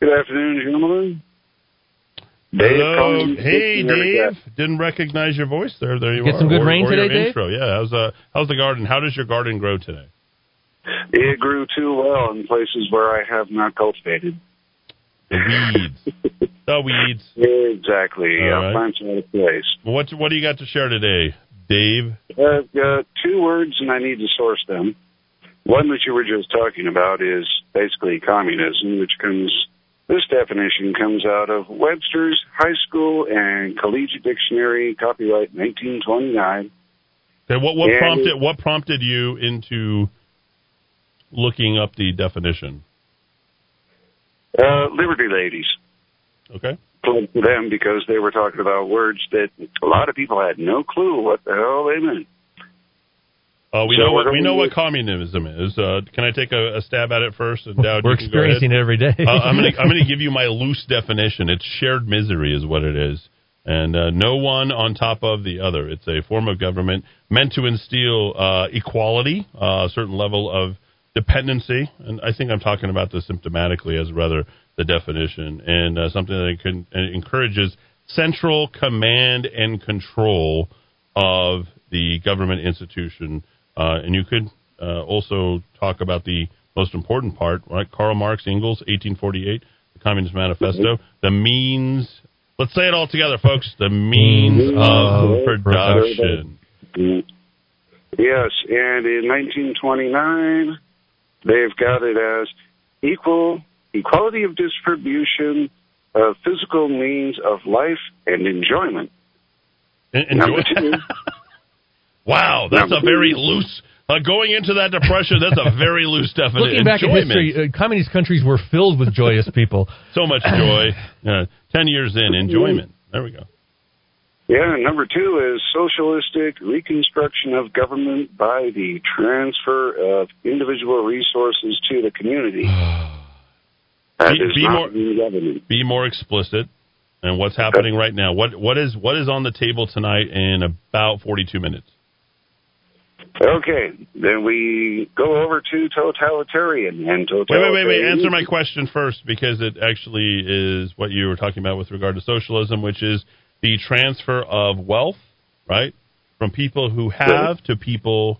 Good afternoon, gentlemen. Dave Hello. Hey, Dave. got- Didn't recognize your voice there. There you Get are. some good Or- rain or today, Dave? Intro. Yeah. How's uh how's the garden? How does your garden grow today? It grew too well in places where I have not cultivated. The weeds. the weeds. Exactly. All Yeah, right. plants out of place. What what do you got to share today, Dave? I've got two words and I need to source them. One that you were just talking about is basically communism, which comes, this definition comes out of Webster's High School and Collegiate Dictionary, copyright 1929. Okay, what what And- prompted what prompted you into looking up the definition? Uh, Liberty Ladies. Okay. Plug to them because they were talking about words that a lot of people had no clue what the hell they meant. Uh, we So know what we're we going know what communism is. Uh, can I take a, a stab at it first? And Dowd, We're you can go ahead? experiencing it every day. uh, I'm going to I'm going to give you my loose definition. It's shared misery, is what it is, and uh, no one on top of the other. It's a form of government meant to instill uh, equality, uh, a certain level of dependency, and I think I'm talking about this symptomatically as rather the definition, and uh, something that can, encourages central command and control of the government institution. Uh, and you could uh, also talk about the most important part, right? Karl Marx, Engels, 1848, the Communist Manifesto, the means. Let's say it all together, folks. The means of production. Yes, and in 1929, they've got it as equal equality of distribution of physical means of life and enjoyment. Number enjoy- two, wow, that's a very two. loose. Uh, going into that depression, that's a very loose definition. Looking back Enjoyment. at history, uh, communist countries were filled with joyous people. so much joy. Uh, Ten years in, enjoyment. There we go. yeah, number two is socialistic reconstruction of government by the transfer of individual resources to the community. That Be- is be not more- new. Be more explicit. And what's happening right now? What what is what is on the table tonight in about forty two minutes? Okay, then we go over to totalitarian and Wait, wait, wait, wait. Answer my question first because it actually is what you were talking about with regard to socialism, which is the transfer of wealth, right? From people who have to people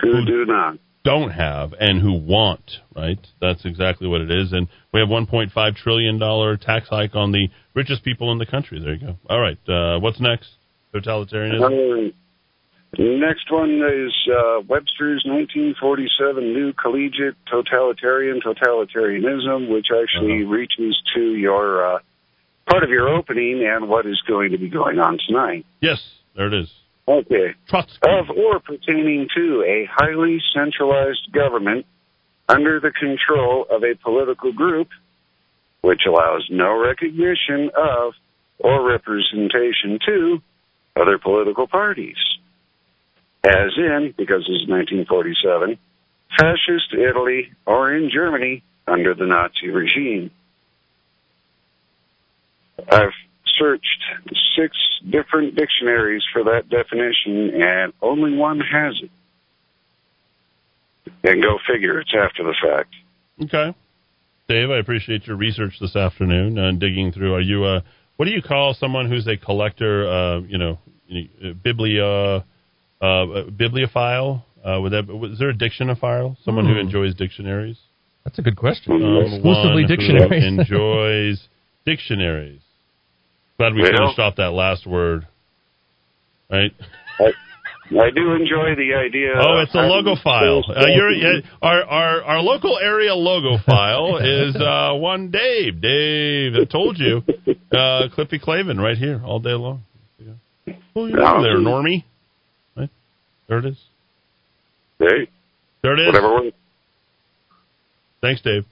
who do not. Don't have and who want, right? That's exactly what it is. And we have $1.5 trillion tax hike on the richest people in the country. There you go. All right. Uh, what's next? Totalitarianism? Next one is uh, Webster's 1947 New Collegiate Totalitarian Totalitarianism, which actually Uh-huh. reaches to your uh, part of your opening and what is going to be going on tonight. Yes, there it is. Okay. Of or pertaining to a highly centralized government under the control of a political group which allows no recognition of or representation to other political parties. As in, because this is 1947, fascist Italy or in Germany under the Nazi regime. I've searched six different dictionaries for that definition and only one has it. And go figure, it's after the fact. Okay. Dave, I appreciate your research this afternoon and digging through. Are you a what do you call someone who's a collector? Uh, you know, biblia uh, bibliophile. Uh, would that is there a dictionophile? Someone who Hmm. enjoys dictionaries. That's a good question. Um, Exclusively one dictionaries. Who enjoys dictionaries. Glad we Well- finished off that last word. Right. I do enjoy the idea. Oh, it's a of- logophile. Uh, you're, uh, our, our our local area logo file is uh, one Dave. Dave, I told you, uh, Cliffy Clavin right here all day long. Oh, you're Yeah. there, Normie. Right there it is. Hey, There it is. whatever. Thanks, Dave.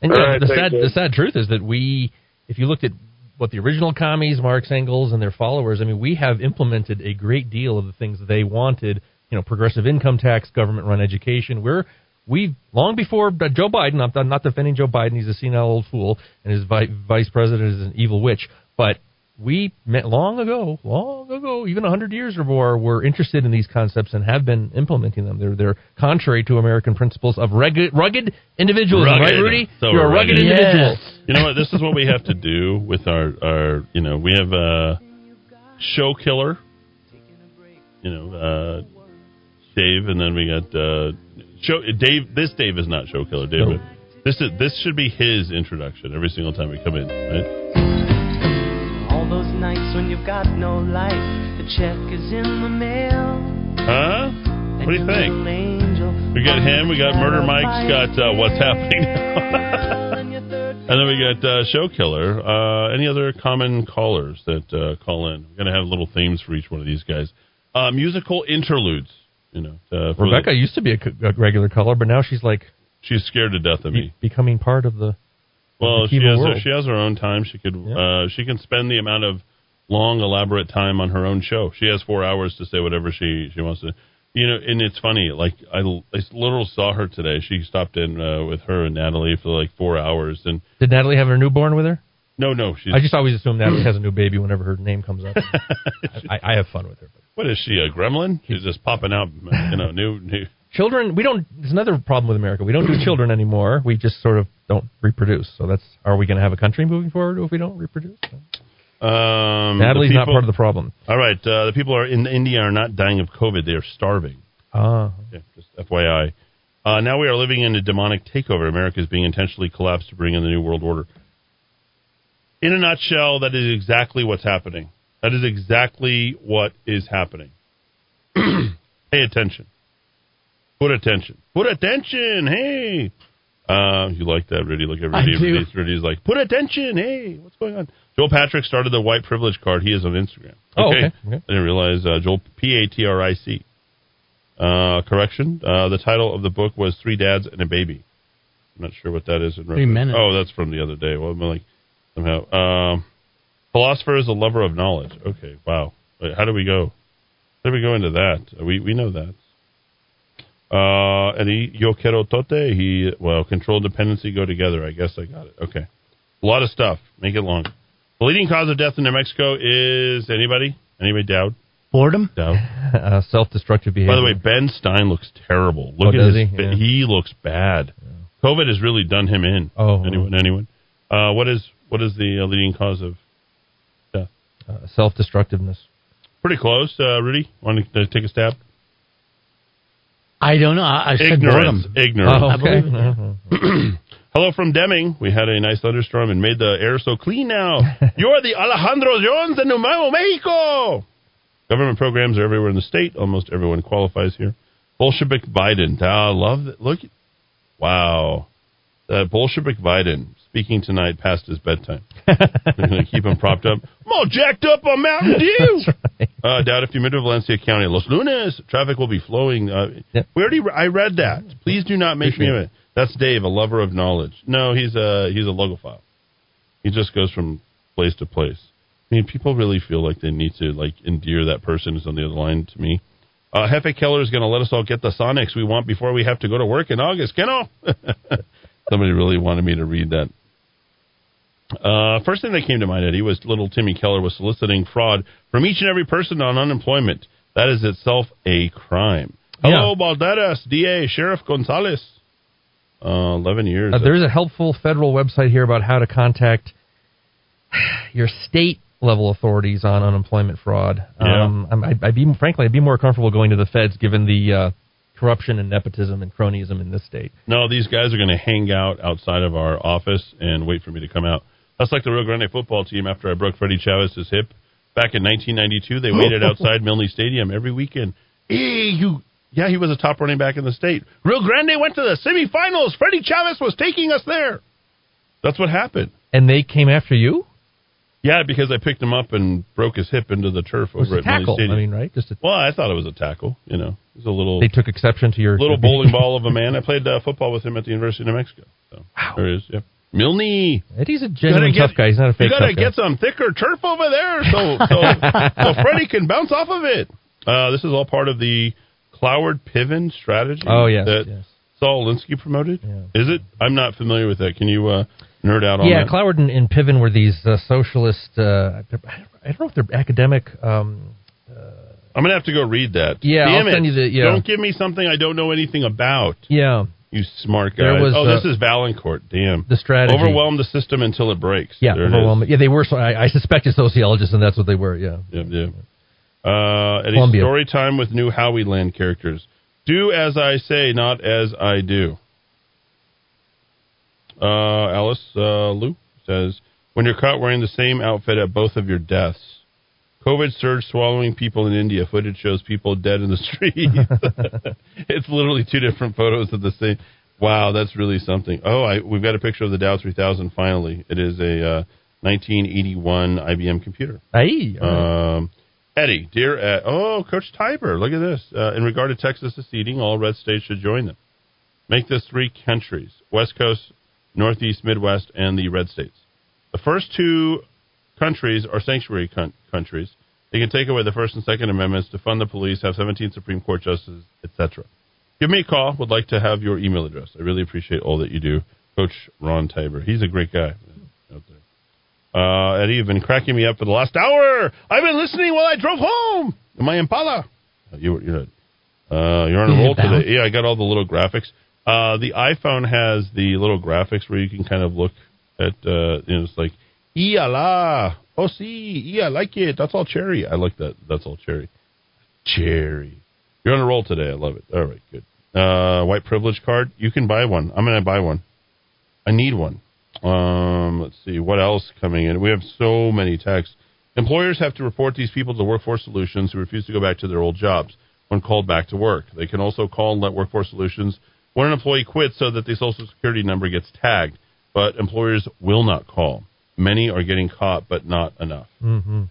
And All right, the thanks, sad Dave. the sad truth is that we, if you looked at what the original commies, Marx, Engels, and their followers, I mean, we have implemented a great deal of the things that they wanted. You know, progressive income tax, government-run education. We're we long before Joe Biden. I'm, not defending Joe Biden; he's a senile old fool, and his vi- vice president is an evil witch. But we met long ago, long ago, even a hundred years or more, were interested in these concepts and have been implementing them. They're they're contrary to American principles of rugged, rugged individualism, Rugged. right, Rudy? So You're a rugged rugged. individual. You know what? This is what we have to do with our our. You know, we have a show killer. You know, uh, Dave, and then we got uh, show Dave. This Dave is not show killer, David. This is this should be his introduction every single time we come in, right? All those nights when you've got no life, the check is in the mail. Huh? What do you think? We got him. We got Murder Mike's got uh, what's happening, and then we got uh, Show Killer. Uh, any other common callers that uh, call in? We're gonna have little themes for each one of these guys. Uh, musical interludes. You know, uh, for Rebecca used to be a regular caller, but now she's like she's scared to death of me. becoming part of the. Well, she has world. she has her own time. She could uh, she can spend the amount of long, elaborate time on her own show. She has four hours to say whatever she she wants to. You know, and it's funny. Like I, I literally saw her today. She stopped in uh, with her and Natalie for like four hours, and Did Natalie have her newborn with her? no, no, she's I just always assume Natalie has a new baby whenever her name comes up. I, I have fun with her. what is she a gremlin? She's just popping out, you know, new new. Children, we don't. There's another problem with America. We don't do children anymore. We just sort of don't reproduce. So that's. Are we going to have a country moving forward if we don't reproduce? Um, Natalie's the not part of the problem. All right, uh, the people are in India are not dying of COVID; they are starving. Ah. Okay, just FYI. Uh, now we are living in a demonic takeover. America is being intentionally collapsed to bring in the new world order. In a nutshell, that is exactly what's happening. That is exactly what is happening. Pay attention. Put attention. Put attention. Hey. Uh, you like that, Rudy? Look at I Rudy. do. Rudy's, Rudy's like, put attention. Hey, what's going on? Joel Patrick started the white privilege card. He is on Instagram. Oh, okay. Okay. I didn't realize uh, Joel P A T R I C. Uh, correction. Uh, the title of the book was Three Dads and a Baby. I'm not sure what that is in Three minutes. Oh, that's from the other day. Well, I'm like somehow. Um, philosopher is a lover of knowledge. Okay, wow. Wait, how do we go? How do we go into that? We we know that. Uh, and he yo quiero tote. He well, control dependency go together. I guess I got it. Okay, a lot of stuff. Make it long. The leading cause of death in New Mexico is anybody? Anybody doubt? Boredom. Doubt. Uh, self-destructive behavior. By the way, Ben Stein looks terrible. Oh, Look at does his. he? Yeah. He looks bad. COVID has really done him in. Oh. anyone? Anyone? Uh, what is what is the uh, leading cause of death? uh, self-destructiveness. Pretty close. Uh, Rudy, want to take a stab? I don't know. I, I said Ignorance. boredom. Ignorance. I believe it. Hello from Deming. We had a nice thunderstorm and made the air so clean now. You're the Alejandro Jones in Nuevo Mexico. Government programs are everywhere in the state. Almost everyone qualifies here. Bolshevik Biden. I love that. Look. Wow. Uh, Bolshevik Biden speaking tonight past his bedtime. They're going to keep him propped up. I'm all jacked up on Mountain Dew. uh, doubt if you move to Valencia County, Los Lunas, traffic will be flowing. Uh, We already, I read that. Please do not make me. Appreciate That's Dave, a lover of knowledge. No, he's a he's a logophile. He just goes from place to place. I mean, people really feel like they need to like endear that person who's on the other line to me. Uh, Jefe Keller is going to let us all get the Sonics we want before we have to go to work in August. Keno. Somebody really wanted me to read that. Uh, first thing that came to mind, Eddy, was little Timmy Keller was soliciting fraud from each and every person on unemployment. That is itself a crime. Hello, Balderas, DA, Sheriff Gonzalez. Uh, 11 years. Uh, there's a helpful federal website here about how to contact your state level authorities on unemployment fraud. Yeah. Um, I'd, I'd be frankly, I'd be more comfortable going to the feds given the uh, corruption and nepotism and cronyism in this state. No, these guys are going to hang out outside of our office and wait for me to come out. That's like the Rio Grande football team after I broke Freddie Chavez's hip back in 1992. They waited outside Milne Stadium every weekend. Hey, you. Yeah, he was a top running back in the state. Rio Grande went to the semifinals. Freddie Chavez was taking us there. That's what happened. And they came after you? Yeah, because I picked him up and broke his hip into the turf It was over a at tackle. Stadium. I mean, right? Just a, well, I thought it was a tackle. You know, it was a little. they took exception to your little bowling ball of a man. I played uh, football with him at the University of New Mexico. So wow. there he is. Yep. Milne. Eddy's a genuine gotta tough guy. He's not a fake You gotta tough guy. get some thicker turf over there so so, so Freddie can bounce off of it. Uh, this is all part of the Cloward Piven strategy. Oh, yes, that yes. Saul Alinsky promoted. Is it? I'm not familiar with that. Can you uh, nerd out on yeah, that? Cloward and, and Piven were these uh, socialist. Uh, I don't know if they're academic. Um, I'm gonna have to go read that. Yeah, Damn I'll it. send you the- yeah. Don't give me something I don't know anything about. yeah, You smart guy. Was, oh, uh, this is Valancourt. Damn. the strategy. Overwhelm the system until it breaks. Yeah, There it is. overwhelming. Yeah, they were. So I, I suspected sociologists, and that's what they were. Yeah. Yep, yep. Uh, Eddy, Columbia. story time with new Howie Land characters. Do as I say, not as I do. Uh, Alice uh, Lou says, when you're caught wearing the same outfit at both of your deaths. COVID surge swallowing people in India. Footage shows people dead in the street. it's literally two different photos of the same. Wow, that's really something. Oh, I, we've got a picture of the Dow 3000 finally. It is a uh, 1981 IBM computer. Aye. Um, Eddy, dear, Ed, oh, Coach Tiber, look at this. Uh, in regard to Texas seceding, all red states should join them. Make this three countries: West Coast, Northeast, Midwest, and the red states. The first two countries are sanctuary con- countries. They can take away the First and Second Amendments, defund the police, have 17 Supreme Court justices, etc. Give me a call. Would like to have your email address. I really appreciate all that you do, Coach Ron Tiber. He's a great guy out there. Uh, Eddy, you've been cracking me up for the last hour. I've been listening while I drove home in my Impala. Uh, You, you're, uh, you're on a roll today. Yeah, I got all the little graphics. Uh, the iPhone has the little graphics where you can kind of look at, uh, you know, it's like, yeah la, oh see, yeah, I like it. That's all cherry. I like that. That's all cherry. Cherry. You're on a roll today. I love it. All right, good. Uh, white privilege card. You can buy one. I'm going to buy one. I need one. Um, let's see what else coming in. We have so many texts. Employers have to report these people to Workforce Solutions who refuse to go back to their old jobs when called back to work. They can also call and let Workforce Solutions when an employee quits so that the Social Security number gets tagged. But employers will not call. Many are getting caught, but not enough. Mm-hmm.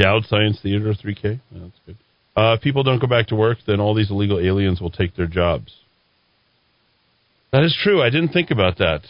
Dowd Science Theater 3K. Yeah, that's good. Uh, if people don't go back to work, then all these illegal aliens will take their jobs. That is true. I didn't think about that.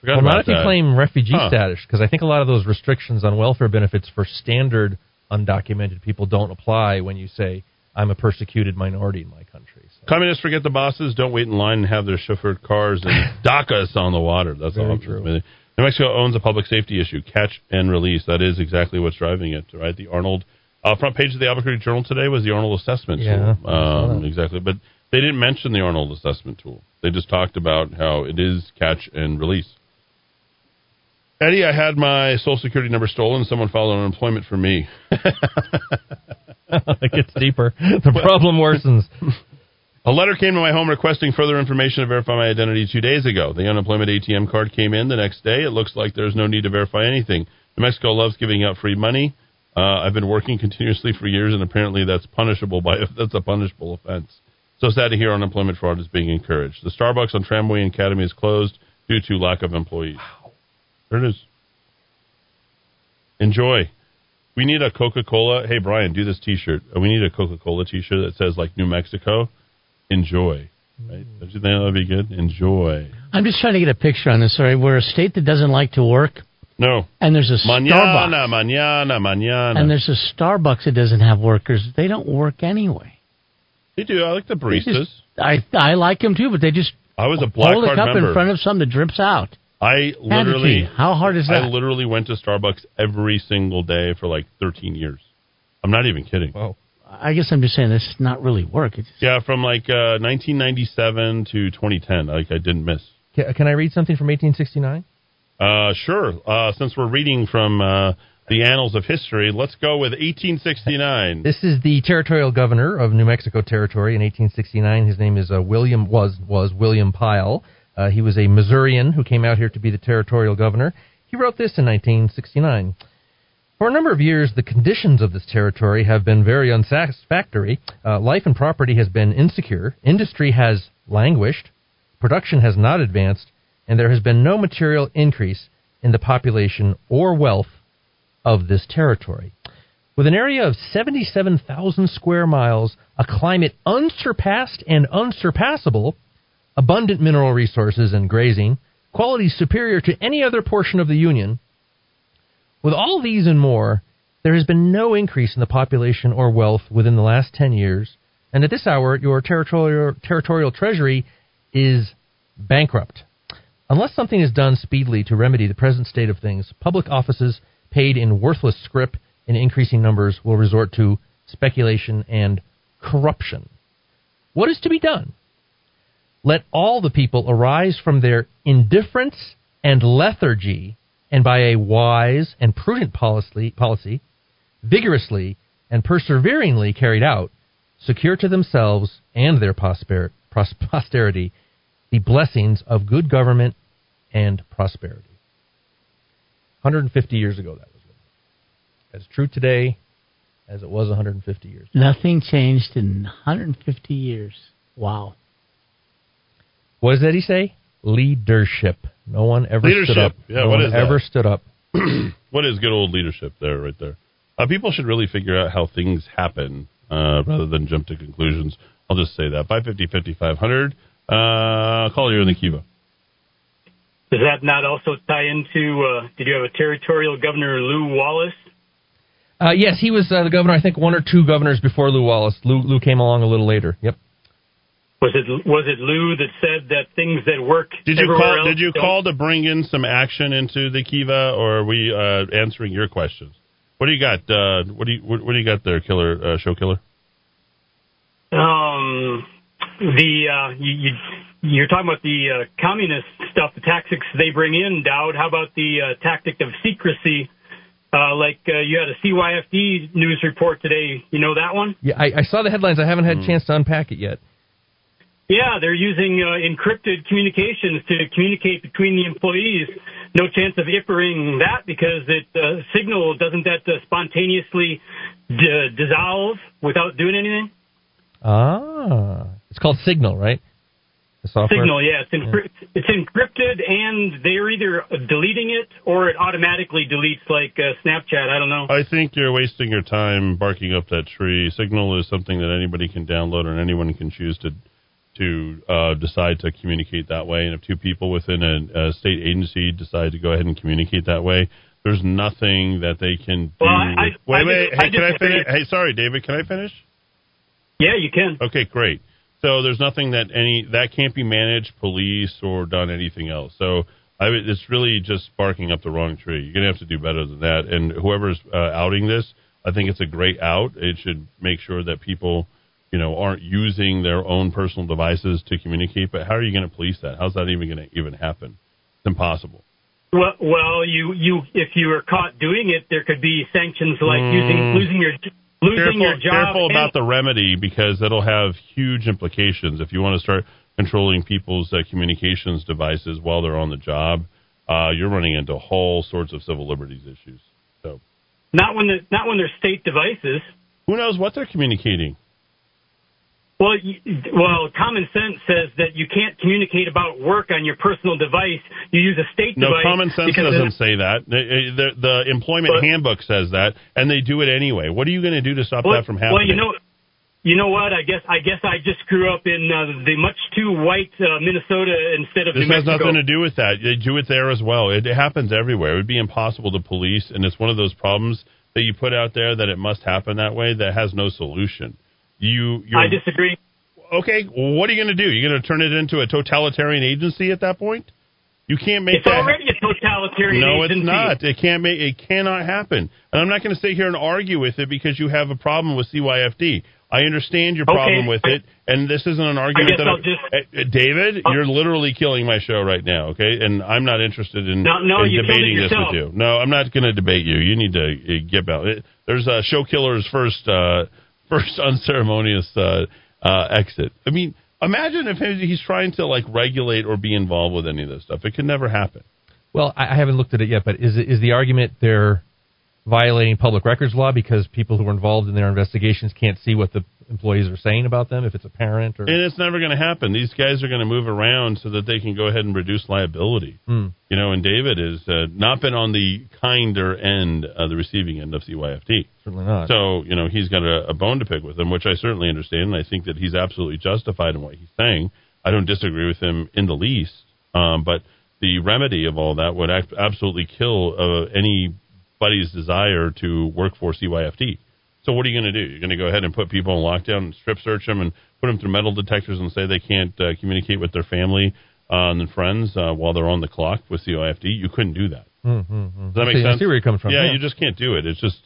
Forgot Well, about not if you claim refugee Huh. status, because I think a lot of those restrictions on welfare benefits for standard undocumented people don't apply when you say I'm a persecuted minority in my country. Communists forget the bosses. Don't wait in line and have their chauffeured cars and dock us on the water. That's Very all. true. New Mexico owns a public safety issue: catch and release. That is exactly what's driving it. Right? The Arnold uh, front page of the Albuquerque Journal today was the Arnold assessment Yeah, tool. Um, exactly, but they didn't mention the Arnold assessment tool. They just talked about how it is catch and release. Eddy, I had my Social Security number stolen. Someone filed an unemployment for me. it gets deeper. The problem worsens. A letter came to my home requesting further information to verify my identity two days ago. The unemployment ATM card came in the next day. It looks like there's no need to verify anything. New Mexico loves giving out free money. Uh, I've been working continuously for years, and apparently that's punishable by that's a punishable offense. So sad to hear unemployment fraud is being encouraged. The Starbucks on Tramway and Academy is closed due to lack of employees. Wow. There it is. Enjoy. We need a Coca Cola. Hey, Brian, do this t shirt. We need a Coca Cola t shirt that says, like, New Mexico. Enjoy. Right? Mm. Don't you think that would be good? Enjoy. I'm just trying to get a picture on this. Sorry, we're a state that doesn't like to work, No. and there's a Mañana, Starbucks, mañana, mañana. and there's a Starbucks that doesn't have workers. They don't work anyway. They do. I like the baristas. just- I I like them too, but they just I was a black hold a cup member. in front of something that drips out. I Hand it to literally. How hard is that? I literally went to Starbucks every single day for like 13 years. I'm not even kidding. Oh. I guess I'm just saying this is not really work. It's Yeah, from like uh, 1997 to 2010. Like I didn't miss. Can, can I read something from 1869? Uh, sure. Uh, since we're reading from uh, the annals of history, let's go with 1869. This is the territorial governor of New Mexico Territory in 1869. His name is uh, William was was William Pile. Uh, he was a Missourian who came out here to be the territorial governor. He wrote this in 1969. For a number of years, the conditions of this territory have been very unsatisfactory. Uh, life and property has been insecure. Industry has languished. Production has not advanced, and there has been no material increase in the population or wealth of this territory. With an area of 77,000 square miles, a climate unsurpassed and unsurpassable, abundant mineral resources and grazing, qualities superior to any other portion of the Union, with all these and more, there has been no increase in the population or wealth within the last 10 years, and at this hour, your territorial, territorial treasury is bankrupt. Unless something is done speedily to remedy the present state of things, public offices paid in worthless scrip in increasing numbers will resort to speculation and corruption. What is to be done? Let all the people arise from their indifference and lethargy, and by a wise and prudent policy, policy vigorously and perseveringly carried out, secure to themselves and their pros- posterity the blessings of good government and prosperity. 150 years ago, that was. As true today as it was 150 years. nothing changed in 150 years. Wow. What does Eddy say? Leadership. No one ever Leadership. stood up. Yeah, no what one is that? ever stood up. what is good old leadership there, right there? Uh, people should really figure out how things happen uh, rather than jump to conclusions. I'll just say that. 550 5500. Uh, call you in the Kiva. Does that not also tie into? Uh, did you have a territorial governor, Lew Wallace? Uh, yes, he was uh, the governor. I think one or two governors before Lew Wallace. Lew, Lew came along a little later. Yep. Was it was it Lew that said that things that work Did you call? else Did you don't- call to bring in some action into the Kiva, or are we uh, answering your questions? What do you got? Uh, what do you what, what do you got there, killer uh, show killer? Um, the uh, you, you you're talking about the uh, communist stuff, the tactics they bring in, Dowd. How about the uh, tactic of secrecy? Uh, like uh, you had a CYFD news report today. You know that one? Yeah, I, I saw the headlines. I haven't had a chance to unpack it yet. Yeah, they're using uh, encrypted communications to communicate between the employees. No chance of ippering that because it uh, signal doesn't that uh, spontaneously d- dissolve without doing anything. Ah, it's called Signal, right? The software. Signal, yeah, it's, encrypt- it's encrypted, and they're either deleting it or it automatically deletes, like uh, Snapchat. I don't know. I think you're wasting your time barking up that tree. Signal is something that anybody can download and anyone can choose to to uh, decide to communicate that way. And if two people within a, a state agency decide to go ahead and communicate that way, there's nothing that they can do. Well, I- I- wait, I wait. I hey, can I finish? Hey, sorry, David. Can I finish? Yeah, you can. Okay, great. So there's nothing that any that can't be managed, police, or done anything else. So I, it's really just barking up the wrong tree. You're gonna have to do better than that. And whoever's uh, outing this, I think it's a great out. It should make sure that people, you know, aren't using their own personal devices to communicate. But how are you going to police that? How's that even going to even happen? It's impossible. Well, well, you you if you were caught doing it, there could be sanctions like using Mm. losing your losing careful, your job. careful and- about the remedy because that'll have huge implications. If you want to start controlling people's uh, communications devices while they're on the job, uh, you're running into all sorts of civil liberties issues. So Not when the not when they're state devices. who knows what they're communicating? Well, well, common sense says that you can't communicate about work on your personal device. You use a state No, device. common sense doesn't say that. The, the, the employment But- handbook says that, and they do it anyway. What are you going to do to stop Well, that from happening? well, you know, you know what? I guess I guess I just grew up in uh, the much too white uh, Minnesota instead of This New has Mexico. nothing to do with that. They do it there as well. It, it happens everywhere. It would be impossible to police, and it's one of those problems that you put out there that it must happen that way that has no solution. You, you're, I disagree. Okay, what are you going to do? You're going to turn it into a totalitarian agency at that point? You can't make It's that. already a totalitarian no, agency. it's not. It can't make. It cannot happen. And I'm not going to sit here and argue with it because you have a problem with CYFD. I understand your Okay. problem with it, and this isn't an argument that I'll I'm- just- Uh, uh, David, you're literally killing my show right now. Okay, and I'm not interested in, No, no, in you killed it debating this with you. No, I'm not going to debate you. You need to uh, get out. It- There's a show killer's first uh, first unceremonious uh, uh, exit. I mean, imagine if he's trying to like regulate or be involved with any of this stuff. It could never happen. Well, I, haven't looked at it yet, but is is the argument they're violating public records law because people who are involved in their investigations can't see what the employees are saying about them if it's a parent or And it's never going to happen. These guys are going to move around so that they can go ahead and reduce liability. Hmm. You know, and David has uh, not been on the kinder end, uh, the receiving end of CYFD. certainly not. So, you know, he's got a, a bone to pick with him, which I certainly understand. And I think that he's absolutely justified in what he's saying. I don't disagree with him in the least. Um, but the remedy of all that would act, absolutely kill uh, anybody's desire to work for CYFD. So what are you going to do? You're going to go ahead and put people in lockdown and strip search them and put them through metal detectors and say they can't uh, communicate with their family uh, and friends uh, while they're on the clock with CYFD? You couldn't do that. Mm-hmm. Does that make see, sense? I see where you're coming from. Yeah, you just can't do it. It's just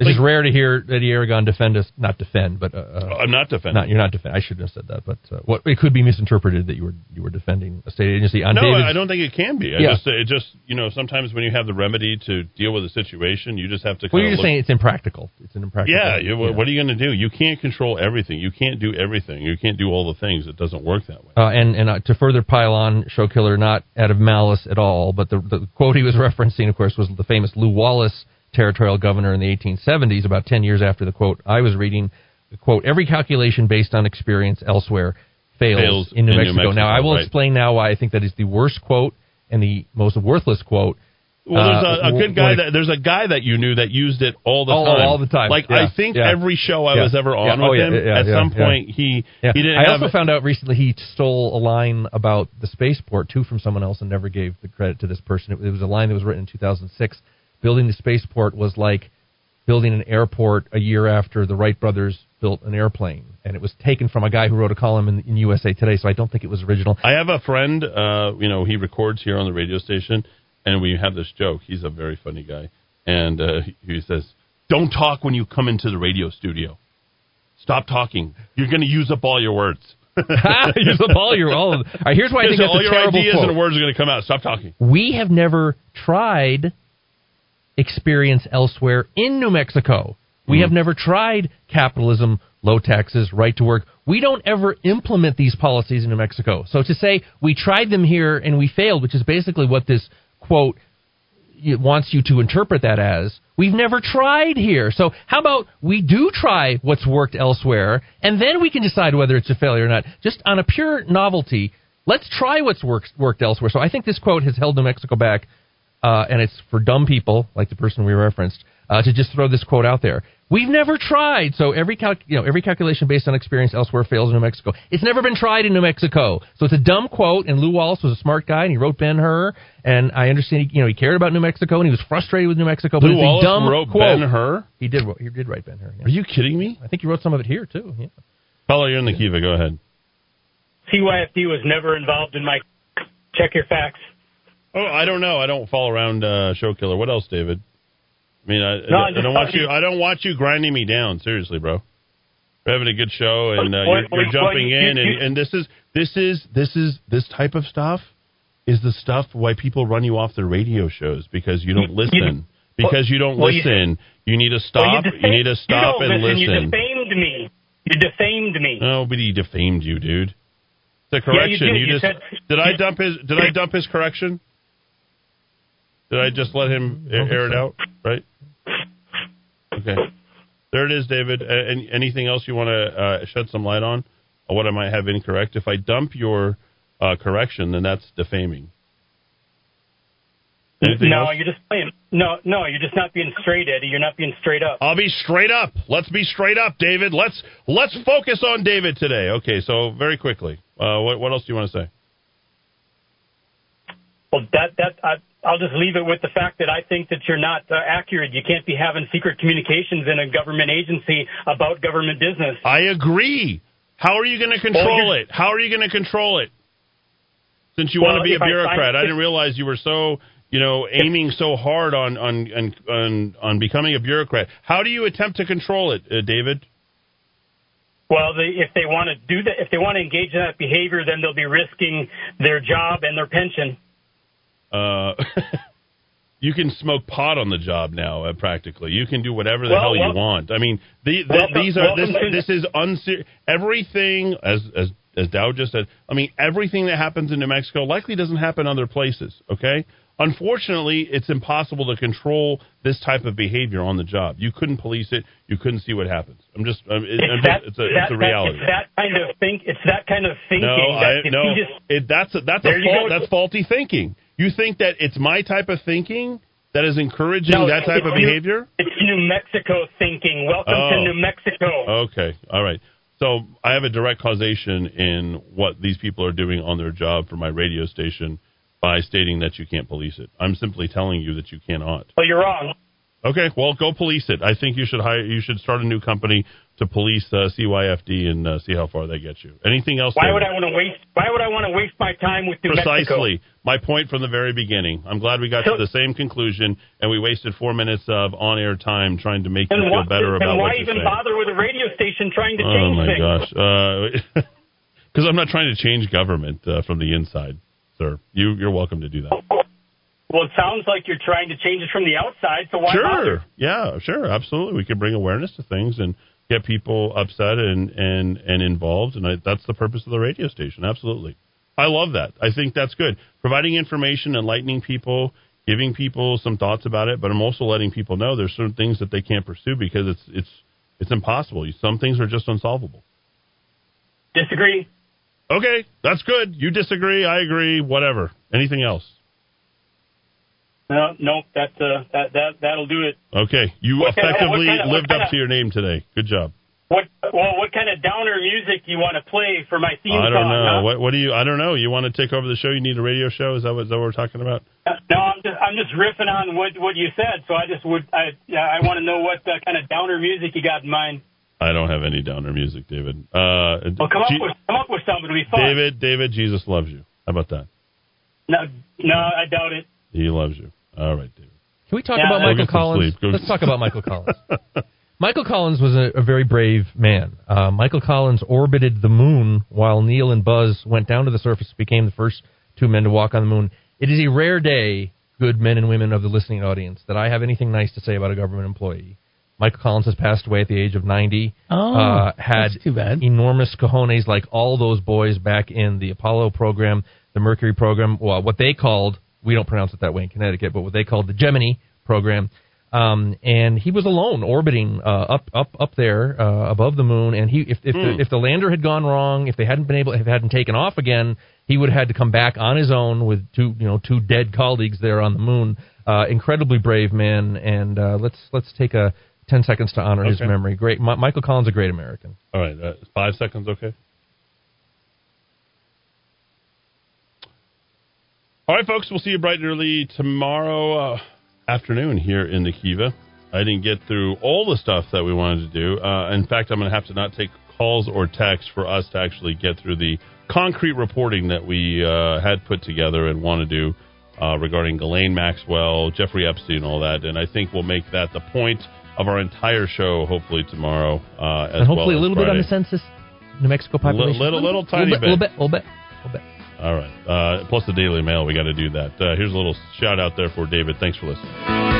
It's just rare to hear Eddy Aragon defend us. Not defend, but uh, uh, I'm not defending. Not, you're not defend. I shouldn't have said that, but uh, what it could be misinterpreted that you were you were defending a state agency on no, David's. I don't think it can be. I Yeah. just, it just, you know, sometimes when you have the remedy to deal with a situation, you just have to. well, you're just look- saying it's impractical. It's an impractical. Yeah, you, what are you going to do? You can't control everything. You can't do everything. You can't do all the things. It doesn't work that way. Uh, and and uh, to further pile on Show Killer, not out of malice at all, but the, the quote he was referencing, of course, was the famous Lew Wallace, territorial governor in the 1870s, about 10 years after the quote I was reading. The quote, every calculation based on experience elsewhere fails, Fails in, New, in New Mexico. Now, I will right. explain now why I think that is the worst quote and the most worthless quote. Well, there's Uh, a, a good guy it- that there's a guy that you knew that used it all the All- time, all the time. Like Yeah, I think yeah. every show I Yeah. was ever on Oh, with him, at some point he he didn't I have also found out recently he stole a line about the spaceport too from someone else and never gave the credit to this person. It, it was a line that was written in 2006. Building the spaceport was like building an airport a year after the Wright brothers built an airplane, and it was taken from a guy who wrote a column in, in USA Today. So I don't think it was original. I have a friend, uh, you know, he records here on the radio station, and we have this joke. He's a very funny guy, and uh, he says, "Don't talk when you come into the radio studio. Stop talking. You're going to use up all your words." Use up all your all. Of, all right, here's why I think that's all a your terrible ideas quote. and words are going to come out. Stop talking. we have never tried experience elsewhere in New Mexico. We Mm-hmm. have never tried capitalism, low taxes, right to work. We don't ever implement these policies in New Mexico. So to say we tried them here and we failed, which is basically what this quote wants you to interpret that as, we've never tried here. So how about we do try what's worked elsewhere and then we can decide whether it's a failure or not. Just on a pure novelty, let's try what's worked, worked elsewhere. So I think this quote has held New Mexico back uh, and it's for dumb people like the person we referenced uh, to just throw this quote out there. We've never tried, so every calc- you know every calculation based on experience elsewhere fails in New Mexico. It's never been tried in New Mexico, so it's a dumb quote. And Lew Wallace was a smart guy, and he wrote Ben Hur, and I understand he, you know he cared about New Mexico, and he was frustrated with New Mexico. But Lew it's Wallace a dumb wrote quote. Ben-Hur? He did. He did write Ben Hur. yeah. Are you kidding me? I think he wrote some of it here too. Yeah. Fellow, you're in the Kiva. Go ahead. CYFD was never involved in my. Check your facts. Oh, I don't know. I don't fall around uh, show killer. What else, David? I mean, I, No, I, don't want you. I don't want you grinding me down. Seriously, bro. We're having a good show, and uh, you're, you're jumping in, and, and this is this is this is this type of stuff is the stuff why people run you off their radio shows because you don't listen. because you don't listen. You, need to stop. you, need to stop and listen. You defamed me. You defamed me. Nobody defamed you, dude. The correction. You just said- did I dump his did I dump his correction? Did I just let him air it out? Right. Okay. There it is, David. Any- anything else you want to uh, shed some light on what I might have incorrect. If I dump your uh, correction, then that's defaming. Anything no, else? you're just playing. No, no, you're just not being straight, Eddy. You're not being straight up. I'll be straight up. Let's be straight up, David. Let's let's focus on David today. Okay, so very quickly, uh, what what else do you want to say? Well, that that I, I'll just leave it with the fact that I think that you're not uh, accurate. You can't be having secret communications in a government agency about government business. I agree. How are you going to control it? How are you going to control it? Since you Well, want to be a if I bureaucrat, I didn't realize you were so you know aiming so hard on on on on, on becoming a bureaucrat. How do you attempt to control it, uh, David? Well, they, if they want to do that, if they want to engage in that behavior, then they'll be risking their job and their pension. Uh, you can smoke pot on the job now, uh, practically. You can do whatever the Well, hell you well- want. I mean, the, the, Welcome- these are this to- this is unser- everything as as as Dow just said. I mean, everything that happens in New Mexico likely doesn't happen other places. Okay. Unfortunately, it's impossible to control this type of behavior on the job. You couldn't police it. You couldn't see what happens. I'm just, I'm, it- I'm It's that, just it's a, that, it's a that- reality. it's that kind of think. It's that kind of thinking. No, that I, no, just, it, that's a, that's a fault, that's faulty thinking. You think that it's my type of thinking that is encouraging No, that type of New- behavior? It's New Mexico thinking. Welcome Oh. to New Mexico. Okay, all right. So I have a direct causation in what these people are doing on their job for my radio station by stating that you can't police it. I'm simply telling you that you cannot. Well, you're wrong. Okay, well, go police it. I think you should hire. You should start a new company to police uh, CYFD and uh, see how far they get you. Anything else? Why David? would I want to waste? Why would I want to waste my time with New Mexico? Precisely. My point from the very beginning. I'm glad we got So- to the same conclusion, and we wasted four minutes of on-air time trying to make you feel better about why what you're even saying. bother with a radio station trying to oh change my gosh! Because I'm not trying to change government uh, from the inside, sir. You you're welcome to do that. Well, it sounds like you're trying to change it from the outside. So why sure. bother? Yeah. Sure. Absolutely. We can bring awareness to things and get people upset and and and involved, and I, that's the purpose of the radio station. Absolutely. I love that. I think that's good. Providing information, enlightening people, giving people some thoughts about it, but I'm also letting people know there's certain things that they can't pursue because it's it's it's impossible. Some things are just unsolvable. Disagree. Okay, that's good. You disagree, I agree, whatever. Anything else? No, no, that uh, that that that'll do it. Okay, you What kind of- effectively kind of- lived kind up of- to your name today. Good job. What well, what kind of downer music do you want to play for my theme song? I don't song? know. huh? What what do you? I don't know. You want to take over the show? You need a radio show? Is that what, is that what we're talking about? No, I'm just I'm just riffing on what what you said. So I just would I yeah I want to know what uh, kind of downer music you got in mind. I don't have any downer music, David. Uh, Well, come up Je- with come up with something to be fun. David, David, Jesus loves you. How about that? No, no, I doubt it. He loves you. All right, David. Can we talk Yeah, about Michael Collins? Let's talk about Michael Collins. Michael Collins was a, a very brave man. Uh, Michael Collins orbited the moon while Neil and Buzz went down to the surface, became the first two men to walk on the moon. It is a rare day, good men and women of the listening audience, that I have anything nice to say about a government employee. Michael Collins has passed away at the age of 90. Oh, uh, had that's too bad. enormous cojones like all those boys back in the Apollo program, the Mercury program, well, what they called, we don't pronounce it that way in Connecticut, but what they called the Gemini program. Um, and he was alone, orbiting uh, up, up, up there uh, above the moon. And he, if if, Hmm. the, if the lander had gone wrong, if they hadn't been able, if it hadn't taken off again, he would have had to come back on his own with two, you know, two dead colleagues there on the moon. Uh, incredibly brave man, and uh, let's let's take a ten seconds to honor his memory. Great, Mi- Michael Collins, a great American. All right, uh, five seconds, okay? All right, folks, we'll see you bright and early tomorrow uh, afternoon here in the Kiva. I didn't get through all the stuff that we wanted to do. Uh, in fact, I'm going to have to not take calls or texts for us to actually get through the concrete reporting that we uh, had put together and want to do uh, regarding Ghislaine Maxwell, Jeffrey Epstein, and all that. And I think we'll make that the point of our entire show, hopefully tomorrow, uh, as and hopefully well a little bit on the census, New Mexico population. little- little bit, tiny bit, A little bit, little bit, a little bit. All right. Uh, plus the Daily Mail, we got to do that. Uh, here's a little shout out there for David. Thanks for listening.